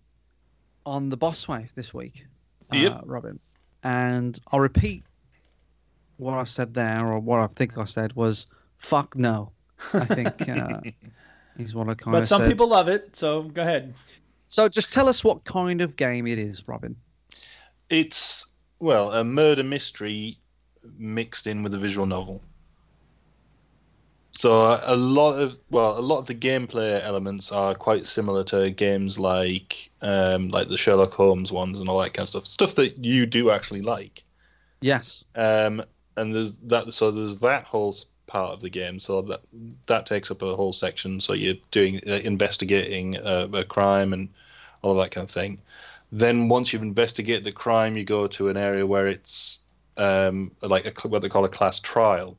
Speaker 4: on the Boss Wave this week, uh, Robin. And I'll repeat what I said there, or what I think I said was "fuck no." I think uh, is what I kind of
Speaker 2: But some
Speaker 4: said.
Speaker 2: people love it, so go ahead.
Speaker 4: So just tell us what kind of game it is, Robin.
Speaker 5: It's well a murder mystery mixed in with a visual novel. So a- a lot of well, a lot of the gameplay elements are quite similar to games like um, like the Sherlock Holmes ones and all that kind of stuff. Stuff that you do actually like.
Speaker 4: Yes.
Speaker 5: Um, and there's that. So there's that whole part of the game. So that that takes up a whole section. So you're doing uh, investigating uh, a crime and all of that kind of thing. Then once you've investigated the crime, you go to an area where it's um, like a, what they call a class trial.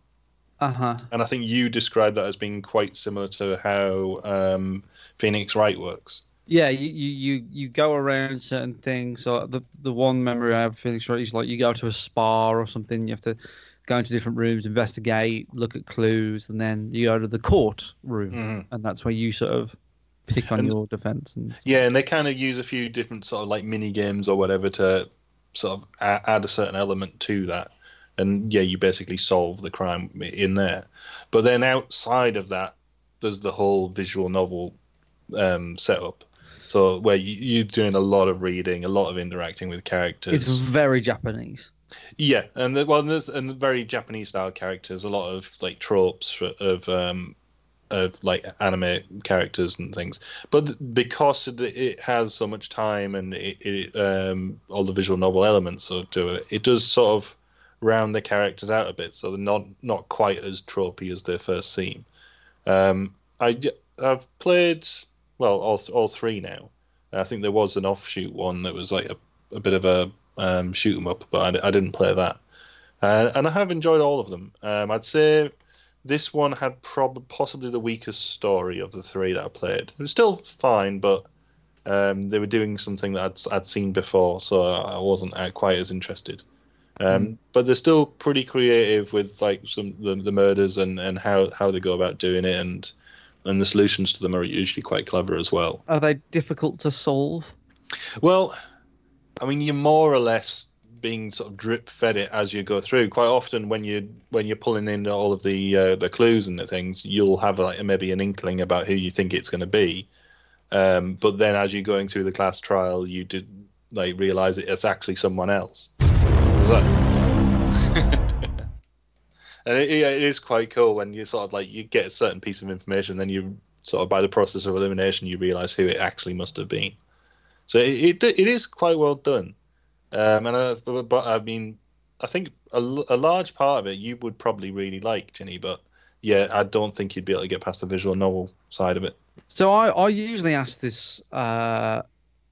Speaker 4: Uh huh.
Speaker 5: And I think you described that as being quite similar to how um, Phoenix Wright works.
Speaker 4: Yeah, you, you, you, go around certain things. So the the one memory I have of Phoenix Wright is like you go to a spa or something. You have to go into different rooms, investigate, look at clues, and then you go to the court room,
Speaker 5: Mhm.
Speaker 4: and that's where you sort of pick on
Speaker 5: And-
Speaker 4: your defense. And
Speaker 5: Yeah, and they kind of use a few different sort of like mini games or whatever to sort of add a certain element to that. And yeah, you basically solve the crime in there. But then outside of that, there's the whole visual novel um, setup. So where you, you're doing a lot of reading, a lot of interacting with characters.
Speaker 4: it's very Japanese.
Speaker 5: Yeah, and the, well, there's and very Japanese style characters. A lot of like tropes for- of um, of like anime characters and things. But because it- has so much time and it, it um, all the visual novel elements of to it, it does sort of round the characters out a bit, so they're not not quite as tropey as they first seem. Um, I have played well all all three now. I think there was an offshoot one that was like a, a bit of a um, shoot 'em up, but I, I didn't play that. Uh, and I have enjoyed all of them. Um, I'd say this one had prob- possibly the weakest story of the three that I played. It was still fine, but um, they were doing something that I'd, I'd seen before, so I wasn't uh, quite as interested. Um, But they're still pretty creative with like some the, the murders and, and how, how they go about doing it, and and the solutions to them are usually quite clever as well.
Speaker 4: Are they difficult to solve?
Speaker 5: Well, I mean, you're more or less being sort of drip fed it as you go through. Quite often, when you when you're pulling in all of the uh, the clues and the things, you'll have like maybe an inkling about who you think it's going to be. Um, but then, as you're going through the class trial, you did like realize it, it's actually someone else. And it, it is quite cool when you sort of like you get a certain piece of information, then you sort of by the process of elimination, you realise who it actually must have been. So it it, it is quite well done, um, and I, but, but I mean, I think a large part of it you would probably really like, Chinny, but yeah, I don't think you'd be able to get past the visual novel side of it.
Speaker 4: So I, I usually ask this uh,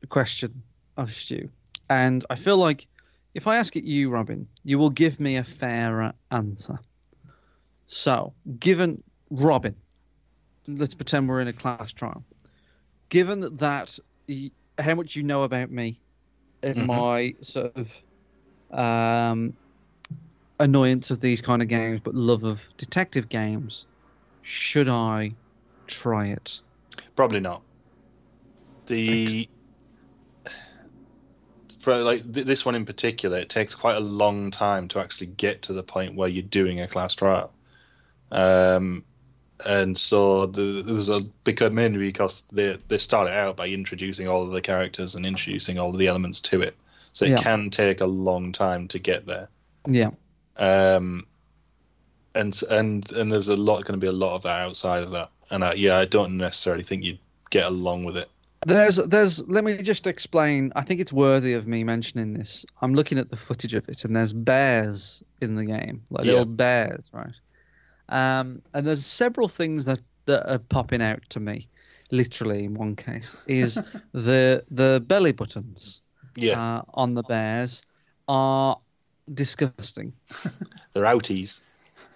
Speaker 4: question of Stu, and I feel like if I ask it you, Robin, you will give me a fairer answer. So, given Robin, let's pretend we're in a class trial. Given that y- how much you know about me, and
Speaker 5: Mhm.
Speaker 4: my sort of um, annoyance of these kind of games, but love of detective games, should I try it?
Speaker 5: Probably not. The for like th- this one in particular, it takes quite a long time to actually get to the point where you're doing a class trial. Um, and so the, there's a because mainly because they they started out by introducing all of the characters and introducing all of the elements to it, so it
Speaker 4: Yeah.
Speaker 5: can take a long time to get there.
Speaker 4: Yeah.
Speaker 5: Um, and and and there's a lot going to be a lot of that outside of that, and I, yeah, I don't necessarily think you'd get along with it.
Speaker 4: There's, there's. Let me just explain. I think it's worthy of me mentioning this. I'm looking at the footage of it, and there's bears in the game, like
Speaker 5: Yeah.
Speaker 4: little bears, right? Um, and there's several things that that are popping out to me, literally in one case, is the the belly buttons,
Speaker 5: Yeah.
Speaker 4: uh, on the bears are disgusting.
Speaker 5: They're outies.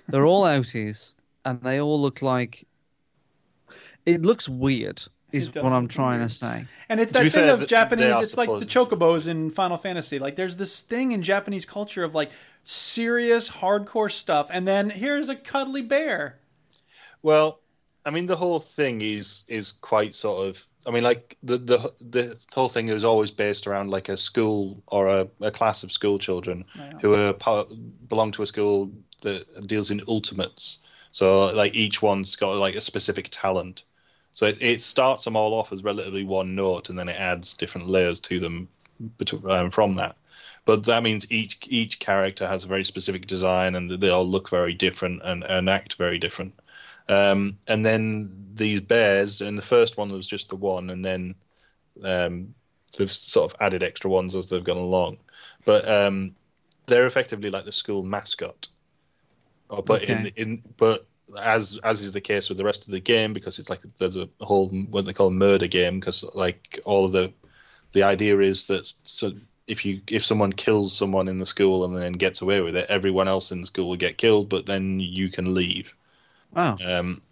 Speaker 4: They're all outies, and they all look like. It looks weird, is what I'm trying to say.
Speaker 2: And it's that thing
Speaker 5: fair,
Speaker 2: of Japanese. It's like the chocobos in Final Fantasy. Like there's this thing in Japanese culture of like serious, hardcore stuff, and then here's a cuddly bear.
Speaker 5: Well, I mean, the whole thing is is quite sort of. I mean, like the the the whole thing is always based around like a school or a, a class of school children
Speaker 2: Yeah.
Speaker 5: who are part, belong to a school that deals in ultimates. So like each one's got like a specific talent. So it, it starts them all off as relatively one note, and then it adds different layers to them bet- um, from that. But that means each each character has a very specific design, and they all look very different and, and act very different. Um, and then these bears, and the first one was just the one, and then um, they've sort of added extra ones as they've gone along. But um, they're effectively like the school mascot. Oh, but in in but as as is the case with the rest of the game, because it's like there's a whole what they call murder game, because like all of the the idea is that so if you if someone kills someone in the school and then gets away with it, everyone else in the school will get killed, but then you can leave.
Speaker 4: Oh.
Speaker 5: Um,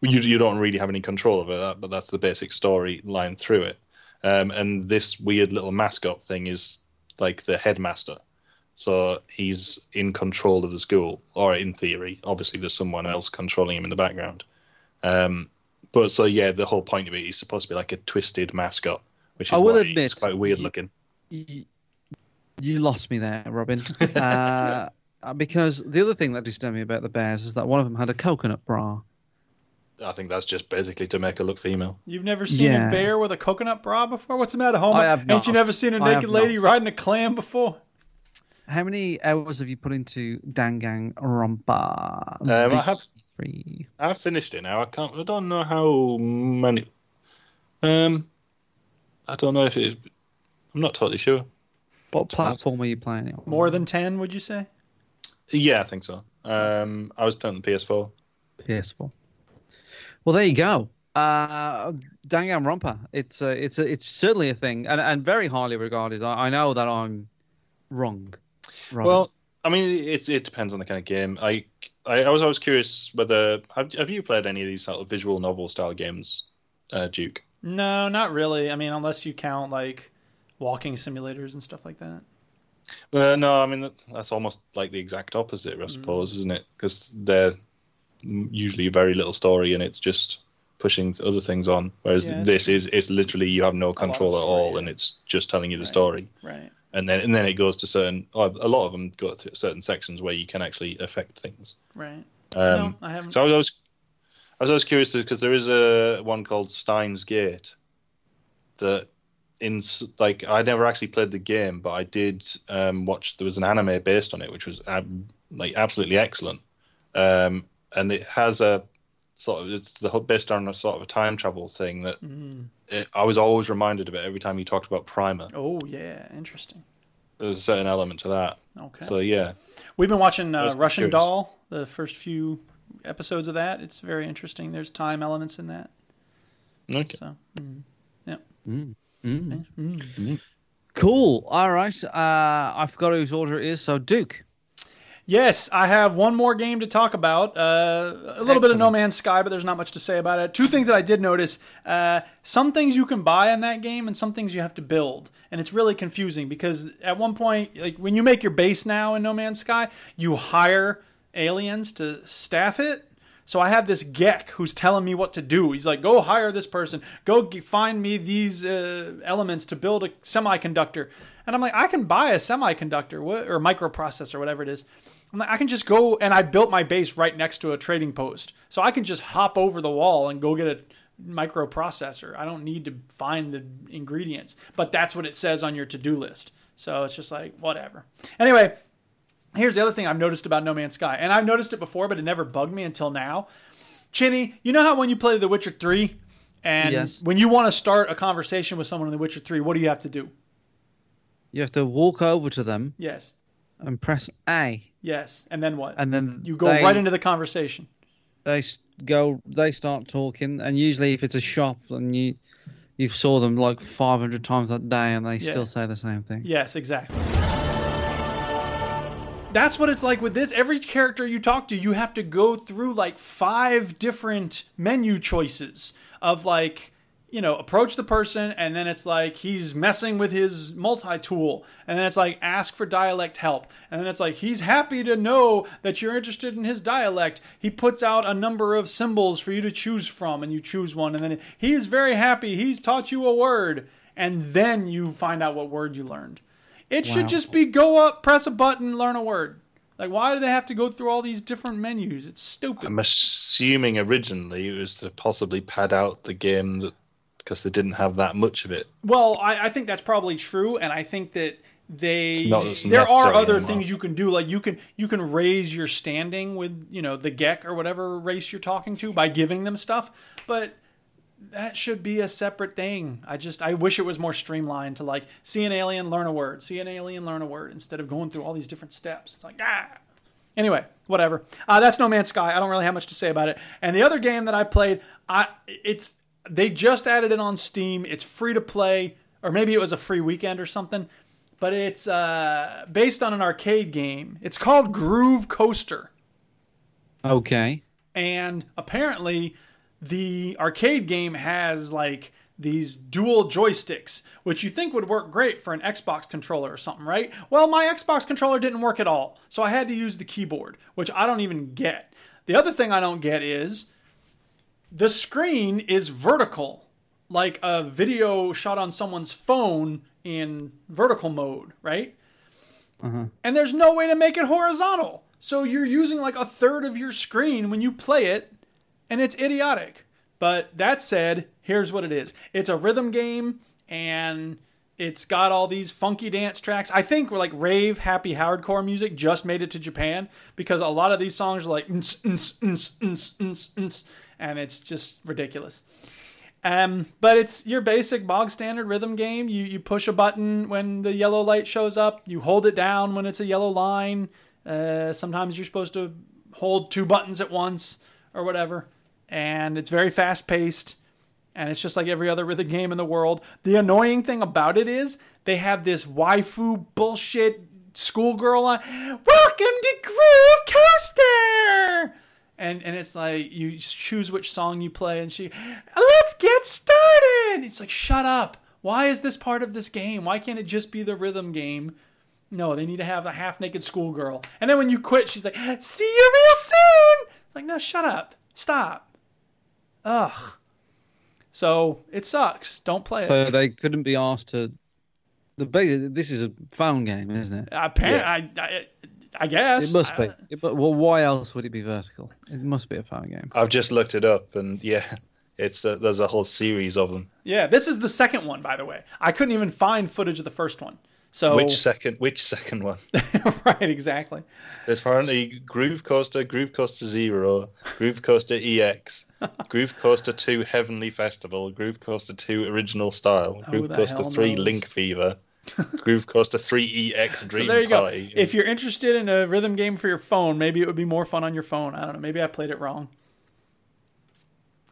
Speaker 5: you you don't really have any control over that, but that's the basic storyline through it. Um, and this weird little mascot thing is like the headmaster, so he's in control of the school, or in theory. Obviously, there's someone else controlling him in the background. Um, but so yeah, the whole point of it is supposed to be like a twisted mascot, which is
Speaker 4: I will admit,
Speaker 5: it's quite weird
Speaker 4: you-
Speaker 5: looking.
Speaker 4: You, you lost me there, Robin. uh, because the other thing that disturbed me about the bears is that one of them had a coconut bra.
Speaker 5: I think that's just basically to make her look female.
Speaker 2: You've never seen
Speaker 4: Yeah.
Speaker 2: a bear with a coconut bra before? What's the matter, Homer?
Speaker 4: I have
Speaker 2: Ain't you never seen a naked lady
Speaker 4: not.
Speaker 2: riding a clam before?
Speaker 4: How many hours have you put into Danganronpa?
Speaker 5: Um, I have
Speaker 4: three.
Speaker 5: I've finished it now. I can't. I don't know how many. Um, I don't know if it. I'm not totally sure.
Speaker 4: What platform are you playing it on?
Speaker 2: More than 10, would you say?
Speaker 5: Yeah, I think so. Um, I was playing on the PS4.
Speaker 4: PS4. Well, there you go. Uh, Danganronpa. It's a, it's a, it's certainly a thing, and and very highly regarded. I, I know that I'm wrong. Robin.
Speaker 5: Well, I mean, it it depends on the kind of game. I I, I was always curious whether have have you played any of these sort of visual novel style games, uh, Duke?
Speaker 2: No, not really. I mean, unless you count like walking simulators and stuff like that.
Speaker 5: Well, no, I mean that- that's almost like the exact opposite, I suppose, isn't it? Because they're usually very little story and it's just pushing other things on. Whereas
Speaker 2: Yeah,
Speaker 5: this is it's literally you have no control at all, and it's just telling you the story.
Speaker 2: Right.
Speaker 5: And then and then it goes to certain. oh, A lot of them go to certain sections where you can actually affect things.
Speaker 2: Right.
Speaker 5: Um,
Speaker 2: no, I haven't.
Speaker 5: So I was always, I was always curious because there is a one called Steins Gate that in like I never actually played the game, but I did um, watch. There was an anime based on it, which was ab- like absolutely excellent. Um, and it has a sort of it's the whole- based on a sort of a time travel thing that
Speaker 2: Mm.
Speaker 5: it, I was always reminded of it every time you talked about Primer.
Speaker 2: Oh yeah, interesting.
Speaker 5: There's a certain element to that.
Speaker 2: Okay.
Speaker 5: So yeah,
Speaker 2: We've been watching uh, Russian
Speaker 5: curious.
Speaker 2: Doll, the first few episodes of that. It's very interesting. There's time elements in that.
Speaker 5: Okay.
Speaker 2: So, mm, yeah.
Speaker 4: Mm. Mm.
Speaker 2: Mm.
Speaker 4: Cool. All right. Uh, I forgot whose order it is. So Duke.
Speaker 2: Yes, I have one more game to talk about. Uh, a little bit of No Man's Sky, but there's not much to say about it. Two things that I did notice: uh, some things you can buy in that game, and some things you have to build, and it's really confusing because at one point, like when you make your base now in No Man's Sky, you hire aliens to staff it. So I have this Gek who's telling me what to do. He's like, "Go hire this person. Go g- find me these uh, elements to build a semiconductor." And I'm like, "I can buy a semiconductor or microprocessor, whatever it is." I'm like, I can just go and I built my base right next to a trading post, so I can just hop over the wall and go get a microprocessor. I don't need to find the ingredients, but that's what it says on your to-do list. So it's just like whatever. Anyway, Here's the other thing I've noticed about No Man's Sky, and I've noticed it before, but it never bugged me until now. Chinny, you know how when you play The Witcher 3, and
Speaker 4: Yes.
Speaker 2: when you want to start a conversation with someone in The Witcher 3, what do you have to do?
Speaker 4: You have to walk over to them
Speaker 2: Yes,
Speaker 4: and press A,
Speaker 2: yes, and then what?
Speaker 4: and then
Speaker 2: you go
Speaker 4: they-
Speaker 2: right into the conversation.
Speaker 4: They s- go. They start talking, and usually, if it's a shop, and you you saw them like 500 times that day, and they
Speaker 2: Yeah.
Speaker 4: still say the same thing.
Speaker 2: Yes, exactly. That's what it's like with this. Every character you talk to, you have to go through like five different menu choices of like, you know, approach the person, and then it's like he's messing with his multi tool, and then it's like ask for dialect help, and then it's like he's happy to know that you're interested in his dialect. He puts out a number of symbols for you to choose from, and you choose one, and then he is very happy. He's taught you a word, and then you find out what word you learned. It
Speaker 4: Wow.
Speaker 2: should just be go up, press a button, learn a word. Like, why do they have to go through all these different menus? It's stupid.
Speaker 5: I'm assuming originally it was to possibly pad out the game that because they didn't have that much of it.
Speaker 2: Well, I, I think that's probably true, and I think that they there are other
Speaker 5: anymore.
Speaker 2: things you can do. Like you can you can raise your standing with you know the Gek or whatever race you're talking to by giving them stuff, but that should be a separate thing. I just I wish it was more streamlined to like see an alien, learn a word, see an alien, learn a word instead of going through all these different steps. It's like ah. Anyway, whatever. Uh, that's No Man's Sky. I don't really have much to say about it. And the other game that I played, I it's they just added it on Steam. It's free to play, or maybe it was a free weekend or something. But it's uh, based on an arcade game. It's called Groove Coaster
Speaker 4: Okay.
Speaker 2: and apparently the arcade game has like these dual joysticks which you think would work great for an Xbox controller or something right well my Xbox controller didn't work at all so I had to use the keyboard which I don't even get the other thing I don't get is the screen is vertical like a video shot on someone's phone in vertical mode right
Speaker 4: Uh-huh.
Speaker 2: and there's no way to make it horizontal. So you're using like a third of your screen when you play it, and it's idiotic. But that said, here's what it is it's a rhythm game, and it's got all these funky dance tracks. I think like rave, happy, hardcore music just made it to Japan because a lot of these songs are like, and it's just ridiculous. Um, but it's your basic bog standard rhythm game. You you push a button when the yellow light shows up. You hold it down when it's a yellow line. Uh, sometimes you're supposed to hold two buttons at once or whatever. And it's very fast paced. And it's just like every other rhythm game in the world. The annoying thing about it is they have this waifu bullshit schoolgirl on. Welcome to Groove Coaster and and it's like you choose which song you play and she let's get started! It's like shut up. Why is this part of this game? Why can't it just be the rhythm game? No they need to have a half naked schoolgirl. And then when you quit she's like see you real soon! Like no shut up. Stop. Ugh so it sucks don't play
Speaker 4: So
Speaker 2: it
Speaker 4: they couldn't be asked to. The ba- this is a phone game, isn't it?
Speaker 2: Apparently, I, I, I guess
Speaker 4: It must be. Uh, it- but well, why else would it be vertical? It must be a phone game.
Speaker 5: I've just looked it up, and yeah, it's a, there's a whole series of them.
Speaker 2: Yeah, this is the second one, by the way. I couldn't even find footage of the first one. So
Speaker 5: Which second? Which second one?
Speaker 2: right, exactly.
Speaker 5: There's apparently Groove Coaster, Groove Coaster Zero, Groove Coaster EX, Groove Coaster 2 Heavenly Festival, Groove Coaster 2 Original Style,
Speaker 2: Who
Speaker 5: Groove Coaster 3
Speaker 2: knows?
Speaker 5: Link Fever, Groove Coaster 3 EX Dream
Speaker 2: so there you
Speaker 5: Party.
Speaker 2: go. If you're interested in a rhythm game for your phone, maybe it would be more fun on your phone. I don't know. Maybe I played it wrong.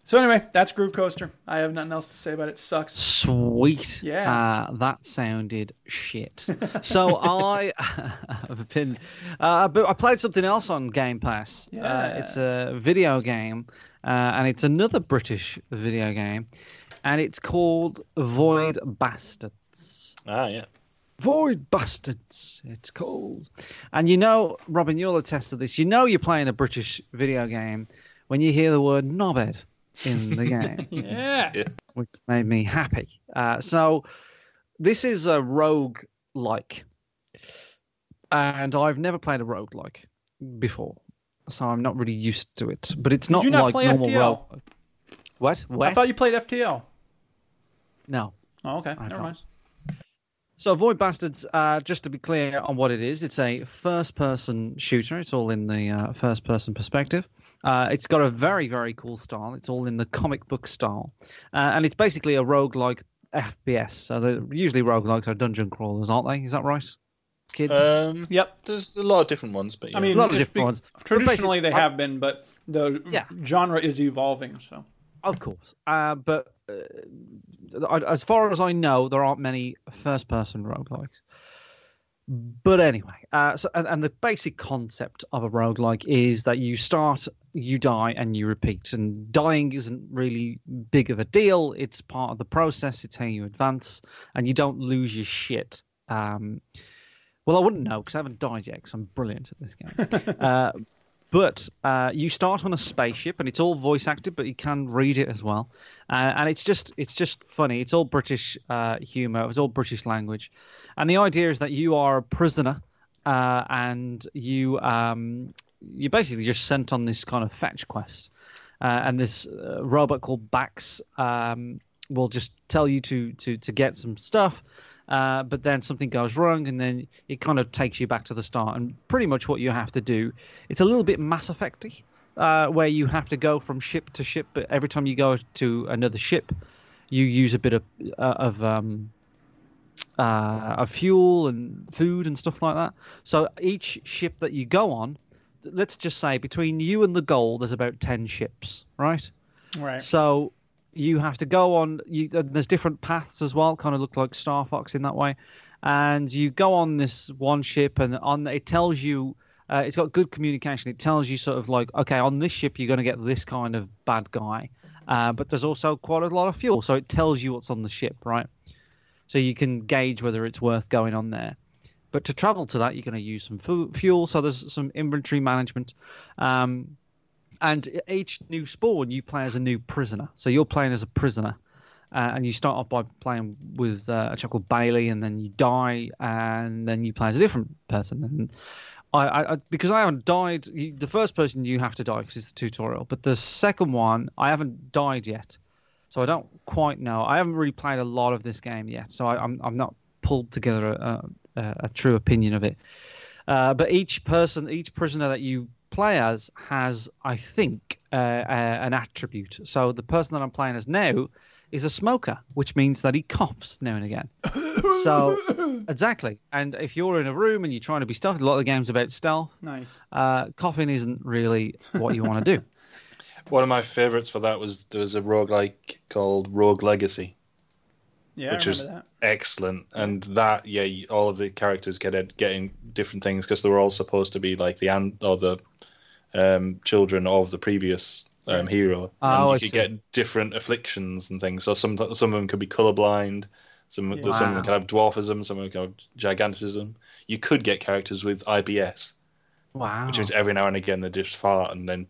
Speaker 2: So anyway, that's Groove Coaster. I have nothing else to say about it. it sucks.
Speaker 4: Sweet.
Speaker 2: Yeah.
Speaker 4: Uh, that sounded shit. so I have been. Uh, I played something else on Game Pass. Uh, it's a video game, uh, and it's another British video game, and it's called Void Bastards.
Speaker 5: Ah, yeah.
Speaker 4: Void Bastards, it's called. And you know, Robin, you'll attest to this. You know you're playing a British video game when you hear the word knobhead in the game
Speaker 2: yeah.
Speaker 4: which made me happy. Uh, so this is a rogue like, and I've never played a rogue like before, so I'm not really used to it. But it's not
Speaker 2: you not
Speaker 4: like
Speaker 2: play
Speaker 4: normal
Speaker 2: FTL?
Speaker 4: rogue. What?
Speaker 2: I thought you played FTL.
Speaker 4: No.
Speaker 2: Oh, okay.
Speaker 4: I
Speaker 2: Never mind.
Speaker 4: So Void Bastards, uh, just to be clear on what it is, it's a first-person shooter. It's all in the uh, first-person perspective. Uh, it's got a very, very cool style. It's all in the comic book style, uh, and it's basically a roguelike FPS. So they're usually roguelikes are dungeon crawlers, aren't they? Is that right, kids?
Speaker 5: Um,
Speaker 2: yep.
Speaker 5: There's a lot of different ones, but yeah.
Speaker 2: I mean,
Speaker 4: A lot of different
Speaker 2: be-
Speaker 4: ones.
Speaker 2: Traditionally, they
Speaker 4: basically-
Speaker 2: have been, but the
Speaker 4: Yeah.
Speaker 2: genre is evolving. So
Speaker 4: Of course. Uh, but uh, as far as I know, there aren't many first person roguelikes. But anyway, uh, so, and, and the basic concept of a roguelike is that you start, you die, and you repeat. And dying isn't really big of a deal. It's part of the process, it's how you advance, and you don't lose your shit. Um, well, I wouldn't know because I haven't died yet because I'm brilliant at this game. uh, but uh, you start on a spaceship, and it's all voice acted, but you can read it as well. Uh, and it's just it's just funny. It's all British uh, humor. It's all British language, and the idea is that you are a prisoner, uh, and you um, you're basically just sent on this kind of fetch quest. Uh, and this uh, robot called Bax um, will just tell you to to to get some stuff, uh, but then something goes wrong, and then it kind of takes you back to the start. And pretty much what you have to do, it's a little bit Mass Effecty, uh, where you have to go from ship to ship, but every time you go to another ship, you use a bit of uh, of um, uh, of fuel and food and stuff like that. So each ship that you go on, let's just say between you and the goal, there's about ten ships, right?
Speaker 2: right.
Speaker 4: So you have to go on. You, there's different paths as well, kind of look like Star Fox in that way. And you go on this one ship, and on it tells you. Uh, it's got good communication. It tells you sort of like, okay, on this ship you're going to get this kind of bad guy, uh, but there's also quite a lot of fuel, so it tells you what's on the ship, right? So you can gauge whether it's worth going on there. But to travel to that, you're going to use some fu- fuel. So there's some inventory management. Um, and each new spawn, you play as a new prisoner. So you're playing as a prisoner. Uh, and you start off by playing with uh, a chap called Bailey, and then you die, and then you play as a different person. And I, I, because I haven't died, you, the first person you have to die because it's the tutorial. But the second one, I haven't died yet, so I don't quite know. I haven't really played a lot of this game yet, so I, I'm I'm not pulled together a, a, a true opinion of it. Uh, but each person, each prisoner that you play as has, I think, uh, uh, an attribute. So the person that I'm playing as now is a smoker, which means that he coughs now and again. so exactly, and if you're in a room and you're trying to be stealth, a lot of the games about stealth.
Speaker 2: Nice.
Speaker 4: Uh, coughing isn't really what you want to do.
Speaker 5: One of my favorites for that was there was a roguelike called Rogue Legacy.
Speaker 2: Yeah,
Speaker 5: which
Speaker 2: I
Speaker 5: was excellent. And that, yeah, all of the characters get it, getting different things because they were all supposed to be like the an- or the um, children of the previous um, hero.
Speaker 4: Oh,
Speaker 5: and you
Speaker 4: I
Speaker 5: could
Speaker 4: see.
Speaker 5: get different afflictions and things. So some some of them could be colorblind. Some
Speaker 4: Yeah.
Speaker 5: some of them could have dwarfism. Some of them could have gigantism. You could get characters with IBS,
Speaker 4: Wow.
Speaker 5: which means every now and again they just fart and then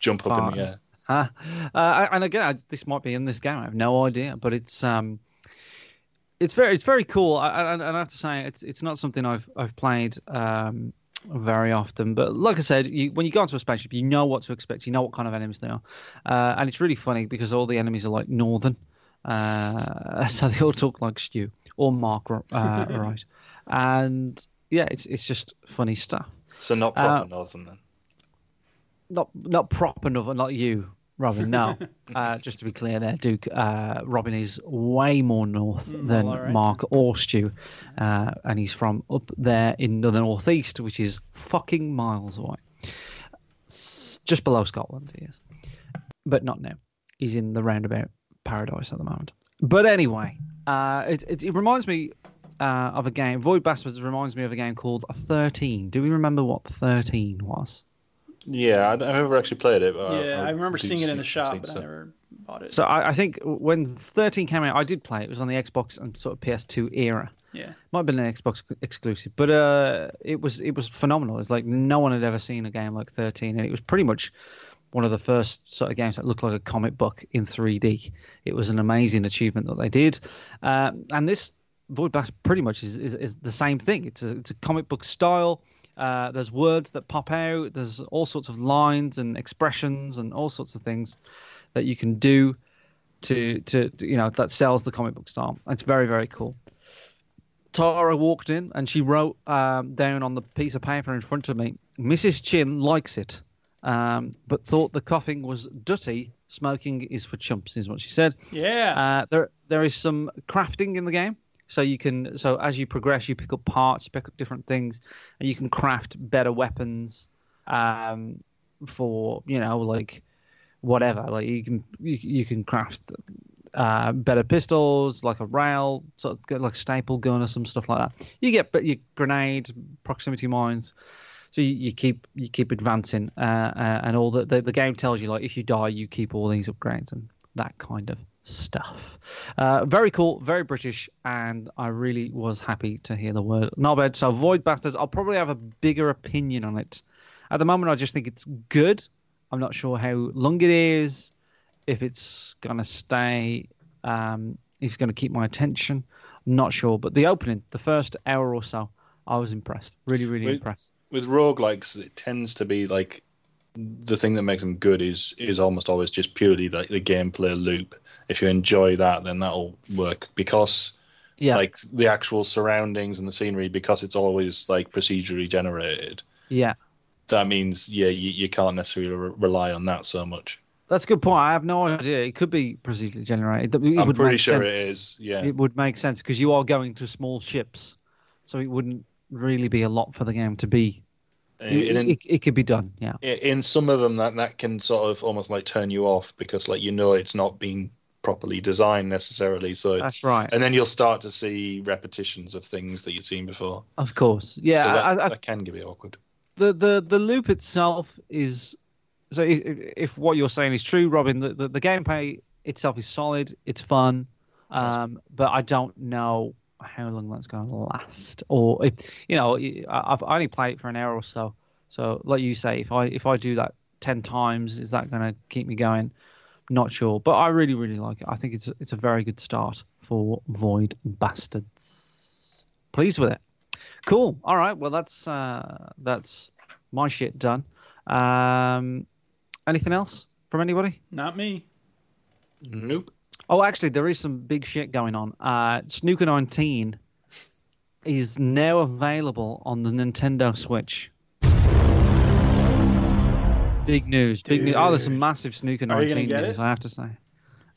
Speaker 5: jump up in the air.
Speaker 4: Huh? Uh, and again, I, this might be in this game. I have no idea, but it's um, it's very it's very cool. I, I, and I have to say, it's it's not something I've I've played um very often. But like I said, you, when you go into a spaceship, you know what to expect. You know what kind of enemies they are, uh, and it's really funny because all the enemies are like northern, uh, so they all talk like Stu or Mark, uh, right? and yeah, it's it's just funny stuff.
Speaker 5: So not
Speaker 4: Uh,
Speaker 5: proper Northern then.
Speaker 4: Not not proper enough, not you, Robin. No, uh, just to be clear, there, Duke. Uh, Robin is way more north
Speaker 2: Mm,
Speaker 4: than
Speaker 2: right.
Speaker 4: Mark or Stu, uh, and he's from up there in the northeast, which is fucking miles away, S- just below Scotland. He is, but not now. He's in the roundabout paradise at the moment. But anyway, uh, it, it it reminds me uh, of a game. Void Bastards reminds me of a game called Thirteen. Do we remember what Thirteen was?
Speaker 5: Yeah, I, I never actually played it. But
Speaker 2: yeah, I, remember
Speaker 5: do
Speaker 2: seeing it in the shop,
Speaker 5: think
Speaker 2: but I never bought it.
Speaker 4: So I, I think when 13 came out, I did play it. It was on the Xbox and sort of PS2 era.
Speaker 2: Yeah.
Speaker 4: Might have been an Xbox exclusive, but uh, it was it was phenomenal. It's like no one had ever seen a game like 13, and it was pretty much one of the first sort of games that looked like a comic book in 3D. It was an amazing achievement that they did, um, and this Void Blast pretty much is, is, is the same thing. It's a it's a comic book style. Uh, there's words that pop out. There's all sorts of lines and expressions and all sorts of things that you can do to, to, to you know that sells the comic book style. It's very very cool. Tara walked in and she wrote um, down on the piece of paper in front of me, Mrs. Chin likes it, um, but thought the coughing was dutty. Smoking is for chumps, is what she said.
Speaker 2: Yeah.
Speaker 4: Uh, there there is some crafting in the game, so you can so as you progress, you pick up parts, you pick up different things, and you can craft better weapons um, for you know like whatever. Like you can you, you can craft uh, better pistols, like a rail, sort of like a staple gun or some stuff like that. You get but your grenades, proximity mines. So you, you keep you keep advancing, uh, uh, and all the, the the game tells you like if you die, you keep all these upgrades and that kind of stuff. Uh, very cool, very British, and I really was happy to hear the word knobhead. So Void Bastards, I'll probably have a bigger opinion on it. At the moment, I just think it's good. I'm not sure how long it is, if it's gonna stay, um, if it's gonna keep my attention. I'm not sure, but the opening, the first hour or so, I was impressed. Really, really
Speaker 5: With-
Speaker 4: impressed.
Speaker 5: With roguelikes, it tends to be like the thing that makes them good is is almost always just purely like the gameplay loop. If you enjoy that, then that'll work because
Speaker 4: Yeah.
Speaker 5: like the actual surroundings and the scenery, because it's always like procedurally generated.
Speaker 4: Yeah.
Speaker 5: That means yeah, you, you can't necessarily re- rely on that so much.
Speaker 4: That's a good point. I have no idea. It could be procedurally generated. It
Speaker 5: I'm
Speaker 4: would
Speaker 5: pretty sure it
Speaker 4: sense.
Speaker 5: is, yeah.
Speaker 4: It would make sense because you are going to small ships, so it wouldn't really be a lot for the game to be. It,
Speaker 5: in-
Speaker 4: it, it could be done. Yeah.
Speaker 5: In some of them that that can sort of almost like turn you off because like you know it's not being properly designed necessarily so
Speaker 4: That's right.
Speaker 5: and then you'll start to see repetitions of things that you've seen before
Speaker 4: Of course. Yeah.
Speaker 5: so that,
Speaker 4: I, I,
Speaker 5: that can get a awkward
Speaker 4: the the the loop itself is so if, if what you're saying is true robin the, the, the gameplay itself is solid it's fun um, but i don't know how long that's going to last or if you know I- i've only played it for an hour or so so like you say if i if i do that 10 times is that going to keep me going not sure but i really really like it i think it's it's a very good start for void bastards pleased with it Cool. All right. Well, that's uh, that's my shit done. Um, anything else from anybody?
Speaker 2: Not me.
Speaker 5: Nope.
Speaker 4: Oh, actually, there is some big shit going on. Uh, Snooker 19 is now available on the Nintendo Switch. Big news. Big news. Oh, there's some massive Snooker
Speaker 2: Are you gonna
Speaker 4: 19 news.
Speaker 2: it?
Speaker 4: I have to say.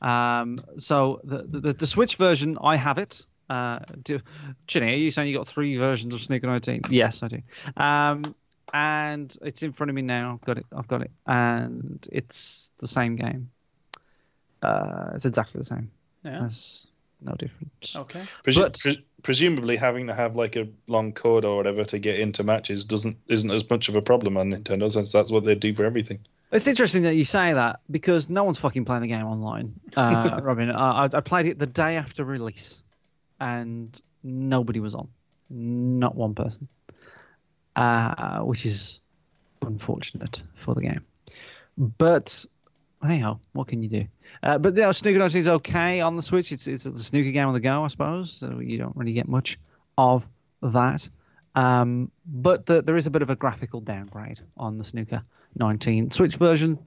Speaker 4: Um, so the, the the Switch version, I have it. Uh, do, Chinny, are you saying you got three versions of Snooker 19? Yes, I do. Um, and it's in front of me now. I've got it. I've got it, and it's the same game. Uh, it's exactly the same.
Speaker 2: Yeah.
Speaker 4: There's no difference.
Speaker 2: Okay.
Speaker 5: Presu-
Speaker 4: But-
Speaker 5: pre- presumably having to have like a long code or whatever to get into matches doesn't isn't as much of a problem on Nintendo since that's what they do for everything
Speaker 4: It's interesting that you say that because no one's fucking playing the game online, uh, Robin. Uh, I, I played it the day after release, and nobody was on, not one person, uh, which is unfortunate for the game. But anyhow, what can you do? Uh, but yeah, Snooker 19 is okay on the Switch. It's it's a snooker game on the go, I suppose. So you don't really get much of that. Um, but the, there is a bit of a graphical downgrade on the Snooker 19 Switch version.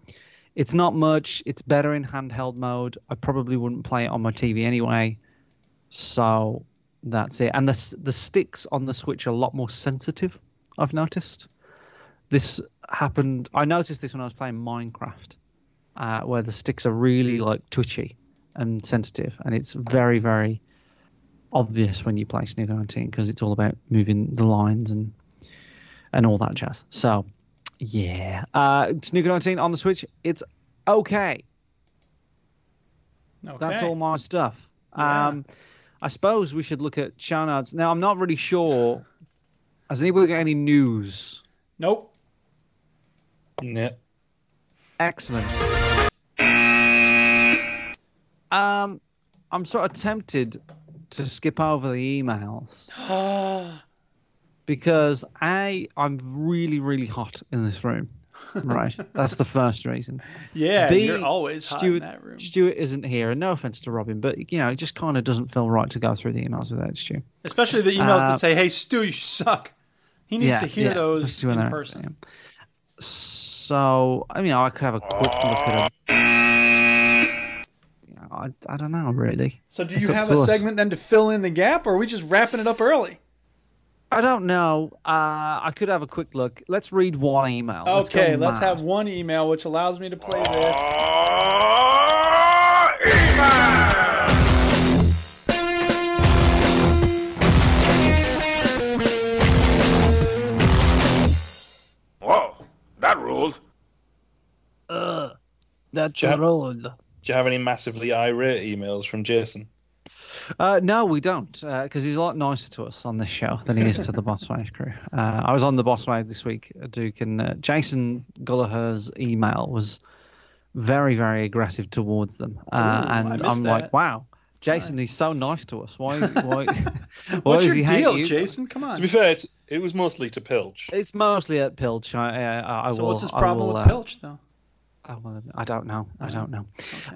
Speaker 4: It's not much. It's better in handheld mode. I probably wouldn't play it on my TV anyway. So that's it. And the the sticks on the Switch are a lot more sensitive. I've noticed. This happened. I noticed this when I was playing Minecraft, uh, where the sticks are really like twitchy and sensitive, and it's very very obvious when you play Snooker 19 because it's all about moving the lines and and all that jazz. So yeah, uh, Snooker 19 on the Switch, it's okay.
Speaker 2: Okay.
Speaker 4: That's all my stuff.
Speaker 2: Yeah.
Speaker 4: Um, I suppose we should look at show notes. Now, I'm not really sure. Has anybody got any news?
Speaker 2: Nope.
Speaker 5: Yeah.
Speaker 4: Excellent. Um, I'm sort of tempted to skip over the emails because a I'm really really hot in this room. Right, that's the first reason.
Speaker 2: Yeah,
Speaker 4: B,
Speaker 2: you're always hot in
Speaker 4: Stuart,
Speaker 2: that room.
Speaker 4: Stuart isn't here, and no offense to Robin, but you know, it just kind of doesn't feel right to go through the emails without Stu.
Speaker 2: Especially the emails
Speaker 4: Uh,
Speaker 2: that say, "Hey, Stu, you suck." He needs
Speaker 4: yeah,
Speaker 2: to hear
Speaker 4: yeah,
Speaker 2: those in person.
Speaker 4: So, I mean, I could have a quick look at it. I, I don't know, really.
Speaker 2: So, do you
Speaker 4: up
Speaker 2: have
Speaker 4: to
Speaker 2: a
Speaker 4: us.
Speaker 2: segment then to fill in the gap, or are we just wrapping it up early?
Speaker 4: I don't know. Uh, I could have a quick look. Let's read one email. Let's
Speaker 2: okay, let's
Speaker 4: mad.
Speaker 2: have one email, which allows me to play this.
Speaker 5: Whoa, that ruled.
Speaker 4: Uh, that
Speaker 5: Do you
Speaker 4: ruled.
Speaker 5: Do you have any massively irate emails from Jason?
Speaker 4: Uh, no, we don't, because he's a lot nicer to us on this show than he is to the Boss Wave crew. Uh, I was on the Boss Wave this week, uh, Duke, and uh, Jason Gulliher's email was very, very aggressive towards them, uh,
Speaker 2: Ooh,
Speaker 4: and I'm
Speaker 2: that.
Speaker 4: like, wow, Jason, he's so nice to us. Why? Why? why
Speaker 2: What's
Speaker 4: does
Speaker 2: your
Speaker 4: he hate
Speaker 2: deal,
Speaker 4: you?
Speaker 2: Jason? Come on.
Speaker 5: To be fair, it's, it was mostly to Pilch.
Speaker 4: It's mostly at Pilch. I, I, I
Speaker 2: so,
Speaker 4: will,
Speaker 2: what's his problem
Speaker 4: will,
Speaker 2: with
Speaker 4: uh,
Speaker 2: Pilch, though?
Speaker 4: I will- I don't know. I
Speaker 2: Oh,
Speaker 4: don't know.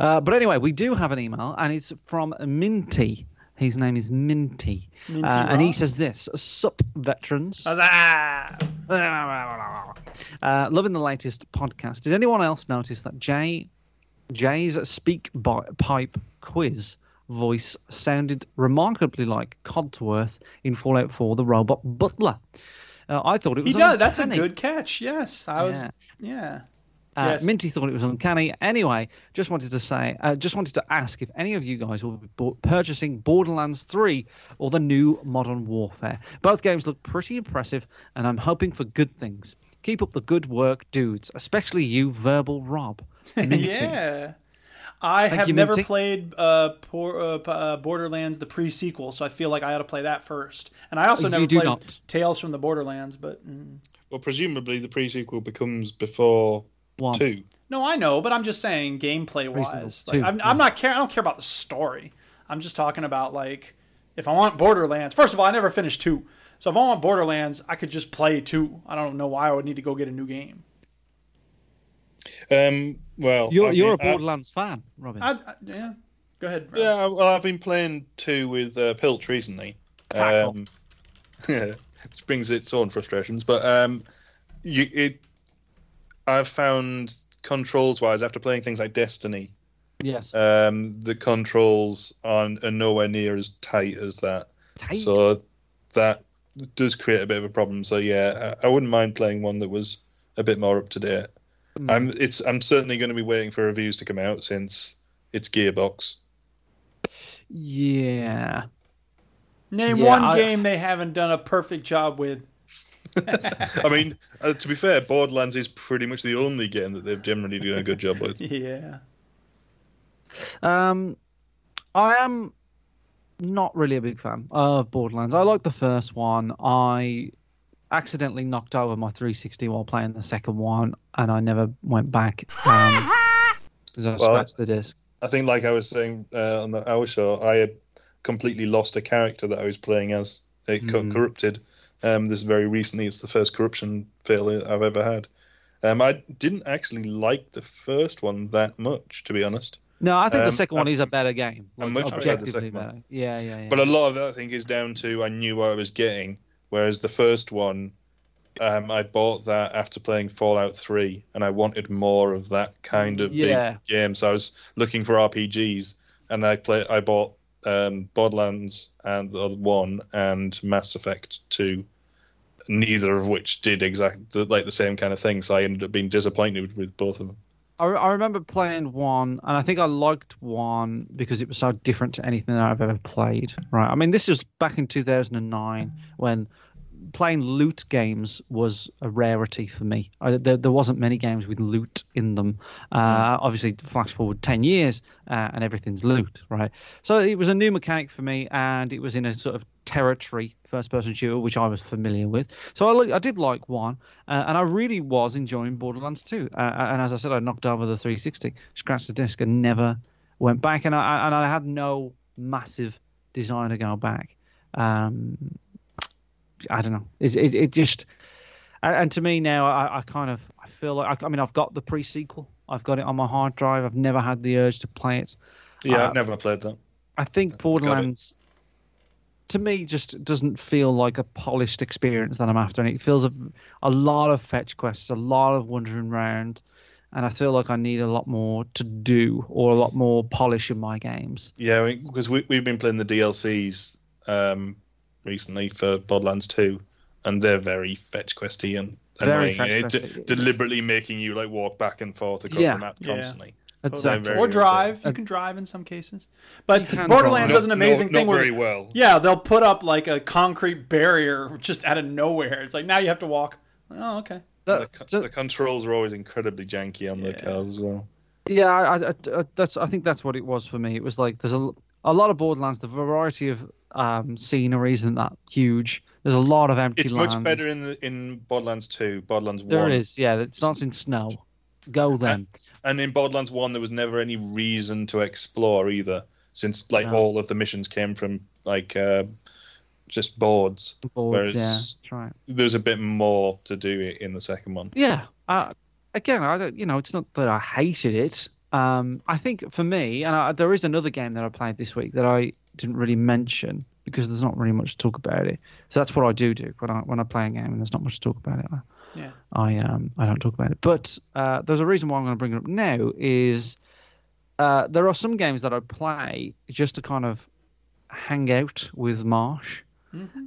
Speaker 4: Uh, but anyway, we do have an email, and it's from Minty. His name is Minty.
Speaker 2: Minty
Speaker 4: uh, and he says this Sup, veterans. Uh, loving the latest podcast. Did anyone else notice that Jay Jay's speak bi- pipe quiz voice sounded remarkably like Codsworth in Fallout 4: The Robot Butler? Uh, I thought it was
Speaker 2: He does. That's a good catch. Yes, I was.
Speaker 4: Yeah.
Speaker 2: Yeah.
Speaker 4: Uh,
Speaker 2: Yes.
Speaker 4: Minty thought it was uncanny. Anyway, just wanted to say, uh, just wanted to ask if any of you guys will be bo- purchasing Borderlands 3 or the new Modern Warfare. Both games look pretty impressive, and I'm hoping for good things. Keep up the good work, dudes, especially you, Verbal Rob. Minty.
Speaker 2: yeah. I
Speaker 4: Thank
Speaker 2: have
Speaker 4: you,
Speaker 2: never
Speaker 4: Minty.
Speaker 2: played uh, por- uh, uh, Borderlands the pre-sequel, so I feel like I ought to play that first. And I also
Speaker 4: You
Speaker 2: never played
Speaker 4: not.
Speaker 2: Tales from the Borderlands, but mm.
Speaker 5: Well, presumably the pre-sequel becomes before
Speaker 4: One.
Speaker 5: two.
Speaker 2: no, I know. But I'm just saying, gameplay wise, like, I'm,
Speaker 4: yeah.
Speaker 2: I'm not care. I don't care about the story. I'm just talking about like if I want Borderlands. First of all, I never finished two, so if I want Borderlands, I could just play two. I don't know why I would need to go get a new game.
Speaker 5: Um, well,
Speaker 4: You're,
Speaker 5: I've
Speaker 4: you're a
Speaker 5: been- I-
Speaker 4: Borderlands fan, Robin.
Speaker 2: I, I, yeah, go ahead. Rob.
Speaker 5: Yeah, well, I've been playing two with uh, Pilch recently,
Speaker 4: Crackle.
Speaker 5: um, which brings its own frustrations. But um, you, it, I've found controls-wise, after playing things like Destiny,
Speaker 4: yes.
Speaker 5: um, the controls are, are nowhere near as tight as that.
Speaker 4: Tight.
Speaker 5: So that does create a bit of a problem. So yeah, I, I wouldn't mind playing one that was a bit more up to date.
Speaker 4: Hmm.
Speaker 5: I'm it's I'm certainly going to be waiting for reviews to come out since it's Gearbox.
Speaker 4: yeah.
Speaker 2: Name
Speaker 4: Yeah,
Speaker 2: one
Speaker 4: I-
Speaker 2: game they haven't done a perfect job with.
Speaker 5: I mean, uh, to be fair, Borderlands is pretty much the only game that they've generally done a good job with.
Speaker 2: Yeah.
Speaker 4: Um, I am not really a big fan of Borderlands. I like the first one. I accidentally knocked over my 360 while playing the second one, and I never went back um, because I
Speaker 5: Well,
Speaker 4: scratched the disc.
Speaker 5: I think, like I was saying uh, on the our show, I completely lost a character that I was playing as. It got
Speaker 4: Mm.
Speaker 5: corrupted. Um, this very recently, it's the first corruption failure I've ever had. Um, I didn't actually like the first one that much, to be honest.
Speaker 4: No, I think the
Speaker 5: Um,
Speaker 4: second one
Speaker 5: I-
Speaker 4: is a better game. Like,
Speaker 5: the
Speaker 4: objectively better. Yeah, yeah, yeah.
Speaker 5: But a lot of that, I think, is down to I knew what I was getting. Whereas the first one, um, I bought that after playing Fallout 3, and I wanted more of that kind of
Speaker 4: Yeah.
Speaker 5: big game. So I was looking for RPGs, and I play. I bought um, Borderlands and the other one and Mass Effect Two, neither of which did exactly like the same kind of thing. So I ended up being disappointed with both of them.
Speaker 4: I, remember playing one, and I think I liked one because it was so different to anything that I've ever played. Right? I mean, this was back in 2009 when playing loot games was a rarity for me. I, there, there wasn't many games with loot in them. Uh, Obviously, flash forward 10 years uh, and everything's loot, right? So it was a new mechanic for me, and it was in a sort of territory first-person shooter, which I was familiar with. So I, li- I did like one, uh, and I really was enjoying Borderlands 2. Uh, and as I said, I knocked over the 360, scratched the disc, and never went back. And I and I had no massive desire to go back. Um, I don't know. It, it, it just and, to me now, I, I kind of I feel like I, I mean I've got the pre sequel. I've got it on my hard drive. I've never had the urge to play it.
Speaker 5: Yeah,
Speaker 4: Uh,
Speaker 5: I've never played that.
Speaker 4: I think Borderlands to me just doesn't feel like a polished experience that I'm after, and it feels a, a lot of fetch quests, a lot of wandering around, and I feel like I need a lot more to do or a lot more polish in my games.
Speaker 5: Yeah, because we, we've been playing the DLCs um, recently for Borderlands 2, and they're very fetch questy and
Speaker 4: Very
Speaker 5: annoying.
Speaker 4: fetch
Speaker 5: It's
Speaker 4: questy.
Speaker 5: deliberately making you like walk back and forth across
Speaker 4: Yeah.
Speaker 5: the map
Speaker 2: Yeah.
Speaker 5: constantly.
Speaker 4: Exactly.
Speaker 5: They're
Speaker 2: or drive.
Speaker 5: irritating.
Speaker 2: You uh, can drive in some cases, but
Speaker 4: can
Speaker 2: Borderlands
Speaker 5: drive.
Speaker 2: does an
Speaker 5: Not-
Speaker 2: amazing
Speaker 5: not
Speaker 2: thing where
Speaker 5: very well.
Speaker 2: Yeah, they'll put up like a concrete barrier just out of nowhere. It's like now you have to walk. Oh, okay.
Speaker 5: the, co- the controls are always incredibly janky on the cars as well.
Speaker 4: Yeah, I, I, I, that's. I think that's what it was for me. It was like there's a, a lot of Borderlands. The variety of um, scenery isn't that huge. There's a lot of empty land.
Speaker 5: It's
Speaker 4: land.
Speaker 5: much better in the, in Borderlands 2, Borderlands 1.
Speaker 4: There is, yeah. It starts in snow. Go then.
Speaker 5: And in Borderlands 1, there was never any reason to explore either, since like
Speaker 4: No.
Speaker 5: all of the missions came from like uh, just boards.
Speaker 4: Boards,
Speaker 5: whereas
Speaker 4: yeah, that's right.
Speaker 5: there's a bit more to do in the second one.
Speaker 4: Yeah. Uh, again, I don't. You know, it's not that I hated it. Um, I think for me, and I, there is another game that I played this week that I didn't really mention because there's not really much to talk about it. So that's what I do do when I when I play a game and there's not much to talk about it. I,
Speaker 2: Yeah.
Speaker 4: I um I don't talk about it. But uh, there's a reason why I'm going to bring it up now is uh, there are some games that I play just to kind of hang out with Marsh,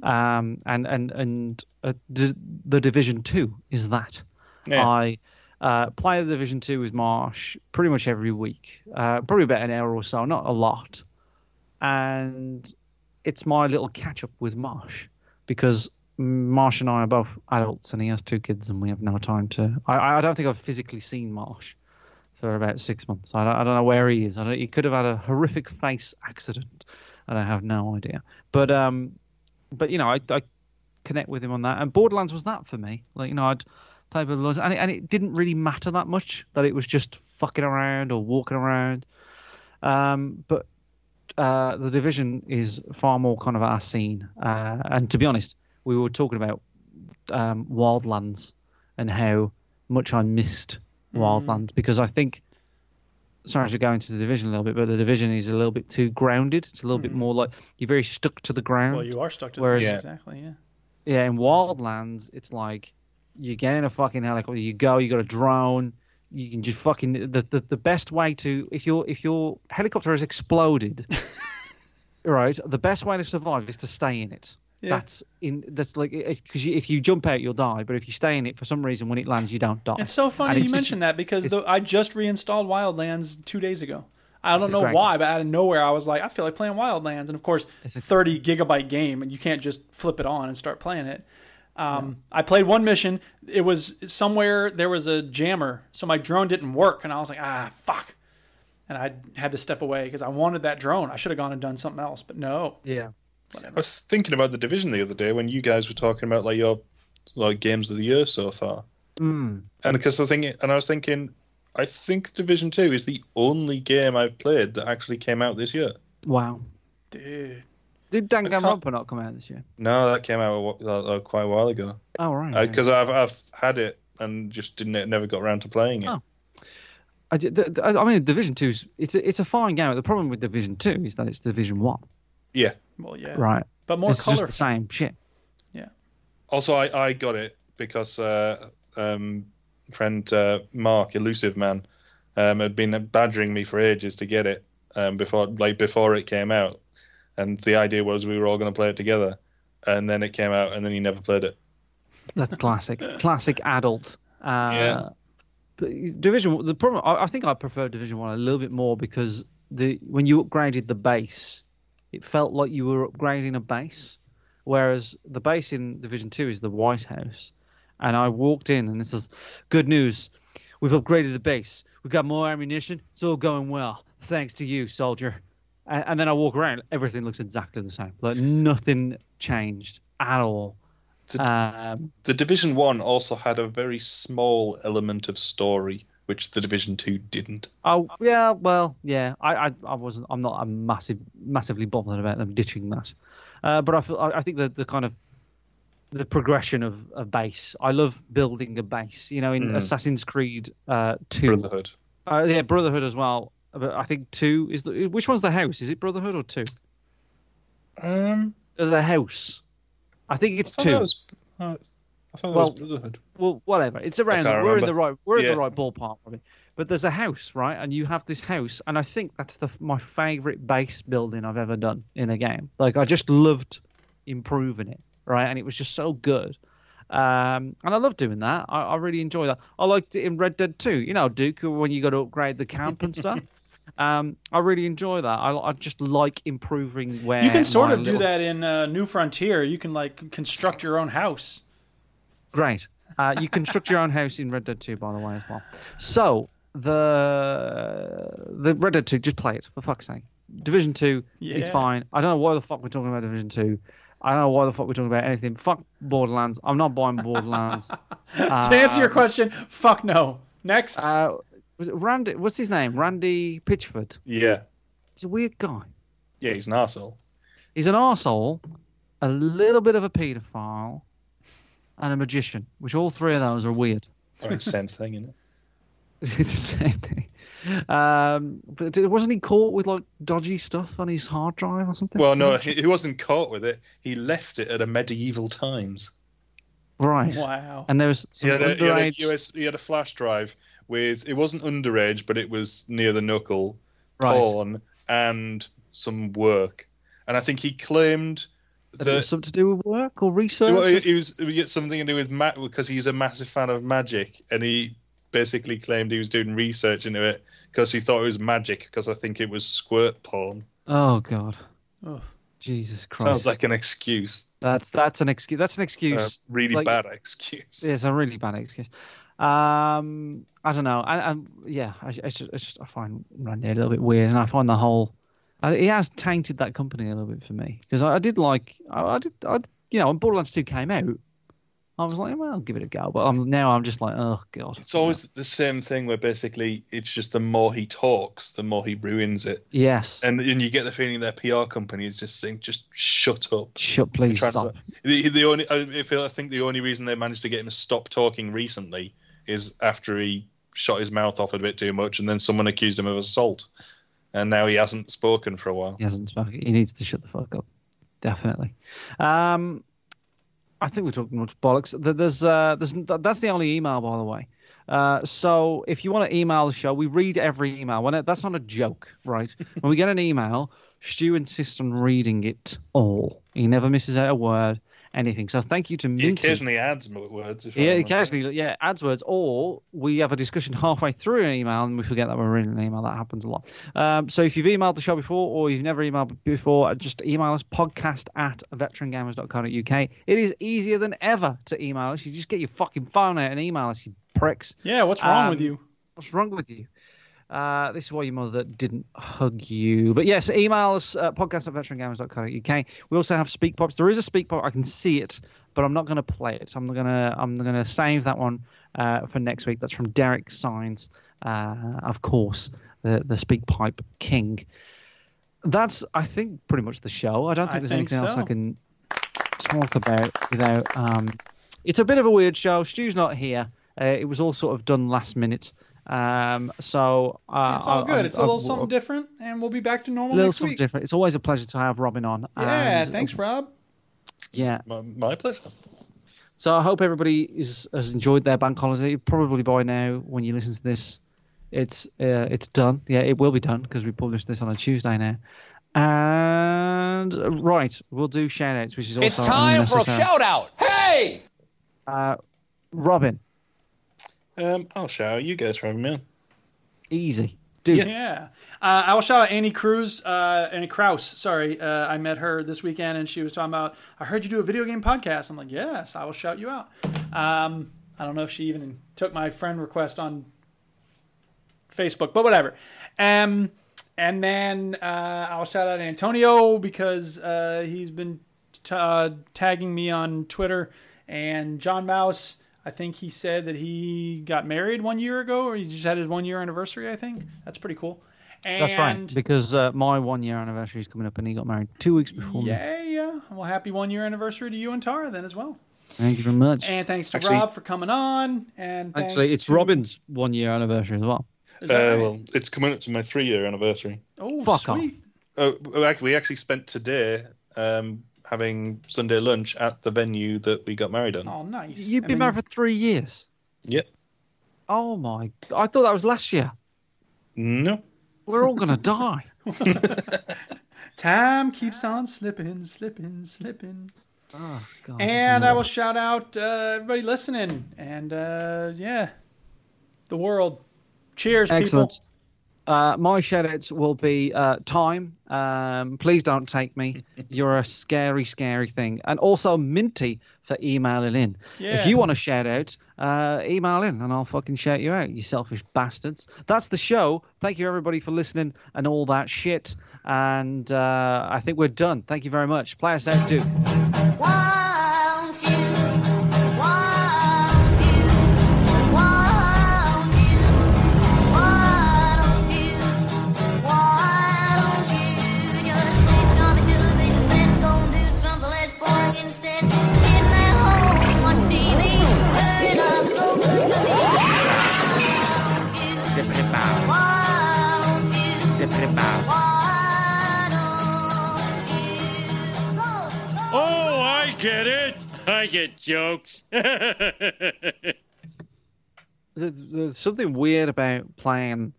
Speaker 4: um, and and and uh, D- the Division Two is that.
Speaker 5: Yeah.
Speaker 4: I uh, play the Division Two with Marsh pretty much every week, uh, probably about an hour or so, not a lot, and it's my little catch up with Marsh because Marsh and I are both adults, and he has two kids, and we have no time to. I, I don't think I've physically seen Marsh for about six months. I don't, I don't know where he is. He could have had a horrific face accident, and I have no idea. But um, but you know, I, I connect with him on that, and Borderlands was that for me. Like you know, I'd play with loads, and it, and it didn't really matter that much that it was just fucking around or walking around. Um, but uh, the division is far more kind of our scene. Uh, and to be honest, we were talking about um, Wildlands and how much I missed Wildlands because I think. Sorry to go into the division a little bit, but the division is a little bit too grounded. It's a little bit more like you're very stuck to the ground.
Speaker 2: Well, you are stuck to
Speaker 4: Whereas,
Speaker 2: the ground. Yeah. exactly. Yeah.
Speaker 4: yeah, in Wildlands, it's like you get in a fucking helicopter, you go, you got a drone, you can just fucking the, the, the best way to if your if your helicopter has exploded, right? The best way to survive is to stay in it.
Speaker 2: Yeah.
Speaker 4: That's in that's like eh, eh, because if you jump out, you'll die. But if you stay in it for some reason, when it lands, you don't die.
Speaker 2: It's so funny
Speaker 4: And
Speaker 2: you mentioned that because the, I just reinstalled Wildlands two days ago. I don't know why, but out of nowhere, I was like, I feel like playing Wildlands, and of course,
Speaker 4: It's a-
Speaker 2: 30 gigabyte game, and you can't just flip it on and start playing it. Um, I played one mission. It was somewhere there was a jammer, so my drone didn't work, and I was like, ah, fuck. And I had to step away because I wanted that drone. I should have gone and done something else, but no.
Speaker 4: Yeah.
Speaker 5: I was thinking about the division the other day when you guys were talking about like your like games of the year so far,
Speaker 4: Mm.
Speaker 5: and because the thing, and I was thinking, I think Division Two is the only game I've played that actually came out this year.
Speaker 4: Wow.
Speaker 2: Dude.
Speaker 4: Did Danganronpa not come out this year?
Speaker 5: No, that came out a, wh- uh, quite a while ago.
Speaker 4: Oh right.
Speaker 5: Because I've I've had it and just didn't never got around to playing it.
Speaker 4: Oh. I, did- the, the- I mean, Division Two's it's a, it's a fine game. The problem with Division Two is that it's Division One,
Speaker 5: Yeah.
Speaker 2: Well, yeah.
Speaker 4: right?
Speaker 2: But more
Speaker 4: it's just the same shit.
Speaker 2: Yeah.
Speaker 5: Also, I, I got it because uh, um, friend uh, Mark, elusive man, um, had been badgering me for ages to get it um, before like before it came out, and the idea was we were all going to play it together, and then it came out, and then he never played it.
Speaker 4: That's classic. classic adult. Uh,
Speaker 5: Yeah.
Speaker 4: Division. The problem. I, I think I prefer Division One a little bit more because the when you upgraded the base, it felt like you were upgrading a base, whereas the base in Division Two is the White House, and I walked in and it says, "Good news, we've upgraded the base. We've got more ammunition. It's all going well, thanks to you, soldier." And, and then I walk around, everything looks exactly the same. Like nothing changed at all. Um,
Speaker 5: The Division One also had a very small element of story, which the Division Two didn't.
Speaker 4: Oh yeah, well yeah. I, I, I wasn't. I'm not a massive, massively bothered about them ditching that. Uh, but I feel. I, I think the the kind of the progression of a base. I love building a base. You know, in
Speaker 5: Mm.
Speaker 4: Assassin's Creed uh, Two,
Speaker 5: Brotherhood.
Speaker 4: Uh, yeah, Brotherhood as well. But I think two is the which one's the house? Is it Brotherhood or two?
Speaker 5: Um,
Speaker 4: There's a house. I think it's
Speaker 5: I
Speaker 4: two.
Speaker 5: was- uh, I thought that
Speaker 4: Well,
Speaker 5: was Brotherhood.
Speaker 4: well, whatever. It's around.
Speaker 5: can't
Speaker 4: We're in the right. We're in the right ballpark, probably. But there's a house, right? And you have this house, and I think that's the my favorite base building I've ever done in a game. Like I just loved improving it, right? And it was just so good. Um, and I love doing that. I, I really enjoy that. I liked it in Red Dead 2. You know, Duke, when you got to upgrade the camp and stuff. Um, I really enjoy that. I, I just like improving where
Speaker 2: You can sort of do that in uh, New Frontier. You can like construct your own house.
Speaker 4: Great. Uh, you construct your own house in Red Dead 2, by the way, as well. So the the Red Dead 2, just play it for fuck's sake. Division 2 is
Speaker 2: Yeah.
Speaker 4: fine. I don't know why the fuck we're talking about Division 2. I don't know why the fuck we're talking about anything. Fuck Borderlands. I'm not buying Borderlands.
Speaker 2: to answer your
Speaker 4: Um,
Speaker 2: question, fuck no. Next.
Speaker 4: Uh, Randy, what's his name? Randy Pitchford.
Speaker 5: Yeah.
Speaker 4: He's a weird guy.
Speaker 5: Yeah, he's an arsehole.
Speaker 4: He's an arsehole, a little bit of a paedophile, and a magician, which all three of those are weird.
Speaker 5: Or the same thing, isn't it?
Speaker 4: it's the same thing. Um, but wasn't he caught with like dodgy stuff on his hard drive or something?
Speaker 5: Well, no, he, he wasn't caught with it. He left it at a medieval times.
Speaker 4: right.
Speaker 2: Wow.
Speaker 4: And there was
Speaker 5: He
Speaker 4: some
Speaker 5: had, a, he, had a
Speaker 4: underage.
Speaker 5: US, he had a flash drive with it wasn't underage, but it was near the knuckle,
Speaker 4: Right.
Speaker 5: porn, and some work. And I think he claimed
Speaker 4: that it was something to do with work or research.
Speaker 5: Well,
Speaker 4: or-
Speaker 5: it, it was it something to do with Matt because he's a massive fan of magic, and he basically claimed he was doing research into it because he thought it was magic because I think it was squirt porn.
Speaker 4: Oh God.
Speaker 2: Oh.
Speaker 4: Jesus Christ.
Speaker 5: Sounds like an excuse.
Speaker 4: that's that's an excuse. That's an excuse.
Speaker 5: A really
Speaker 4: Like-
Speaker 5: bad excuse.
Speaker 4: It's a really bad excuse. Um, I don't know. And, and yeah, I, it's just, it's just I find Randy a little bit weird, and I find the whole uh, he has tainted that company a little bit for me because I, I did like I, I did I you know when Borderlands Two came out, I was like, well, I'll give it a go. But I'm, now I'm just like, oh god.
Speaker 5: It's always the same thing where basically it's just the more he talks, the more he ruins it.
Speaker 4: Yes.
Speaker 5: And and you get the feeling their PR company is just saying, just shut up.
Speaker 4: Shut, please
Speaker 5: to-
Speaker 4: stop.
Speaker 5: The, the only I feel I think the only reason they managed to get him to stop talking recently is after he shot his mouth off a bit too much, and then someone accused him of assault, and now he hasn't spoken for a while.
Speaker 4: He hasn't spoken. He needs to shut the fuck up. Definitely. Um, I think we're talking much bollocks. There's, uh, there's, that's the only email, by the way. Uh, so if you want to email the show, we read every email. When it, that's not a joke, right? when we get an email, Stu insists on reading it all. He never misses out a word, anything. So thank you to me.
Speaker 5: Occasionally adds words. If I
Speaker 4: Yeah,
Speaker 5: remember.
Speaker 4: occasionally, yeah, adds words, or we have a discussion halfway through an email and we forget that we're reading an email. That happens a lot. Um, so if you've emailed the show before or you've never emailed before, just email us podcast at veterangamers.co.uk. It is easier than ever to email us. You just get your fucking phone out and email us, you pricks.
Speaker 2: Yeah, what's wrong with
Speaker 4: Um,
Speaker 2: you?
Speaker 4: What's wrong with you? Uh, this is why your mother didn't hug you. But yes, email us uh, podcast at veterangamers.co.uk. We also have speak pops. There is a speak pop. I can see it, but I'm not going to play it. So I'm gonna I'm gonna save that one uh, for next week. That's from Derek Signs, uh, of course, the the speak pipe king. That's I think pretty much the show. I don't think
Speaker 2: I
Speaker 4: there's
Speaker 2: think
Speaker 4: anything else I can talk about without. Um, it's a bit of a weird show. Stu's not here. Uh, it was all sort of done last minute. Um, so uh,
Speaker 2: It's all
Speaker 4: I-
Speaker 2: good.
Speaker 4: I-
Speaker 2: It's a
Speaker 4: I-
Speaker 2: little something different, and we'll be back to normal A
Speaker 4: little
Speaker 2: next
Speaker 4: something
Speaker 2: week.
Speaker 4: different. It's always a pleasure to have Robin on.
Speaker 2: Yeah,
Speaker 4: and-
Speaker 2: thanks, Rob.
Speaker 4: Yeah,
Speaker 5: My, my pleasure.
Speaker 4: So I hope everybody is, has enjoyed their bank holiday. Probably by now, when you listen to this, it's uh, it's done. Yeah, it will be done because we published this on a Tuesday now. And right, we'll do shout outs, which is also
Speaker 15: It's time for a
Speaker 4: unnecessary.
Speaker 15: shout out. Hey!
Speaker 4: Uh, Robin,
Speaker 5: Um, I'll shout out you guys for having me on.
Speaker 4: easy. Dude,
Speaker 2: Yeah. Uh, I will shout out Annie Cruz, uh, Annie Kraus. Sorry, uh, I met her this weekend, and she was talking about. I heard you do a video game podcast. I'm like, yes, I will shout you out. Um, I don't know if she even took my friend request on Facebook, but whatever. Um, and then uh, I'll shout out Antonio because uh, he's been t- uh, tagging me on Twitter, and John Mouse. I think he said that he got married one year ago, or he just had his one year anniversary. I think that's pretty cool. And
Speaker 4: that's right. Because uh, my one year anniversary is coming up, and he got married two weeks before me.
Speaker 2: Yeah, yeah. Well, happy one year anniversary to you and Tara then as well.
Speaker 4: Thank you very much.
Speaker 2: And thanks to
Speaker 5: Actually-
Speaker 2: Rob for coming on. And
Speaker 4: Actually, it's
Speaker 2: to-
Speaker 4: Robin's one year anniversary as well.
Speaker 5: Uh,
Speaker 2: right?
Speaker 5: well, it's coming up to my three year anniversary.
Speaker 2: oh,
Speaker 4: fuck off.
Speaker 2: sweet.
Speaker 5: Oh, well, we actually spent today um, having Sunday lunch at the venue that we got married on.
Speaker 2: Oh, nice.
Speaker 4: You've
Speaker 2: I
Speaker 4: been
Speaker 2: mean,
Speaker 4: married for three years.
Speaker 5: Yep.
Speaker 4: Oh my! I thought that was last year.
Speaker 5: No.
Speaker 4: We're all gonna die.
Speaker 2: Time keeps on slipping, slipping, slipping.
Speaker 4: Oh God.
Speaker 2: And I will shout out uh, everybody listening, and uh, yeah, the world. Cheers,
Speaker 4: Excellent. Uh, my shoutouts will be uh, time. Um, please don't take me. You're a scary, scary thing. And also Minty for emailing in.
Speaker 2: Yeah.
Speaker 4: If you want a shout out, uh, email in and I'll fucking shout you out, you selfish bastards. That's the show. Thank you, everybody, for listening and all that shit. And uh, I think we're done. Thank you very much. Play us out, Duke.
Speaker 8: Get jokes.
Speaker 4: There's, there's something weird about playing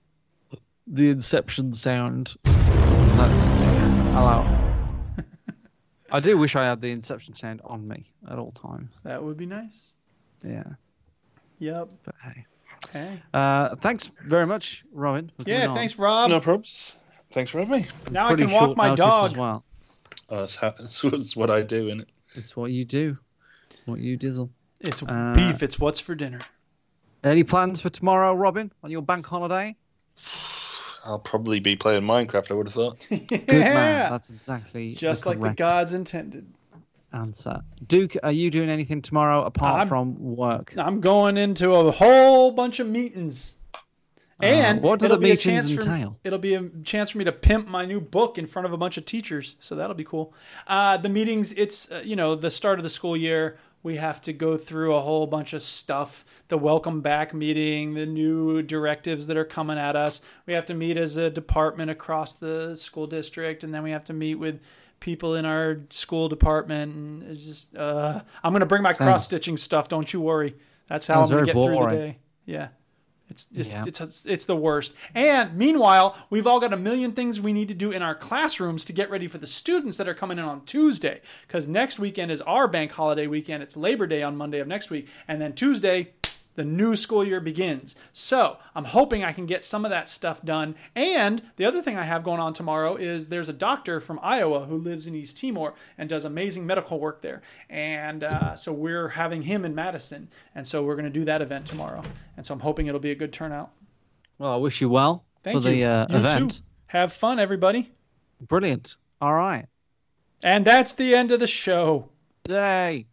Speaker 4: the Inception sound. That's hello. I do wish I had the Inception sound on me at all times.
Speaker 2: That would be nice.
Speaker 4: Yeah,
Speaker 2: Yep.
Speaker 4: but hey.
Speaker 2: Hey.
Speaker 4: Uh, thanks very much, Robin. for coming
Speaker 2: Yeah.
Speaker 4: on.
Speaker 2: Thanks, Rob.
Speaker 5: No probs. Thanks for having me.
Speaker 2: now I can walk my dog.
Speaker 4: as well.
Speaker 5: Oh, that's, how, that's, that's what I do, innit?
Speaker 4: It's what you do. What you dizzle.
Speaker 2: It's
Speaker 4: Uh,
Speaker 2: beef. It's what's for dinner.
Speaker 4: Any plans for tomorrow, Robin, on your bank holiday?
Speaker 5: I'll probably be playing Minecraft, I would have thought.
Speaker 4: Good man. That's exactly
Speaker 2: Just
Speaker 4: the
Speaker 2: like the gods intended.
Speaker 4: answer. Duke, are you doing anything tomorrow apart
Speaker 2: I'm-
Speaker 4: from work?
Speaker 2: I'm going into a whole bunch of meetings. And
Speaker 4: Uh, what do
Speaker 2: it'll
Speaker 4: the
Speaker 2: be a
Speaker 4: meetings
Speaker 2: chance for,
Speaker 4: entail?
Speaker 2: It'll be a chance for me to pimp my new book in front of a bunch of teachers, so that'll be cool. Uh, the meetings, it's uh, you know the start of the school year. We have to go through a whole bunch of stuff. The welcome back meeting, the new directives that are coming at us. We have to meet as a department across the school district, and then we have to meet with people in our school department. And it's just, uh, I'm gonna bring my cross stitching stuff. Don't you worry. That's how
Speaker 4: Sounds
Speaker 2: I'm gonna
Speaker 4: very
Speaker 2: get through the day. Yeah. It's just
Speaker 4: Yeah.
Speaker 2: it's it's the worst. And meanwhile, we've all got a million things we need to do in our classrooms to get ready for the students that are coming in on Tuesday. Because next weekend is our bank holiday weekend. It's Labor Day on Monday of next week, and then Tuesday. The new school year begins. So I'm hoping I can get some of that stuff done. And the other thing I have going on tomorrow is there's a doctor from Iowa who lives in East Timor and does amazing medical work there. And uh, so we're having him in Madison. And so we're going to do that event tomorrow. And so I'm hoping it'll be a good turnout.
Speaker 4: Well, I wish you well
Speaker 2: Thank
Speaker 4: for
Speaker 2: you.
Speaker 4: the uh,
Speaker 2: You
Speaker 4: event.
Speaker 2: too. Have fun, everybody.
Speaker 4: Brilliant. All right.
Speaker 2: And that's the end of the show.
Speaker 4: Yay.